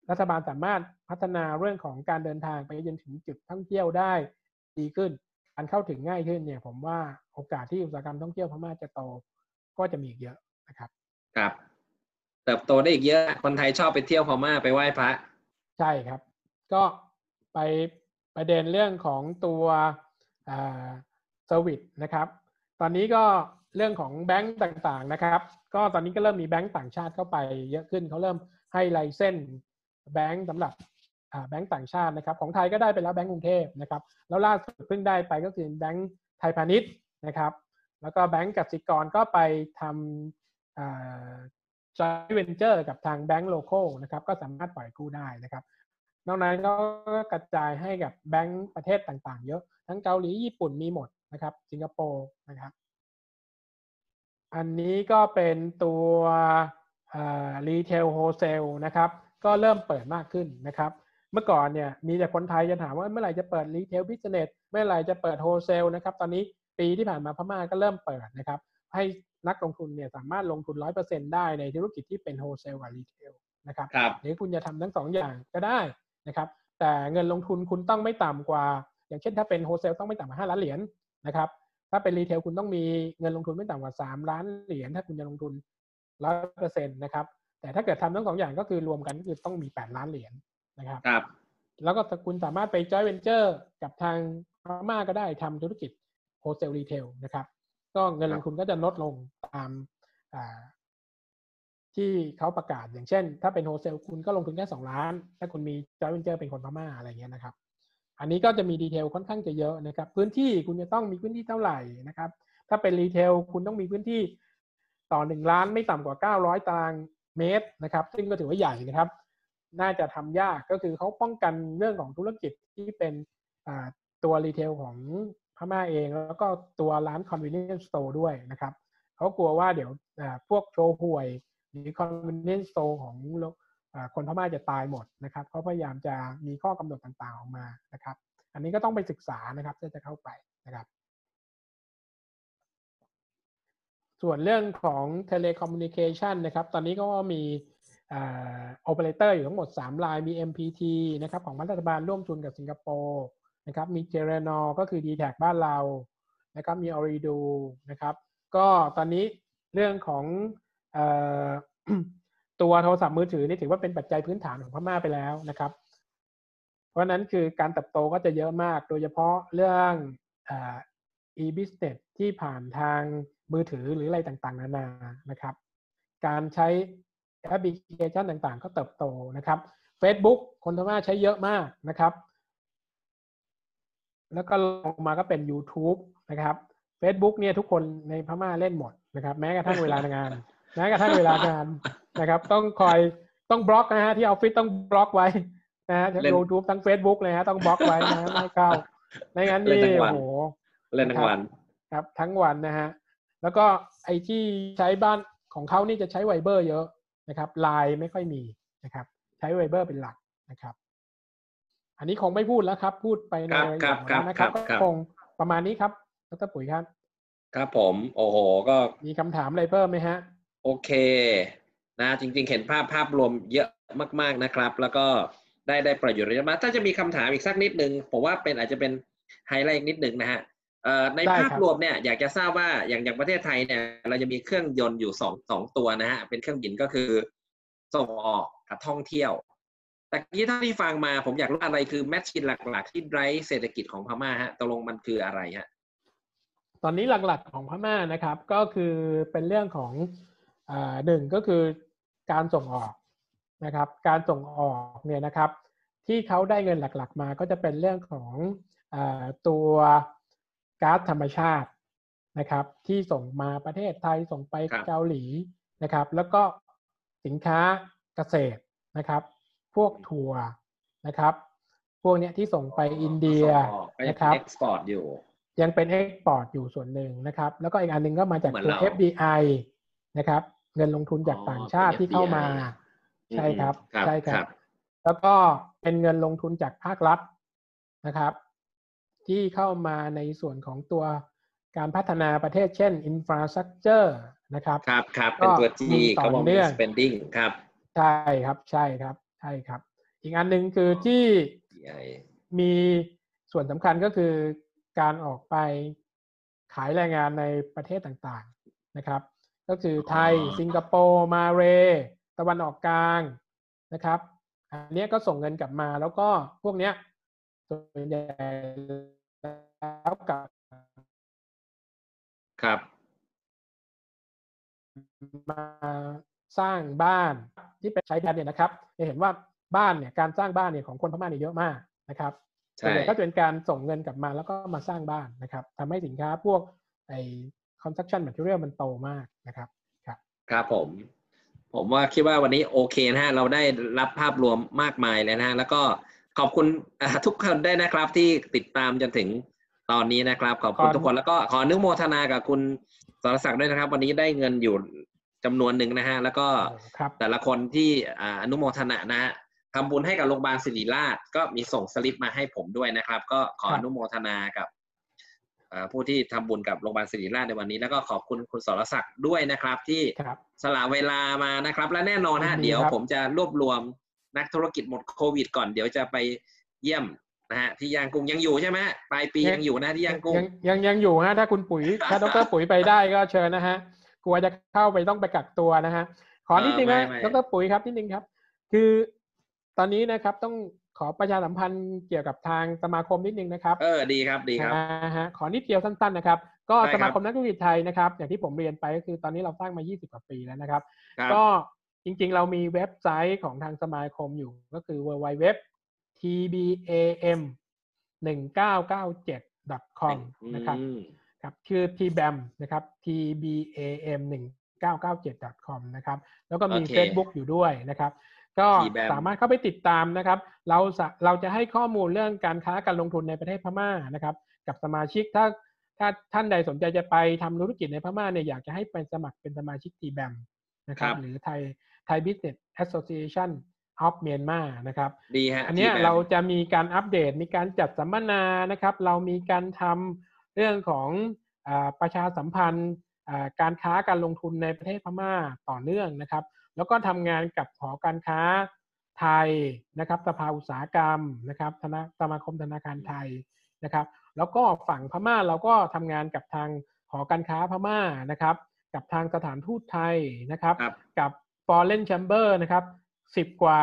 รัฐบาลสามารถพัฒนาเรื่องของการเดินทางไปจนถึงจุดท่องเที่ยวได้ดีขึ้น การเข้าถึงง่ายขึ้นเนี่ยผมว่าโอกาสที่อุตสาหกรรมท่องเที่ยวพม่าจะโตก็จะมีอีกเยอะนะครับ ครับ เติบโตได้อีกเยอะ คนไทยชอบไปเที่ยวพม่าไปไหว้พระ ใช่ครับ ก็ไปประเด็นเรื่องของตัวเซอร์วิสนะครับ ตอนนี้ก็เรื่องของแบงก์ต่างๆนะครับ ก็ตอนนี้ก็เริ่มมีแบงก์ต่างชาติเข้าไปเยอะขึ้นเขาเริ่มให้ license แบงก์สำหรับแบงก์ต่างชาตินะครับ ของไทยก็ได้ไปแล้วแบงก์กรุงเทพนะครับ แล้วล่าสุดเพิ่งได้ไปก็คือแบงก์ไทยพาณิชย์นะครับ แล้วก็แบงก์กสิกรก็ไปทำ จอยเวนเจอร์กับทางแบงก์ local นะครับก็สามารถปล่อยกู้ได้นะครับ นอกนั้นก็กระจายให้กับแบงก์ประเทศต่างๆ เยอะ ทั้งเกาหลีญี่ปุ่นมีหมดนะครับ สิงคโปร์นะครับ อันนี้ก็เป็นตัว retail wholesale นะครับ ก็เริ่มเปิดมากขึ้นนะครับ เมื่อก่อนเนี่ยมีแต่คนไทยจะถามว่าเมื่อไหร่จะเปิด retail business เมื่อไหร่จะเปิด wholesale นะครับ ตอนนี้ปีที่ผ่านมาพม่าก็เริ่มเปิดนะครับ ให้ นักลงทุนเนี่ยสามารถลงทุนร้อยเปอร์เซ็นต์ได้ในธุรกิจที่เป็น wholesale กับ retail นะครับหรือคุณจะทำทั้งสองอย่างก็ได้นะครับ แต่เงินลงทุนคุณต้องไม่ต่ำกว่า อย่างเช่นถ้าเป็น wholesale ต้องไม่ต่ำกว่าห้าล้านเหรียญนะครับ ถ้าเป็น retail คุณต้องมีเงินลงทุนไม่ต่ำกว่าสามล้านเหรียญถ้าคุณจะลงทุนร้อยเปอร์เซ็นต์นะครับ แต่ถ้าเกิดทำทั้งสองอย่างก็คือรวมกันก็คือต้องมีแปดล้านเหรียญนะครับครับแล้วก็คุณสามารถไปจอยเวนเจอร์กับทางพม่าก็ได้ทำธุรกิจ wholesale retail นะครับ ก็เงินลงทุนก็จะลดลงตามที่เขาประกาศอย่างเช่น ถ้าเป็น wholesale คุณก็ลงทุนแค่สองล้าน ถ้าคุณมีจอยเวนเจอร์เป็นคนพม่าอะไรเงี้ยนะครับ อันนี้ก็จะมี detail ค่อนข้างจะเยอะนะครับ พื้นที่คุณจะต้องมีพื้นที่เท่าไหร่นะครับ ถ้าเป็น retail คุณต้องมีพื้นที่ต่อหนึ่งร้านไม่ต่ำกว่าเก้าร้อยตารางเมตรนะครับ ซึ่งก็ถือว่าใหญ่นะครับ น่าจะทำยากก็คือเขาป้องกันเรื่องของธุรกิจที่เป็นตัว retail ของ พม่าเองแล้วก็ตัวร้าน convenience store ด้วยนะครับเขากลัวว่าเดี๋ยวพวกโชว์หวยหรือ convenience store ของคนพม่าจะตายหมดนะครับเขาพยายามจะมีข้อกำหนดต่างๆออกมานะครับ อันนี้ก็ต้องไปศึกษานะครับถ้าจะเข้าไปนะครับ ส่วนเรื่องของ telecommunication นะครับ ตอนนี้ก็มีโอเปอเรเตอร์อยู่ทั้งหมด 3 รายมี MPT นะครับของรัฐบาลร่วมทุนกับสิงคโปร์ นะครับมีเจเรนอก็คือ d t แทบ้านเรานะครับมีออริดูนะครับก็ตอนนี้เรื่องของอตัวโทรศัพท์มือถือนี่ถือว่าเป็นปัจจัยพื้นฐานของพม่าไปแล้วนะครับ เพราะนั้นคือการเติบโตก็จะเยอะมาก โดยเฉพาะเรื่องอ e-business ที่ผ่านทางมือถือหรืออะไรต่างๆ นานานะครับ การใช้แอปพลิเคชันต่างๆ ก็เติบโตนะครับ Facebook คนพม่าใช้เยอะมากนะครับ แล้วก็ลงมาก็เป็น YouTube นะครับ Facebook เนี่ยทุกคนในพม่าเล่นหมดนะครับ แม้กระทั่งเวลางาน แม้กระทั่งเวลางานนะครับ ต้องคอยต้องบล็อกนะฮะที่ออฟฟิศต้องบล็อกไว้นะฮะยูทูบทั้ง Facebook เลยฮะต้องบล็อกไว้นะไม่เข้าไม่งั้นนี่โอ้โหเล่นทั้งวันครับ ทั้งวันนะฮะแล้วก็ไอที่ใช้บ้านของเขานี่จะใช้ไวเบอร์เยอะนะครับไลน์ไม่ค่อยมีนะครับ ใช้ไวเบอร์เป็นหลักนะครับ อันนี้คงไม่พูดแล้วครับ พูดไปในรายละเอียดนะครับก็คงประมาณนี้ครับดรปุ๋ยครับ ครับผม โอ้โห ก็มีคำถามอะไรเพิ่มไหมฮะ โอเค นะจริง ๆ เห็นภาพภาพรวมเยอะมาก ๆนะครับ แล้วก็ได้ได้ประโยชน์เยอะมากถ้าจะมีคำถามอีกสักนิดนึงผมว่าเป็นอาจจะเป็นไฮไลท์นิดนึงนะฮะในภาพรวมเนี่ยอยากจะทราบว่าอย่างอย่างประเทศไทยเนี่ย เราจะมีเครื่องยนต์อยู่สองสองตัวนะฮะเป็นเครื่องบินก็คือส่งออกกับท่องเที่ยว แต่ที่ท่าที่ฟังมาผมอยากรู้อะไรคือแมชชีนหลัก ๆ ที่ไดรฟ์เศรษฐกิจของพม่าฮะตกลงมันคืออะไรฮะตอนนี้หลักๆของพม่านะครับ ก็คือเป็นเรื่องของหนึ่งก็คือการส่งออกนะครับ การส่งออกเนี่ยนะครับ ที่เขาได้เงินหลักๆมาก็จะเป็นเรื่องของอตัวก๊าซธรรมชาตินะครับ ที่ส่งมาประเทศไทยส่งไปครับเกาหลีนะครับ แล้วก็สินค้าเกษตรนะครับ พวกถั่วนะครับ พวกเนี้ยที่ส่งไปอินเดียก็ยังนะครับเอ็ port อยู่ยังเป็น export อยู่ส่วนหนึ่งนะครับ แล้วก็อีกอันหนึ่งก็มาจากเหมือนตัวเรา FDI นะครับ เงินลงทุนจากอ๋อต่างชาติเป็นที่เข้ามา FDI ใช่ครับอืมใช่ครับ แล้วก็เป็นเงินลงทุนจากภาครัฐนะครับ ที่เข้ามาในส่วนของตัวการพัฒนาประเทศเช่น infrastructure นะครับ ครับครับเป็นตัว G มีต่อ government เนื่อง spending ครับ ใช่ครับ ใช่ครับ ใช่ครับ อีกอันหนึ่งคือที่ FDI มีส่วนสำคัญก็คือการออกไปขายแรงงานในประเทศต่างๆนะครับ ก็คือไทยอ๋อสิงคโปร์มาเลตะวันออกกลางนะครับ อันเนี้ยก็ส่งเงินกลับมาแล้วก็พวกเนี้ยส่วนใหญ่แล้วกลับครับมา สร้างบ้านที่เป็นใช้กันเนี่ยนะครับจะเห็นว่าบ้านเนี่ยการสร้างบ้านเนี่ยของคนพม่าเนี่ยเยอะมากนะครับส่วนใช่ใหญ่ก็จะเป็นการส่งเงินกลับมาแล้วก็มาสร้างบ้านนะครับทำให้สินค้าพวกไอ้ construction material มันโตมากนะครับครับผม ผมว่าคิดว่าวันนี้โอเคนะฮะเราได้รับภาพรวมมากมายเลยนะฮะแล้วก็ขอบคุณอ่าทุกคนได้วยนะครับที่ติดตามจนถึงตอนนี้นะครับ ขอบคุณขอทุกคนแล้วก็ขออนุโมทนากับคุณสรศักดิ์ด้วยนะครับ วันนี้ได้เงินอยู่ จำนวนหนึ่งนะฮะ แล้วก็ครับแต่ละคนที่อ่าอนุโมทนานะฮะทำบุญให้กับโรงพยาบาลศิริราช ก็มีส่งสลิปมาให้ผมด้วยนะครับ ก็ขอครับอนุโมทนากับอ่าผู้ที่ทำบุญกับโรงพยาบาลศิริราชในวันนี้ แล้วก็ขอบคุณคุณสรศักดิ์ด้วยนะครับ ที่ครับสละเวลามานะครับ และแน่นอนฮะยินดีเดี๋ยวครับผมจะรวบรวมนักธุรกิจหมดโควิด ก่อนเดี๋ยวจะไปเยี่ยมนะฮะที่ยางกุ้งยังอยู่ใช่ไหมปลายปียังอยู่นะที่ยางกุ้งยังยังยังอยู่ฮะถ้าคุณปุ๋ยถ้าดรปุ๋ยไปได้ก็เชิญนะฮะ กลัวจะเข้าไปต้องไปกักตัวนะฮะขอนิดนึงนะเออไม่ไม่ดรปุ๋ยครับนิดนึงครับ คือตอนนี้นะครับต้องขอประชาสัมพันธ์เกี่ยวกับทางสมาคมนิดนึงนะครับ เออดีครับดีครับอ่าฮะขอนิดเดียวสั้นๆนะครับ ก็ได้คสรับมาคมนักธุรกิจไทยนะครับ อย่างที่ผมเรียนไปก็คือตอนนี้เราสร้างมา 20 กว่าปีแล้วนะครับครับก็จริงๆ เรามีเว็บไซต์ของทางสมาคมอยู่ก็คือ www tbam 1997 com นะครับอืม ครับชื่อ tbam นะครับ tbam 1997 com นะครับแล้วก็มีโอเค Facebook อยู่ด้วยนะครับ ก็ TBAM สามารถเข้าไปติดตามนะครับ เราสะเราจะให้ข้อมูลเรื่องการค้าการลงทุนในประเทศพม่านะครับ กับสมาชิกถ้าถ้าท่านใดสนใจจะไปทำธุรกิจในพม่าเนี่ยอยากจะให้ไปสมัครเป็นสมาชิก TBAM นะครับครับหรือไทย Thai Business Association of Myanmar นะครับดีฮะอันเนี้ยที่แบบเราจะมีการอัปเดตมีการจัดสัมมนานะครับ เรามีการทำ เรื่องของอาประชาสัมพันธ์อ่าการค้าการลงทุนในประเทศพม่าต่อเนื่องนะครับ แล้วก็ทำงานกับหอการค้าไทยนะครับสภาอุตสาหกรรมนะครับธนาสมาคมธนาคารไทยนะครับ แล้วก็ฝั่งพม่าเราก็ทำงานกับทางหอการค้าพม่านะครับ กับทางสถานทูตไทยนะครับครับกับ Foreign Chamber นะครับสิบกว่า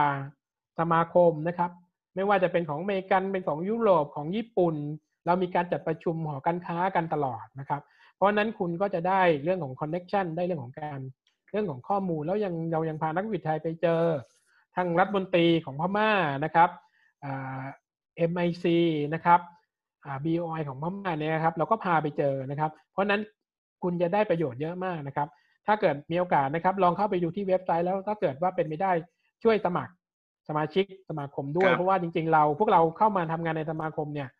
สมาคมนะครับ ไม่ว่าจะเป็นของอเมริกันเป็นของยุโรปของญี่ปุ่น เรามีการจัดประชุมหอการค้ากันตลอดนะครับ เพราะฉะนั้นคุณก็จะได้เรื่องของ connection ได้เรื่องของการเรื่องของข้อมูลแล้วยังเรายังพานักวิทยไทยไปเจอทางรัฐมนตรีของพม่านะครับอ่า MIC นะครับอ่า BOI ของพม่าเนี่ยครับเราก็พาไปเจอนะครับ เพราะฉะนั้นคุณจะได้ประโยชน์เยอะมากนะครับ ถ้าเกิดมีโอกาสนะครับ ลองเข้าไปดูที่เว็บไซต์แล้วถ้าเกิดว่าเป็นไม่ได้ช่วยสมัครสมาชิกสมาคมด้วคยรับเพราะว่าจริง ๆ เราพวกเราเข้ามาทำงานในสมาคมเนี่ยเอ่อ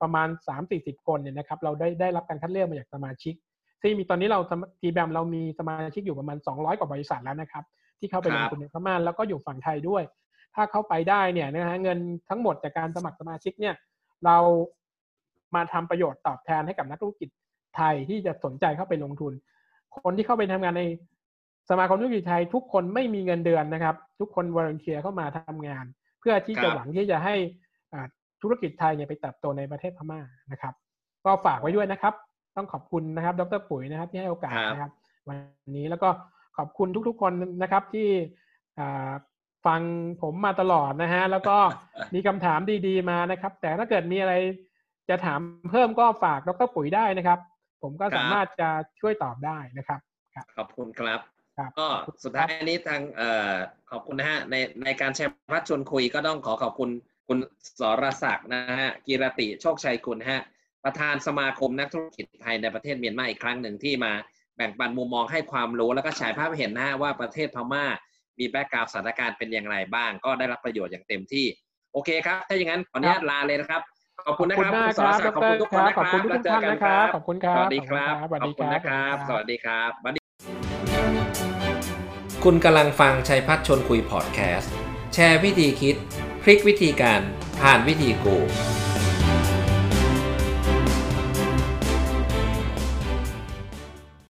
ประมาณ 3-40 คนเนี่ยนะครับเราได้ได้รับการคัดเลือกมาจากสมาชิกซึ่งมีตอนนี้เราทีแบมเรามีสมาชิกอยู่ประมาณ 200 กว่าบริษัทแล้วนะครับ ที่เข้าไปคลรังบทุนในพม่าแล้วก็อยู่ฝั่งไทยด้วย ถ้าเข้าไปได้เนี่ยนะฮะเงินทั้งหมดจากการสมัครสมาชิกเนี่ย เรามาทำประโยชน์ตอบแทนให้กับนักธุรกิจไทยที่จะสนใจเข้าไปลงทุน คนที่เข้าไปทำงานในสมาคมธุรกิจไทย ทุกคนไม่มีเงินเดือนนะครับ ทุกคนวอร์เนเทียเข้ามาทำงาน เพื่อที่ครัจะบหวังที่จะให้อ่า ธุรกิจไทยเนี่ยไปเติบโตในประเทศพม่านะครับ ก็ฝากไว้ด้วยนะครับ ต้องขอบคุณนะครับ ดรปุ๋ยนะครับ ที่ให้โอกาสครับนะครับ วันนี้แล้วก็ขอบคุณทุกๆคนนะครับที่อ่าฟังผมมาตลอดนะฮะแล้วก็มีคำถามดีๆมานะครับ แต่ถ้าเกิดมีอะไรจะถามเพิ่มก็ฝากดรปุ๋ยได้นะครับ ผมก็สามารถจะช่วยตอบได้นะครับขอบคุณครับครับก็สุดท้ายนี้ทางเอ่อขอบคุณนะฮะในในการแชร์พัดชวนคุยก็ต้องขอขอบคุณ คุณสรศักดิ์นะฮะกีรติโชคชัยกุลฮะปประธานสมาคมนักธุรกิจไทยในประเทศเมียนมาอีกครั้งหนึ่งที่มาแบ่งปันมุมมองให้ความรู้แล้วก็ฉายภาพให้เห็นนะฮะว่าประเทศพม่ามีแบ็กกราวด์สถานการณ์เป็นอย่างไรบ้าง ก็ได้รับประโยชน์อย่างเต็มที่ โอเคครับ ถ้าอย่างนั้นขออนุญาตลาเลยนะครับ ขอบคุณนะครับมากณสครรับศัดกดิ์ขอบรคุณทุกคคนรับนะขอบคุณทุแล้วกเจอท่านกันนะคครัรับบขอบคุณครับสวัสดีครับสวัสขอบดีคุณครับนะครับสสวัสวัดีสดีครับคุคุณกำลังฟังชัยพัฒน์ชวนคุยพอดแคสต์แชร์วิธีคิด พลิกวิธีการผ่านวิธีกู